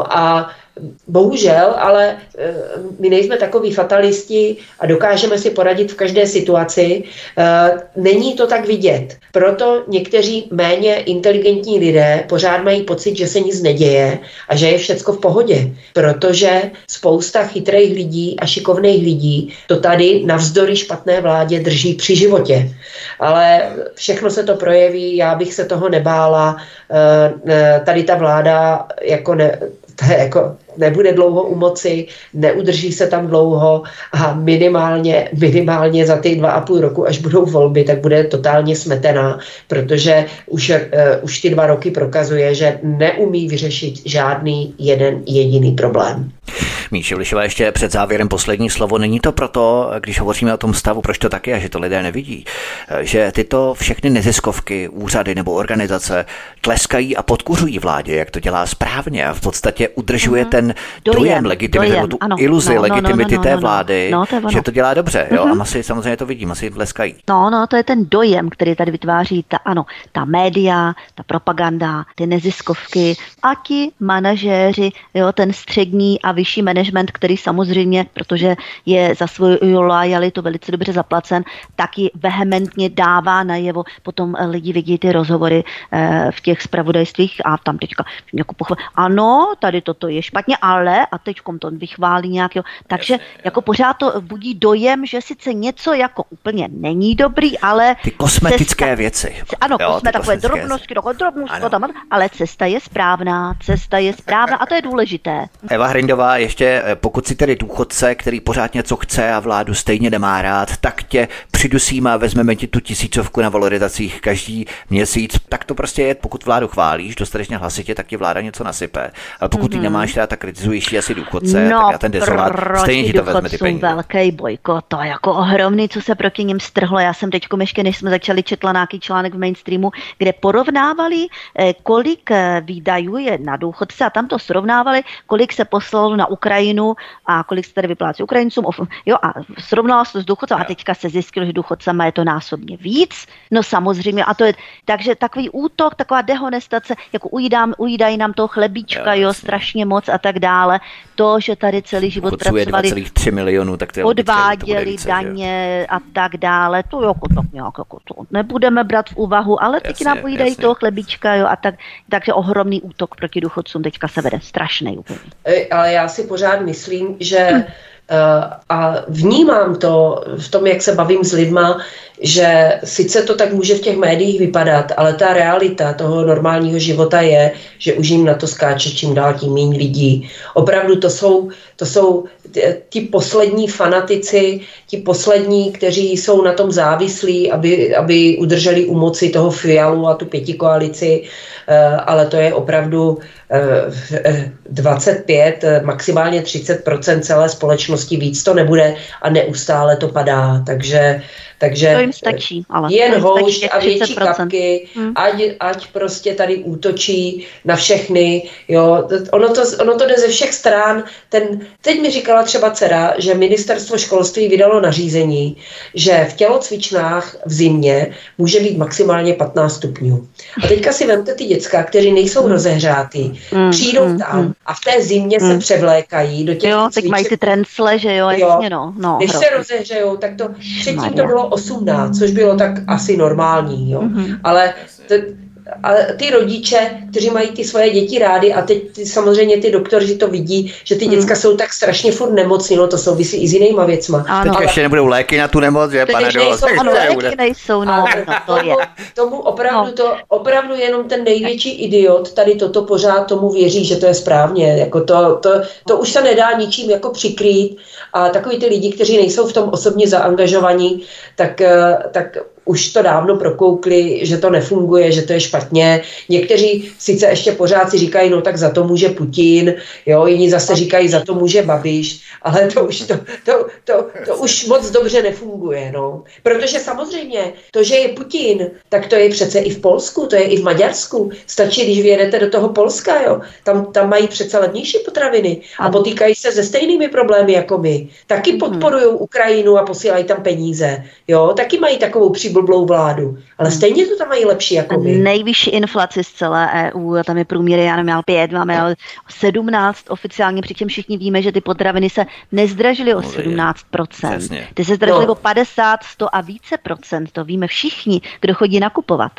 a bohužel, ale eh, my nejsme takový fatalisti a dokážeme si poradit v každé situaci. Eh, není to tak vidět. Proto někteří méně inteligentní lidé pořád mají pocit, že se nic neděje a že je všecko v pohodě, protože spousta chytrých lidí a šikovných lidí to tady navzdory špatné vládě drží při životě. Ale všechno se to projeví, já bych se toho nebála. Eh, tady ta vláda jako ne, to je jako nebude dlouho u moci, neudrží se tam dlouho a minimálně, minimálně za ty dva a půl roku, až budou volby, tak bude totálně smetená, protože už, uh, už ty dva roky prokazuje, že neumí vyřešit žádný jeden jediný problém. Míše Vlišová, ještě před závěrem poslední slovo. Není to proto, když hovoříme o tom stavu, proč to taky a že to lidé nevidí, že tyto všechny neziskovky, úřady nebo organizace tleskají a podkuřují vládě, jak to dělá správně a v podstatě udržuje mm-hmm. Ten dojem, dojem legitimity, dojem, tu ano. iluzi no, no, no legitimity no, no, no, té vlády, no, to že to dělá dobře. Jo? Mm-hmm. A masy samozřejmě to vidí, masy tleskají. No, no, to je ten dojem, který tady vytváří ta, ano, ta média, ta propaganda, ty neziskovky a ti manažéři, jo, ten střední a vyšší management, který samozřejmě, protože je za svou lojalitu velice dobře zaplacen, taky vehementně dává najevo. Potom eh, lidi vidí ty rozhovory eh, v těch spravodajstvích a tam teďka jako pochval. Ano, tady toto je špatně, ale a teď to vychválí nějak. Takže jako pořád to budí dojem, že sice něco jako úplně není dobrý, ale... Ty kosmetické cesta, věci. Ano, jo, jsme takové drobnosti, drobnosti, tam, ale cesta je správná, cesta je správná a to je důležité. Eva Hrindová, ještě eh, pokud si tedy důchodce, který pořád něco chce a vládu stejně nemá rád, tak tě přidusíme a vezmeme ti tu tisícovku na valorizacích každý měsíc. Tak to prostě je, pokud vládu chválíš dostatečně hlasitě, tak ti vláda něco nasype. Ale pokud mm-hmm. ty nemáš rád, tak kritizuješ asi důchodce, no, tak já ten dezolát stejně ti to vezme ty peníze. velký bojko, to je jako ohromný, co se proti ním strhlo. Já jsem teď ještě, než jsme začali četla nějaký článek v mainstreamu, kde porovnávali, eh, kolik eh, výdajů je na důchodce a tam to srovnávali, kolik se poslalo na Ukrajinu a kolik se tady vyplácí Ukrajincům. Jo, a srovnalo se to s důchodcem a teďka se zjistilo, že důchodcema je to násobně víc. No samozřejmě, a to je, takže takový útok, taková dehonestace, jako ujídám, ujídají nám toho chlebíčka, jo, strašně moc a tak dále. To, že tady celý život Chodcuje pracovali, 2,3 milionů, tak to odváděli více, daně že? a tak dále, to jako tak nějak jako to nebudeme brát v úvahu, ale teď jasně, nám ujídají toho chlebíčka, jo, a tak, takže ohromný útok proti důchodcům teďka se vede, strašný úplně. Ale já si pořád myslím, že hm. *clears throat* a vnímám to v tom, jak se bavím s lidma, že sice to tak může v těch médiích vypadat, ale ta realita toho normálního života je, že už jim na to skáče čím dál tím méně lidí. Opravdu to jsou, to jsou ti poslední fanatici, ti poslední, kteří jsou na tom závislí, aby, aby udrželi u moci toho Fialu a tu pětikoalici, eh, ale to je opravdu 25, eh, maximálně 30% celé společnosti, víc to nebude a neustále to padá. Takže takže to jim stačí, ale jen houšť a větší kapky, hmm. ať, ať prostě tady útočí na všechny. Jo. Ono, to, ono to jde ze všech stran. Ten, teď mi říkala třeba dcera, že ministerstvo školství vydalo nařízení, že v tělocvičnách v zimě může být maximálně 15 stupňů. A teďka si vemte ty děcka, kteří nejsou hmm. rozehřátý, hmm. přijdou hmm. tam a v té zimě hmm. se převlékají do těch Jo, teď mají ty trencle, že jo, jasně no. no Když se rozehřejou, tak to předtím to bylo 18, což bylo tak asi normální, jo. Mm-hmm. Ale to, a ty rodiče, kteří mají ty svoje děti rády a teď ty, samozřejmě ty doktoři to vidí, že ty hmm. děcka jsou tak strašně furt nemocní, no to souvisí i s jinýma věcma. Ano. Teď ještě nebudou léky na tu nemoc, že pane nejsou, ano, léky nejsou, no, no to je. Tomu opravdu, no. to, opravdu jenom ten největší idiot tady toto pořád tomu věří, že to je správně, jako to, to, to už se nedá ničím jako přikrýt a takový ty lidi, kteří nejsou v tom osobně zaangažovaní, tak, eh, tak už to dávno prokoukli, že to nefunguje, že to je špatně. Někteří sice ještě pořád si říkají, no tak za to může Putin, jo, jiní zase říkají, za to může Babiš, ale to už, to, to, to, to už moc dobře nefunguje, no. Protože samozřejmě to, že je Putin, tak to je přece i v Polsku, to je i v Maďarsku. Stačí, když vyjedete do toho Polska, jo. Tam, tam mají přece levnější potraviny a potýkají se se stejnými problémy jako my. Taky mhm. podporují Ukrajinu a posílají tam peníze, jo. Taky mají takovou při blblou vládu, ale Hmm. stejně to tam mají lepší jako my. Nejvyšší inflaci z celé EU, tam je průměr, já nevím, 5, máme ale 17 oficiálně, přičem všichni víme, že ty potraviny se nezdražily o No, 17%. přesně. Ty se zdražily No. o 50, 100 a více procent, to víme všichni, kdo chodí nakupovat.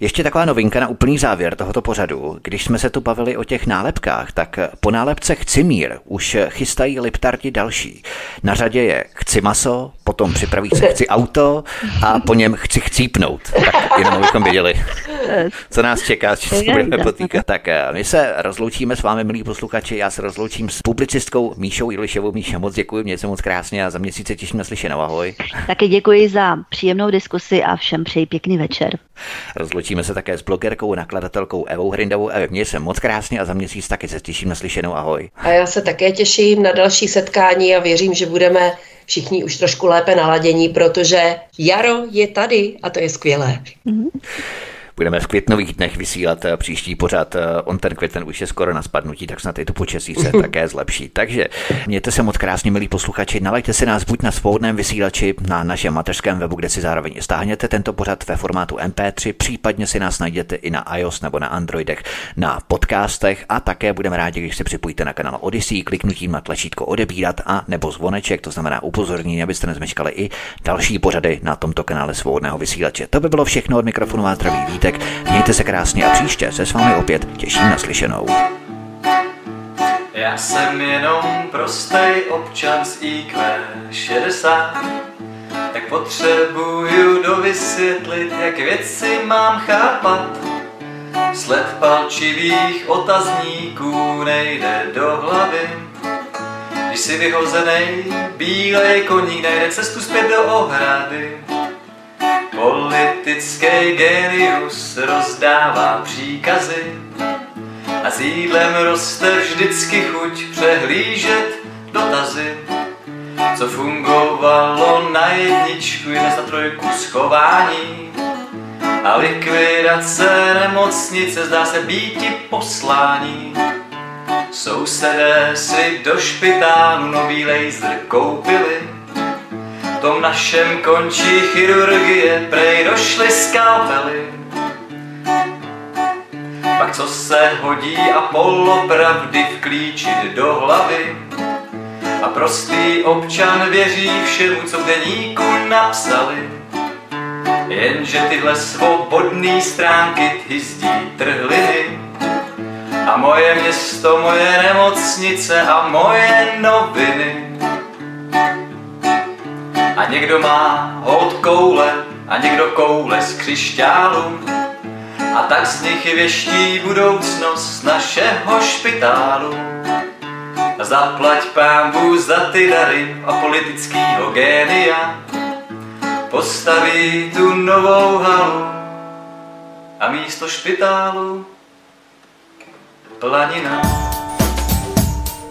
Ještě taková novinka na úplný závěr tohoto pořadu. Když jsme se tu bavili o těch nálepkách, tak po nálepce Chci mír už chystají liptardi další. Na řadě je Chci maso, potom připraví se Chci auto a po něm Chci chcípnout. Tak jenom abychom věděli, co nás čeká, s čím se budeme potýkat. Tak eh, my se rozloučíme s vámi, milí posluchači, já se rozloučím s publicistkou Míšou Jilišovou. Míša, moc děkuji, mějte se moc krásně a za měsíc se těším na slyšenou. Ahoj. Taky děkuji za příjemnou diskusi a všem přeji pěkný večer. Rozloučíme se také s blogerkou a nakladatelkou Evou Hrindovou. Evo, měj se moc krásně a za měsíc taky se těším na slyšenou. Ahoj. A já se také těším na další setkání a věřím, že budeme všichni už trošku lépe naladění, protože jaro je tady a to je skvělé. Budeme v květnových dnech vysílat eh, příští pořad. eh, On ten květen už je skoro na spadnutí, tak snad i to počasí se *laughs* také zlepší. Takže mějte se moc krásně, milí posluchači. Nalaďte si nás buď na svobodném vysílači na našem mateřském webu, kde si zároveň stáhněte tento pořad ve formátu MP3, případně si nás najděte i na iOS nebo na Androidech na podcastech a také budeme rádi, když se připojíte na kanál Odyssey kliknutím na tlačítko odebírat a nebo zvoneček, to znamená upozornění, abyste nezmeškali i další pořady na tomto kanále svobodného vysílače. To by bylo všechno od mikrofonu vás zdraví Vítek. Mějte se krásně a příště se s vámi opět těším na slyšenou. Já jsem jenom prostej občan z IQ 60 Tak potřebuju dovysvětlit, jak věci mám chápat Sled palčivých otazníků nejde do hlavy Když si vyhozenej bílej koník najde cestu zpět do ohrady Politický genius rozdává příkazy a s jídlem roste vždycky chuť přehlížet dotazy. Co fungovalo na jedničku, je na trojku schování. A likvidace nemocnice zdá se býti poslání. Sousedé si do špitálu nový laser koupili. Tom našem končí chirurgie, prej došly skalpely. Pak co se hodí a polopravdy vklíčit do hlavy. A prostý občan věří všemu, co v deníku napsali. Jenže tyhle svobodný stránky hyzdí trhliny. A moje město, moje nemocnice a moje noviny A někdo má hod koule a někdo koule z křišťálu a tak z nich věští budoucnost našeho špitálu. Zaplať pámbu za ty dary a politickýho génia, postaví tu novou halu a místo špitálu planina.